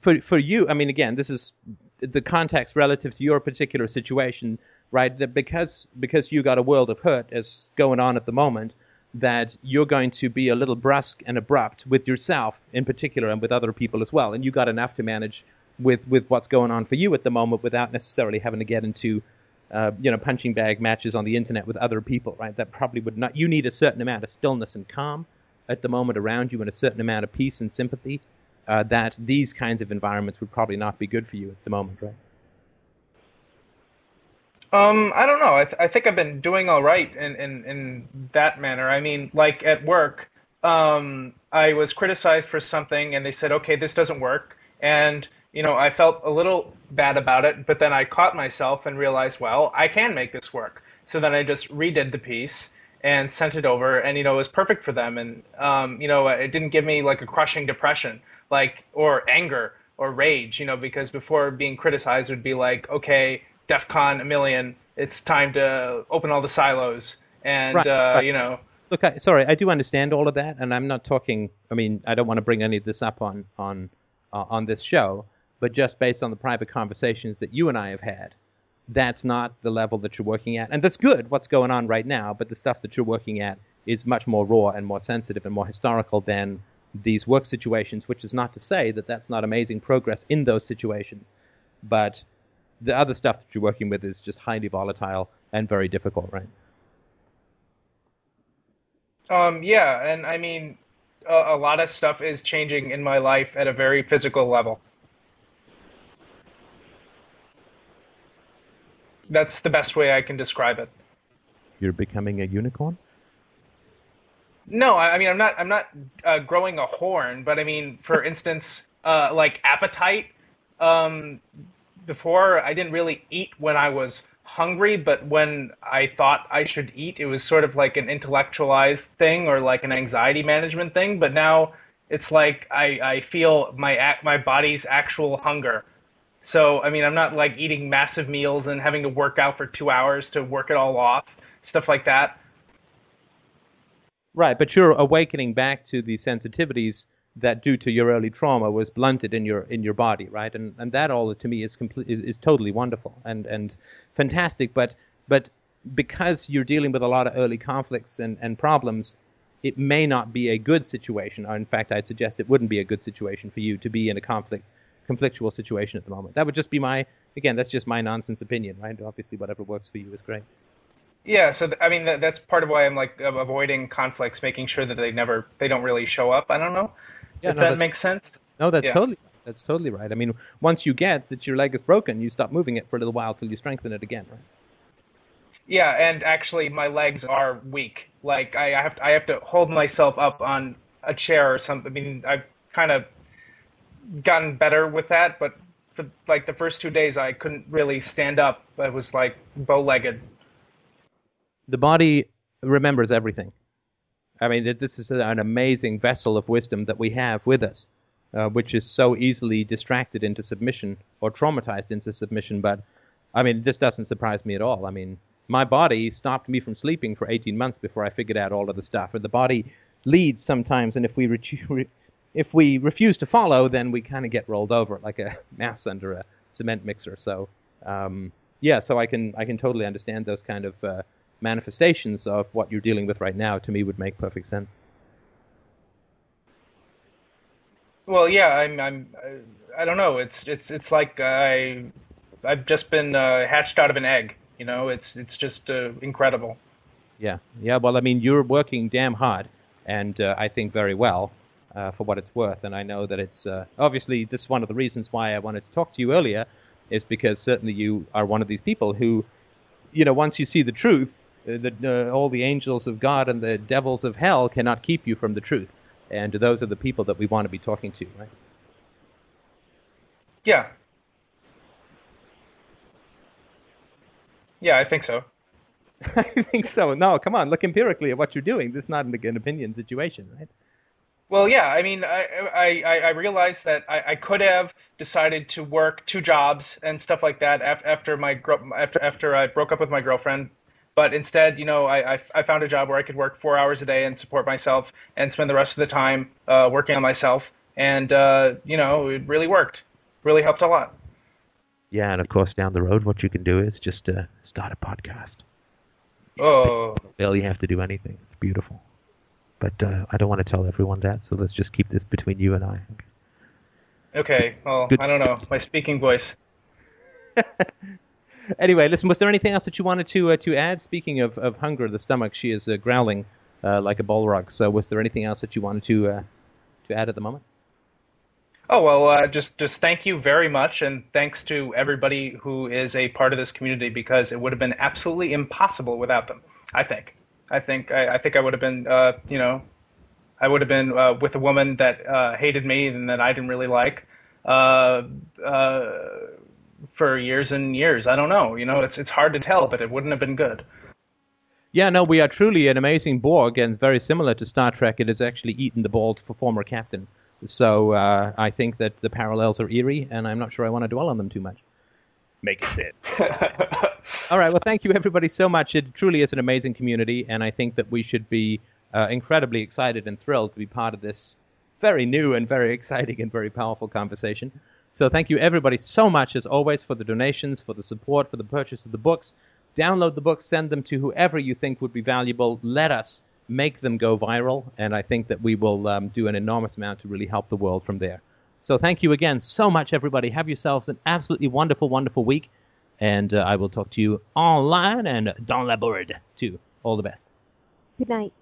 for for you, I mean, again, this is the context relative to your particular situation, right? That because because you got a world of hurt as going on at the moment, that you're going to be a little brusque and abrupt with yourself in particular, and with other people as well, and you got enough to manage with with what's going on for you at the moment without necessarily having to get into uh, you know punching bag matches on the internet with other people right that probably would not you need a certain amount of stillness and calm at the moment around you and a certain amount of peace and sympathy uh, that these kinds of environments would probably not be good for you at the moment right um, I don't know. I, th- I think I've been doing all right in, in, in that manner. I mean, like at work, um, I was criticized for something, and they said, "Okay, this doesn't work," and you know, I felt a little bad about it, but then I caught myself and realized, well, I can make this work. So then I just redid the piece and sent it over, and you know, it was perfect for them. And um, you know, it didn't give me like a crushing depression, like or anger or rage, you know, because before being criticized would be like, okay, DEFCON a million, it's time to open all the silos, and Right, uh, right. you know, look I, sorry i do understand all of that and i'm not talking i mean i don't want to bring any of this up on on uh, on this show but just based on the private conversations that you and i have had that's not the level that you're working at. And that's good what's going on right now but the stuff that you're working at is much more raw and more sensitive and more historical than these work situations which is not to say that that's not amazing progress in those situations. But the other stuff that you're working with is just highly volatile and very difficult right? Um, yeah, and I mean, a, a lot of stuff is changing in my life at a very physical level. That's the best way I can describe it. you're becoming a unicorn No, I, I mean, I'm not. I'm not uh, growing a horn, but I mean, for (laughs) instance, uh, like appetite. Um, before, I didn't really eat when I was hungry, but when I thought I should eat, it was sort of like an intellectualized thing or like an anxiety management thing. But now it's like I, I feel my my body's actual hunger. So I mean, I'm not like eating massive meals and having to work out for two hours to work it all off, stuff like that. Right, but you're awakening back to the sensitivities that, due to your early trauma, was blunted in your in your body, right? And and that all to me is complete is, totally wonderful and and fantastic. But but because you're dealing with a lot of early conflicts and and problems, it may not be a good situation. Or in fact, I'd suggest it wouldn't be a good situation for you to be in a conflict conflictual situation at the moment. That would just be my again, that's just my nonsense opinion, right? Obviously, whatever works for you is great. Yeah, so th- I mean that, that's part of why I'm like av- avoiding conflicts, making sure that they never they don't really show up. I don't know Yeah, if no, that makes sense. No, that's Yeah. totally that's totally right. I mean, once you get that your leg is broken, you stop moving it for a little while till you strengthen it again, right? Yeah, and actually my legs are weak. Like I, I have to, I have to hold myself up on a chair or something. I mean, I've kind of gotten better with that, but for like the first two days, I couldn't really stand up. I was like bow-legged. The body remembers everything. I mean, this is an amazing vessel of wisdom that we have with us, uh, which is so easily distracted into submission or traumatized into submission. But I mean, this doesn't surprise me at all. I mean, my body stopped me from sleeping for 18 months before I figured out all of the stuff. And the body leads sometimes, and if we re- if we refuse to follow, then we kind of get rolled over like a (laughs) mouse under a cement mixer. So, um, yeah, so I can I can totally understand those kind of uh, manifestations of what you're dealing with right now. To me, would make perfect sense. Well, yeah, I'm, I'm, I, I don't know. It's, it's, it's like I, I've just been uh, hatched out of an egg. You know, it's, it's just uh, incredible. Yeah, yeah. Well, I mean, you're working damn hard, and uh, I think very well uh, for what it's worth. And I know that it's uh, obviously this is one of the reasons why I wanted to talk to you earlier, is because certainly you are one of these people who, you know, once you see the truth, uh, that uh, all the angels of God and the devils of hell cannot keep you from the truth. And those are the people that we want to be talking to, right? Yeah. Yeah, I think so. (laughs) I think so. No, come on, look empirically at what you're doing. This is not an opinion situation, right? Well, yeah. I mean, I I, I realized that I, I could have decided to work two jobs and stuff like that after my after after I broke up with my girlfriend. But instead, you know, I, I, I found a job where I could work four hours a day and support myself and spend the rest of the time uh, working on myself. And uh, you know, it really worked. Really helped a lot. Yeah, and of course, down the road, what you can do is just uh, start a podcast. Oh. Barely have to do anything. It's beautiful. But uh, I don't want to tell everyone that, so let's just keep this between you and I. Okay. Well, Good. I don't know. My speaking voice. (laughs) Anyway, listen. Was there anything else that you wanted to uh, to add? Speaking of, of hunger, the stomach, she is uh, growling uh, like a bulldog. So, was there anything else that you wanted to uh, to add at the moment? Oh well, uh, just just thank you very much, and thanks to everybody who is a part of this community because it would have been absolutely impossible without them. I think. I think. I, I think I would have been. Uh, you know, I would have been uh, with a woman that uh, hated me and that I didn't really like uh, uh, for years and years. I don't know. You know, it's it's hard to tell, but it wouldn't have been good. Yeah, no, we are truly an amazing Borg, and very similar to Star Trek. It has actually eaten the bald for former captain. So uh, I think that the parallels are eerie, and I'm not sure I want to dwell on them too much. Make it sit. (laughs) All right. Well, thank you everybody so much. It truly is an amazing community, and I think that we should be uh, incredibly excited and thrilled to be part of this very new and very exciting and very powerful conversation. So thank you everybody so much as always for the donations, for the support, for the purchase of the books. Download the books, send them to whoever you think would be valuable. Let us make them go viral, and I think that we will um, do an enormous amount to really help the world from there. So thank you again so much, everybody. Have yourselves an absolutely wonderful, wonderful week, and uh, I will talk to you online and dans la bourde too. All the best. Good night.